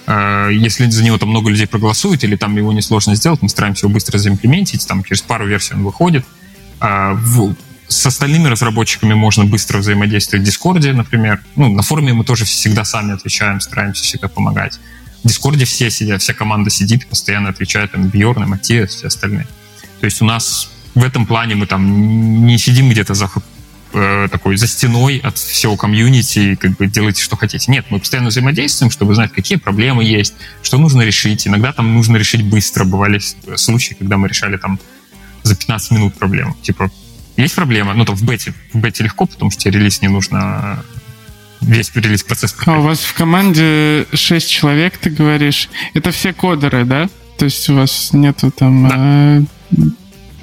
Э, если за него там много людей проголосует или там его несложно сделать, мы стараемся его быстро за implement ить, там через пару версий он выходит. А, с остальными разработчиками можно быстро взаимодействовать в Discord е, например. Ну, на форуме мы тоже всегда сами отвечаем, стараемся всегда помогать. В Discord е все сидят, вся команда сидит, постоянно отвечает, там, Бьорн, Матиас, все остальные. То есть у нас в этом плане мы там не сидим где-то за э, такой за стеной от всего комьюнити, как бы делайте, что хотите. Нет, мы постоянно взаимодействуем, чтобы знать, какие проблемы есть, что нужно решить. Иногда там нужно решить быстро. Бывали случаи, когда мы решали там за 15 минут проблему. Типа, есть проблема, ну, там в бете. В бете легко, потому что тебе релиз не нужно весь релиз процесс. А у вас в команде 6 человек, ты говоришь. Это все кодеры, да? То есть у вас нету там да. э,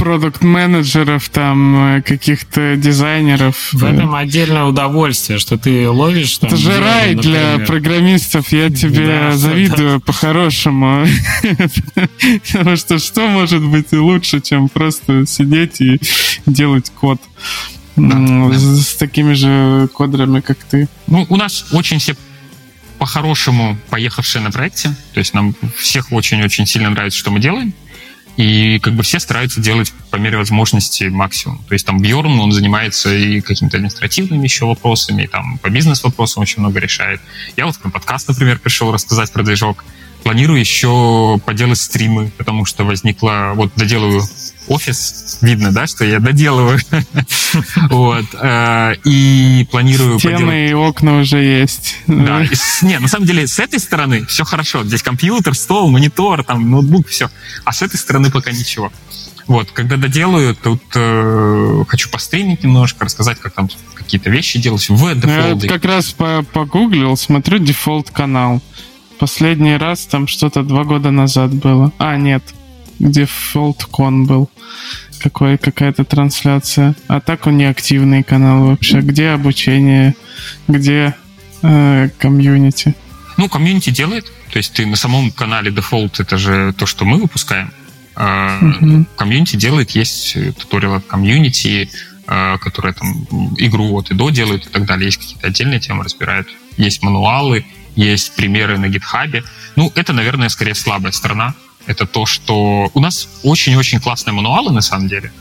продукт-менеджеров, там, э, каких-то дизайнеров. В этом отдельное удовольствие, что ты ловишь там... Это же рай для программистов, я тебе да, завидую да. по-хорошему. (laughs) Потому что что может быть лучше, чем просто сидеть и делать код? Да, с, такими же кодерами, как ты. Ну, у нас очень все по-хорошему поехавшие на проекте. То есть нам всех очень-очень сильно нравится, что мы делаем. И как бы все стараются делать по мере возможности максимум. То есть там Бьорн, он занимается и какими-то административными еще вопросами, и там по бизнес-вопросам очень много решает. Я вот на подкаст, например, пришел рассказать про движок. Планирую еще поделать стримы, потому что возникла... Вот доделаю офис, видно, да, что я доделываю. (laughs) Вот. Э, и планирую Стены и окна уже есть. Да. Не, на самом деле, с этой стороны все хорошо. Здесь компьютер, стол, монитор, там, ноутбук, все. А с этой стороны пока ничего. Вот, когда доделаю, тут э, хочу постримить немножко, рассказать, как там какие-то вещи делать в Defold. Я как раз погуглил, смотрю Defold канал. Последний раз там что-то два года назад было. А, нет, Где DefoldCon был. Какой, какая-то трансляция. А так он не активный канал вообще. Где обучение? Где э, комьюнити? Ну, комьюнити делает. То есть ты на самом канале Defold, это же то, что мы выпускаем. А, комьюнити делает, есть туториал от комьюнити, а, которые там игру от и до делают и так далее. Есть какие-то отдельные темы разбирают. Есть мануалы, есть примеры на гитхабе. Ну, это, наверное, скорее слабая сторона это то, что у нас очень-очень классные мануалы на самом деле,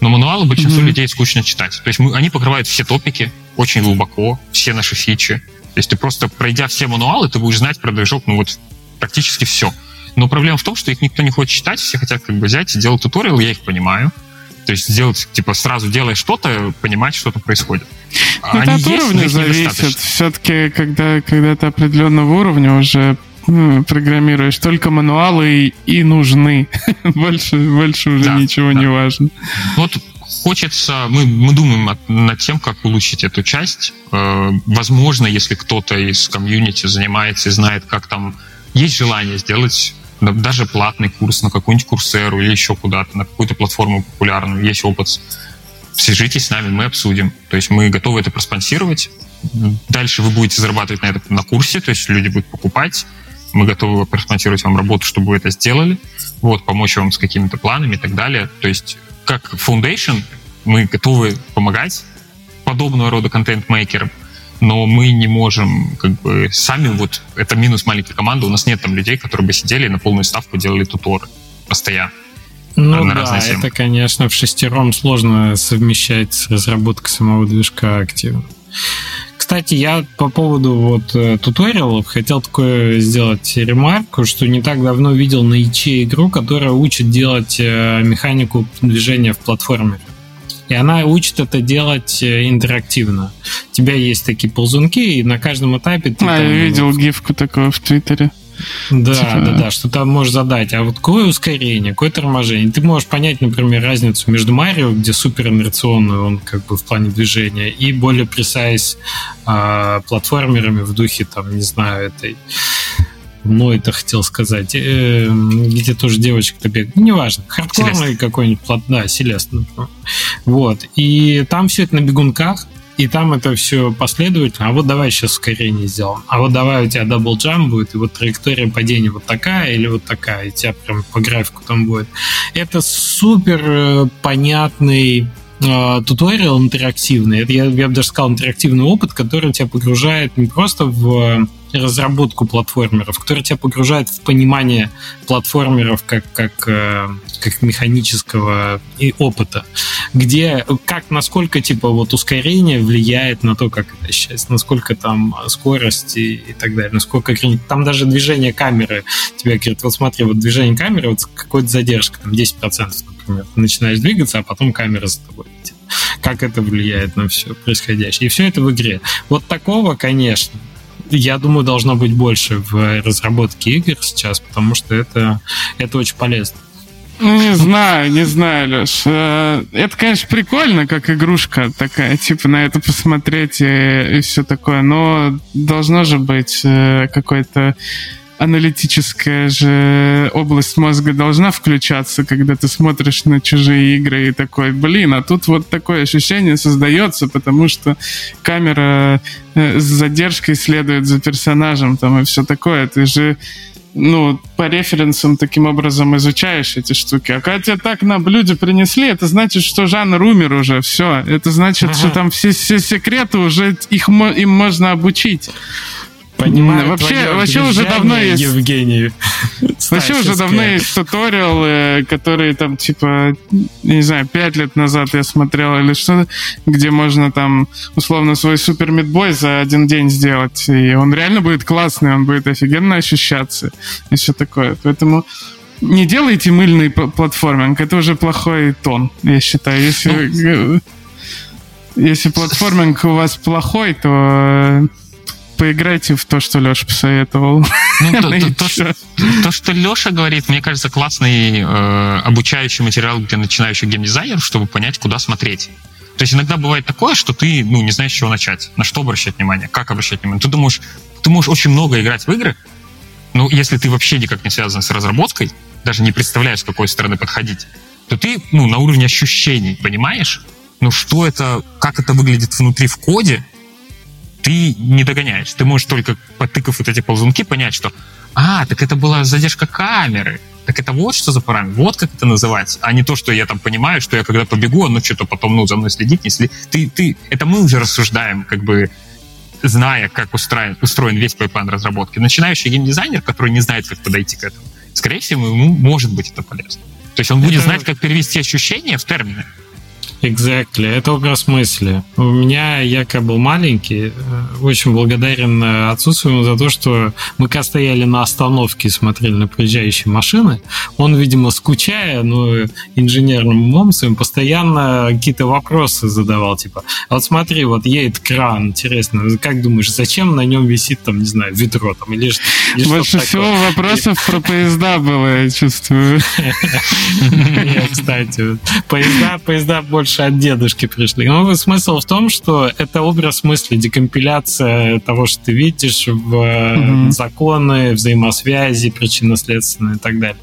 но мануалы большинству mm-hmm. людей скучно читать. То есть мы, они покрывают все топики очень глубоко, все наши фичи. То есть ты просто, пройдя все мануалы, ты будешь знать про движок, ну вот, практически все. Но проблема в том, что их никто не хочет читать, все хотят как бы взять и делать туториал, я их понимаю. То есть сделать, типа, сразу делая что-то, понимать, что-то происходит. Ну, это от уровня зависит. Все-таки, когда, когда ты определенного уровня уже программируешь, только мануалы и нужны. (laughs) больше, больше уже да, ничего да. не важно. Вот хочется, мы, мы думаем над тем, как улучшить эту часть. Э, возможно, если кто-то из комьюнити занимается и знает, как там есть желание сделать даже платный курс на какую-нибудь курсеру или еще куда-то, на какую-то платформу популярную, есть опыт, свяжитесь с нами, мы обсудим. То есть мы готовы это проспонсировать. Дальше вы будете зарабатывать на это на курсе, то есть люди будут покупать мы готовы просмотреть вам работу, чтобы вы это сделали, вот, помочь вам с какими-то планами и так далее. То есть, как Foundation, мы готовы помогать подобного рода контент-мейкерам, но мы не можем как бы сами, вот это минус маленькой команды, у нас нет там людей, которые бы сидели и на полную ставку делали туторы постоянно. Ну на да, это, конечно, в шестером сложно совмещать с разработкой самого движка активно. Кстати, я по поводу вот э, туториалов хотел такое сделать ремарку, что не так давно видел на ИЧ игру, которая учит делать э, механику движения в платформе. И она учит это делать э, интерактивно. У тебя есть такие ползунки, и на каждом этапе ты... А, там, я видел гифку такого в Твиттере. Да, типа... да, да, что там можешь задать. А вот какое ускорение, какое торможение. Ты можешь понять, например, разницу между Марио, где супер инерционный он как бы в плане движения, и более пресайз э, платформерами в духе, там, не знаю, этой ну, это хотел сказать, э, где тоже девочка-то бегает, ну, неважно, хардкорный какой-нибудь, плат, да, Селест, вот, и там все это на бегунках, и там это все последовательно. А вот давай сейчас ускорение сделаем. А вот давай у тебя double jump будет, и вот траектория падения вот такая или вот такая, и тебя прям по графику там будет. Это супер э, понятный э, tutorial интерактивный. Это, я, я бы даже сказал, интерактивный опыт, который тебя погружает не просто в разработку платформеров, который тебя погружает в понимание платформеров как, как, э, как механического и опыта, где как, насколько типа вот ускорение влияет на то, как это сейчас, насколько там скорость и, и так далее, насколько там даже движение камеры тебе говорит, вот смотри, вот движение камеры, вот какой-то задержка, там 10%, например, ты начинаешь двигаться, а потом камера за тобой летит. Как это влияет на все происходящее. И все это в игре. Вот такого, конечно, я думаю, должно быть больше в разработке игр сейчас, потому что это, это очень полезно. Ну, не знаю, не знаю, Леш. Э, это, конечно, прикольно, как игрушка такая, типа на это посмотреть и, и все такое, но должно же быть э, какой-то аналитическая же область мозга должна включаться, когда ты смотришь на чужие игры и такой, блин, а тут вот такое ощущение создается, потому что камера э, с задержкой следует за персонажем там и все такое. Ты же ну, по референсам таким образом изучаешь эти штуки. А когда тебе так на блюде принесли, это значит, что жанр умер уже, все. Это значит, ага. что там все, все секреты уже их, им можно обучить. Понимаю, вообще, вообще уже давно есть... Евгений. Вообще уже давно есть туториалы, которые там, типа, не знаю, пять лет назад я смотрел или что-то, где можно там, условно, свой супер мидбой за один день сделать. И он реально будет классный, он будет офигенно ощущаться и все такое. Поэтому не делайте мыльный платформинг, это уже плохой тон, я считаю. Если, ну, если платформинг у вас плохой, то поиграйте в то, что Леша посоветовал. Ну, то, то, (laughs) то, что, то, что Леша говорит, мне кажется, классный э, обучающий материал для начинающих геймдизайнеров, чтобы понять, куда смотреть. То есть иногда бывает такое, что ты ну, не знаешь, с чего начать, на что обращать внимание, как обращать внимание. Ты думаешь, ты можешь очень много играть в игры, но если ты вообще никак не связан с разработкой, даже не представляешь, с какой стороны подходить, то ты ну, на уровне ощущений понимаешь, ну что это, как это выглядит внутри в коде, ты не догоняешь. Ты можешь только, потыкав вот эти ползунки, понять, что а, так это была задержка камеры. Так это вот что за параметр, вот как это называется, а не то, что я там понимаю, что я когда побегу, оно что-то потом ну, за мной следит, не следит. Ты, ты, это мы уже рассуждаем, как бы зная, как устроен, устроен весь pipeline разработки. Начинающий геймдизайнер, который не знает, как подойти к этому, скорее всего, ему может быть это полезно. То есть он будет это... знать, как перевести ощущения в термины. Exactly. Это образ мысли. У меня, я как был маленький, э, очень благодарен э, отцу своему за то, что мы когда стояли на остановке и смотрели на проезжающие машины, он, видимо, скучая, но инженерным умом своим, постоянно какие-то вопросы задавал, типа, а вот смотри, вот едет кран, интересно, как думаешь, зачем на нем висит, там, не знаю, ведро там или, или Больше всего такое? вопросов про поезда было, я чувствую. (laughs) Кстати, поезда, поезда больше больше от дедушки пришли. Но смысл в том, что это образ мысли, декомпиляция того, что ты видишь в mm-hmm. законы, взаимосвязи, причинно-следственные и так далее.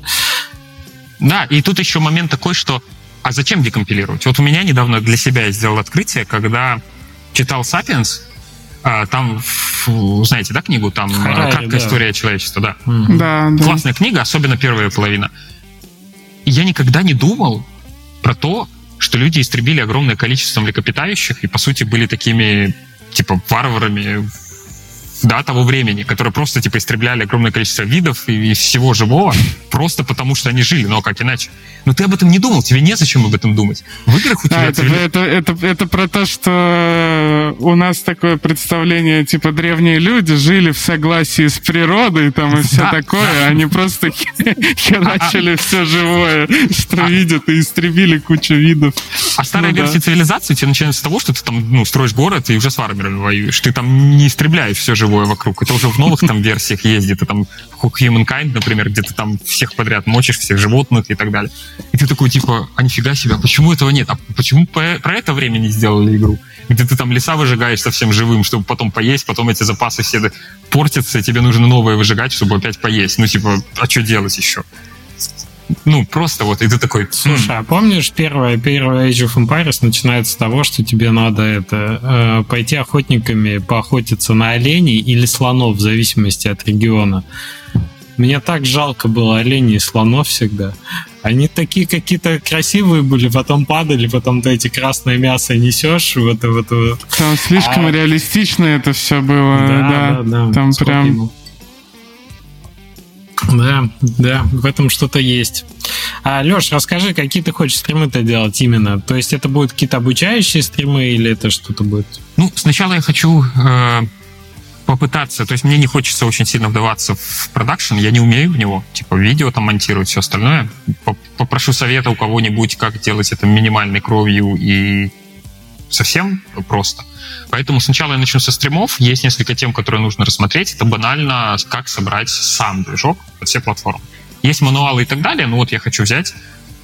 Да, и тут еще момент такой, что а зачем декомпилировать? Вот у меня недавно для себя я сделал открытие, когда читал «Сапиенс», а, там, знаете, да, книгу? Там Харари, «Краткая да. история человечества», да. Да. Да, Классная книга, особенно первая половина. я никогда не думал про то, что люди истребили огромное количество млекопитающих и, по сути, были такими, типа, варварами да, того времени, которые просто, типа, истребляли огромное количество видов и, и всего живого, просто потому что они жили, но как иначе? Но ты об этом не думал, тебе незачем об этом думать. В играх у тебя... А, это, цивили... это, это, это про то, что у нас такое представление, типа, древние люди жили в согласии с природой, там, и все да, такое, да. они просто (laughs) херачили а, все живое, (laughs) что а, видят, и истребили кучу видов. А старая ну, версия да. цивилизации у тебя начинается с того, что ты там, ну, строишь город и уже с фармерами воюешь. Ты там не истребляешь все живое живое вокруг. Это уже в новых там версиях есть, где ты там Humankind, например, где ты там всех подряд мочишь, всех животных и так далее. И ты такой, типа, а нифига себе, а почему этого нет? А почему про это время не сделали игру? Где ты там леса выжигаешь совсем живым, чтобы потом поесть, потом эти запасы все портятся, и тебе нужно новое выжигать, чтобы опять поесть. Ну, типа, а что делать еще? Ну, просто вот, и ты такой... Слушай, а помнишь, первая, первая Age of Empires начинается с того, что тебе надо это э, пойти охотниками поохотиться на оленей или слонов, в зависимости от региона. Мне так жалко было оленей и слонов всегда. Они такие какие-то красивые были, потом падали, потом ты эти красное мясо несешь. Вот, вот, вот. Там слишком а... реалистично это все было. Да, да, да. да. Там Сколько прям... Ему? Да, да, в этом что-то есть. А, Леш, расскажи, какие ты хочешь стримы-то делать именно? То есть это будут какие-то обучающие стримы или это что-то будет? Ну, сначала я хочу э, попытаться, то есть мне не хочется очень сильно вдаваться в продакшн, я не умею в него, типа видео там монтировать, все остальное. Попрошу совета у кого-нибудь, как делать это минимальной кровью и совсем просто. Поэтому сначала я начну со стримов. Есть несколько тем, которые нужно рассмотреть. Это банально, как собрать сам движок под все платформы. Есть мануалы и так далее, но вот я хочу взять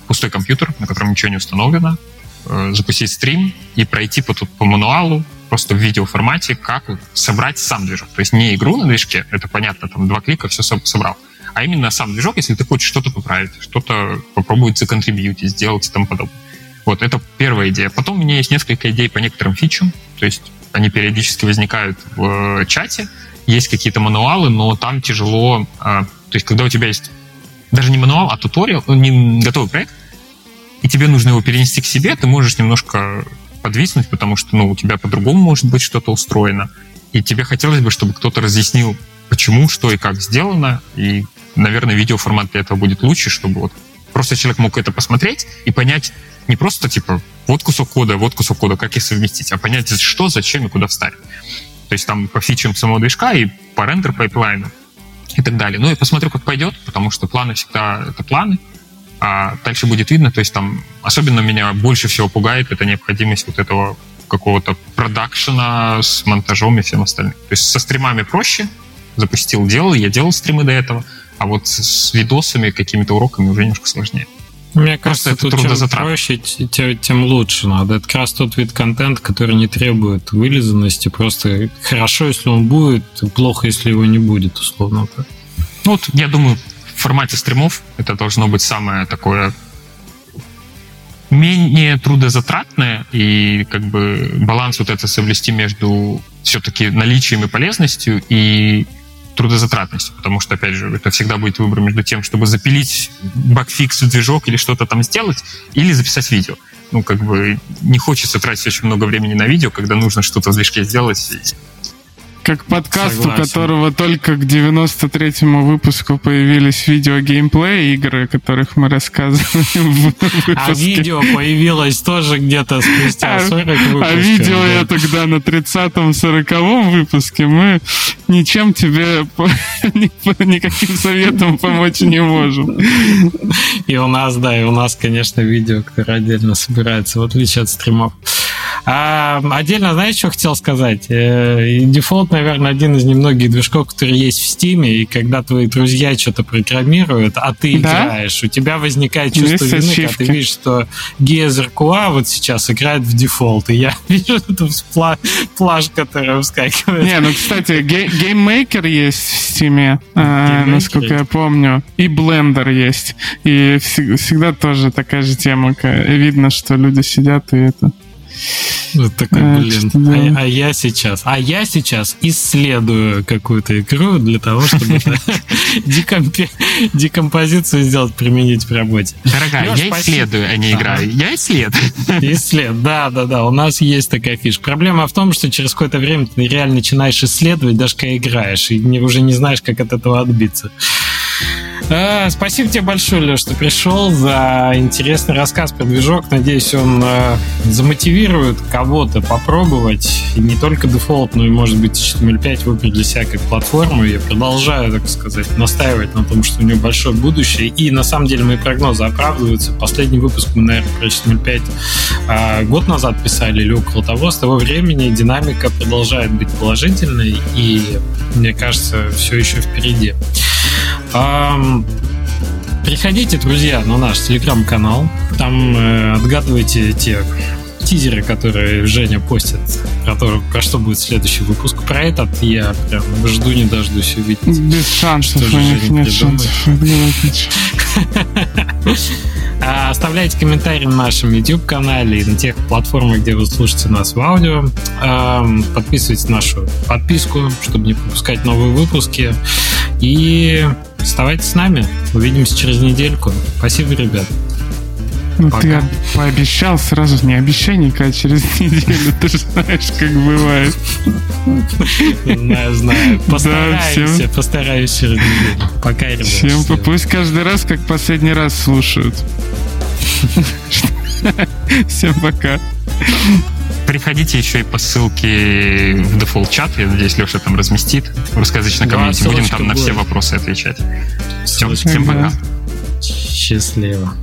пустой компьютер, на котором ничего не установлено, э, запустить стрим и пройти по, по мануалу, просто в видеоформате, как собрать сам движок. То есть не игру на движке, это понятно, там два клика, все собрал, а именно сам движок, если ты хочешь что-то поправить, что-то попробовать законтрибьютить, сделать и тому подобное. Вот, это первая идея. Потом у меня есть несколько идей по некоторым фичам, то есть они периодически возникают в э, чате, есть какие-то мануалы, но там тяжело, а, то есть когда у тебя есть даже не мануал, а туториал, ну, не готовый проект, и тебе нужно его перенести к себе, ты можешь немножко подвиснуть, потому что ну, у тебя по-другому может быть что-то устроено, и тебе хотелось бы, чтобы кто-то разъяснил, почему, что и как сделано, и, наверное, видеоформат для этого будет лучше, чтобы вот просто человек мог это посмотреть и понять, не просто типа вот кусок кода, вот кусок кода, как их совместить, а понять, что, зачем и куда вставить. То есть там по фичам самого движка и по рендер пайплайну и так далее. Ну и посмотрю, как пойдет, потому что планы всегда это планы, а дальше будет видно. То есть там особенно меня больше всего пугает это необходимость вот этого какого-то продакшена с монтажом и всем остальным. То есть со стримами проще, запустил, делал, я делал стримы до этого, а вот с видосами, какими-то уроками уже немножко сложнее. Мне кажется, это тут чем проще, тем, тем лучше надо. Это как раз тот вид контента, который не требует вылизанности. Просто хорошо, если он будет, плохо, если его не будет, условно. Ну, вот, я думаю, в формате стримов это должно быть самое такое менее трудозатратное и как бы баланс вот это соблюсти между все-таки наличием и полезностью и трудозатратностью, потому что, опять же, это всегда будет выбор между тем, чтобы запилить багфикс в движок или что-то там сделать, или записать видео. Ну, как бы не хочется тратить очень много времени на видео, когда нужно что-то в движке сделать, как подкаст, Согласен. у которого только к 93-му выпуску появились видео геймплей игры, о которых мы рассказываем. А видео появилось тоже где-то спустя 40 а, выпусков. А видео я тогда на 30-м, 40-м выпуске мы ничем тебе (laughs) никаким советом помочь не можем. И у нас, да, и у нас, конечно, видео, которое отдельно собирается, в отличие от стримов. А, отдельно, знаешь, что хотел сказать? Э, Defold, наверное, один из немногих движков, который есть в Стиме, и когда твои друзья что-то программируют, а ты да? играешь, у тебя возникает чувство есть вины, когда ты видишь, что Гезер Куа вот сейчас играет в Defold, и я (laughs) вижу эту пла которая вскакивает. Не, ну, кстати, GameMaker есть в Стиме, э, насколько я помню, и Blender есть, и всегда тоже такая же тема, видно, что люди сидят и это такой, а, блин, а, а я сейчас, а я сейчас исследую какую-то игру для того, чтобы (laughs) декомпозицию сделать, применить в работе. Дорогая, я исследую, а не играю. Я исследую. Исслед, да, да, да. У нас есть такая фишка. Проблема в том, что через какое-то время ты реально начинаешь исследовать, даже когда играешь, и уже не знаешь, как от этого отбиться. А, спасибо тебе большое, Леш, что пришел за интересный рассказ про движок. Надеюсь, он а, замотивирует кого-то попробовать и не только дефолт, но и, может быть, HTML5 выбрать для себя как платформу. Я продолжаю, так сказать, настаивать на том, что у него большое будущее. И, на самом деле, мои прогнозы оправдываются. Последний выпуск мы, наверное, про HTML5 а, год назад писали или около того. С того времени динамика продолжает быть положительной, и, мне кажется, все еще впереди. Приходите, друзья, на наш телеграм-канал. Там э, отгадывайте те тизеры, которые Женя постит, про, то, про что будет следующий выпуск. Про этот я прям жду не дождусь увидеть. Без шансов, что у них нет шансов. (laughs) А, оставляйте комментарии на нашем YouTube-канале и на тех платформах, где вы слушаете нас в аудио. Подписывайтесь на нашу подписку, чтобы не пропускать новые выпуски. И оставайтесь с нами. Увидимся через недельку. Спасибо, ребят. Ну, Пока. ты пообещал сразу, не обещай никогда через (laughs) неделю, ты же знаешь, как бывает. Знаю, знаю. Постараюсь, постараюсь через неделю. Пока, ребят. Всем пусть каждый раз, как последний раз слушают. (laughs) Всем пока. Приходите еще и по ссылке в дефолт чат. Я надеюсь, Леша там разместит в русскоязычном да, комьюнити. Будем там на все вопросы отвечать. Всем, всем пока. Счастливо.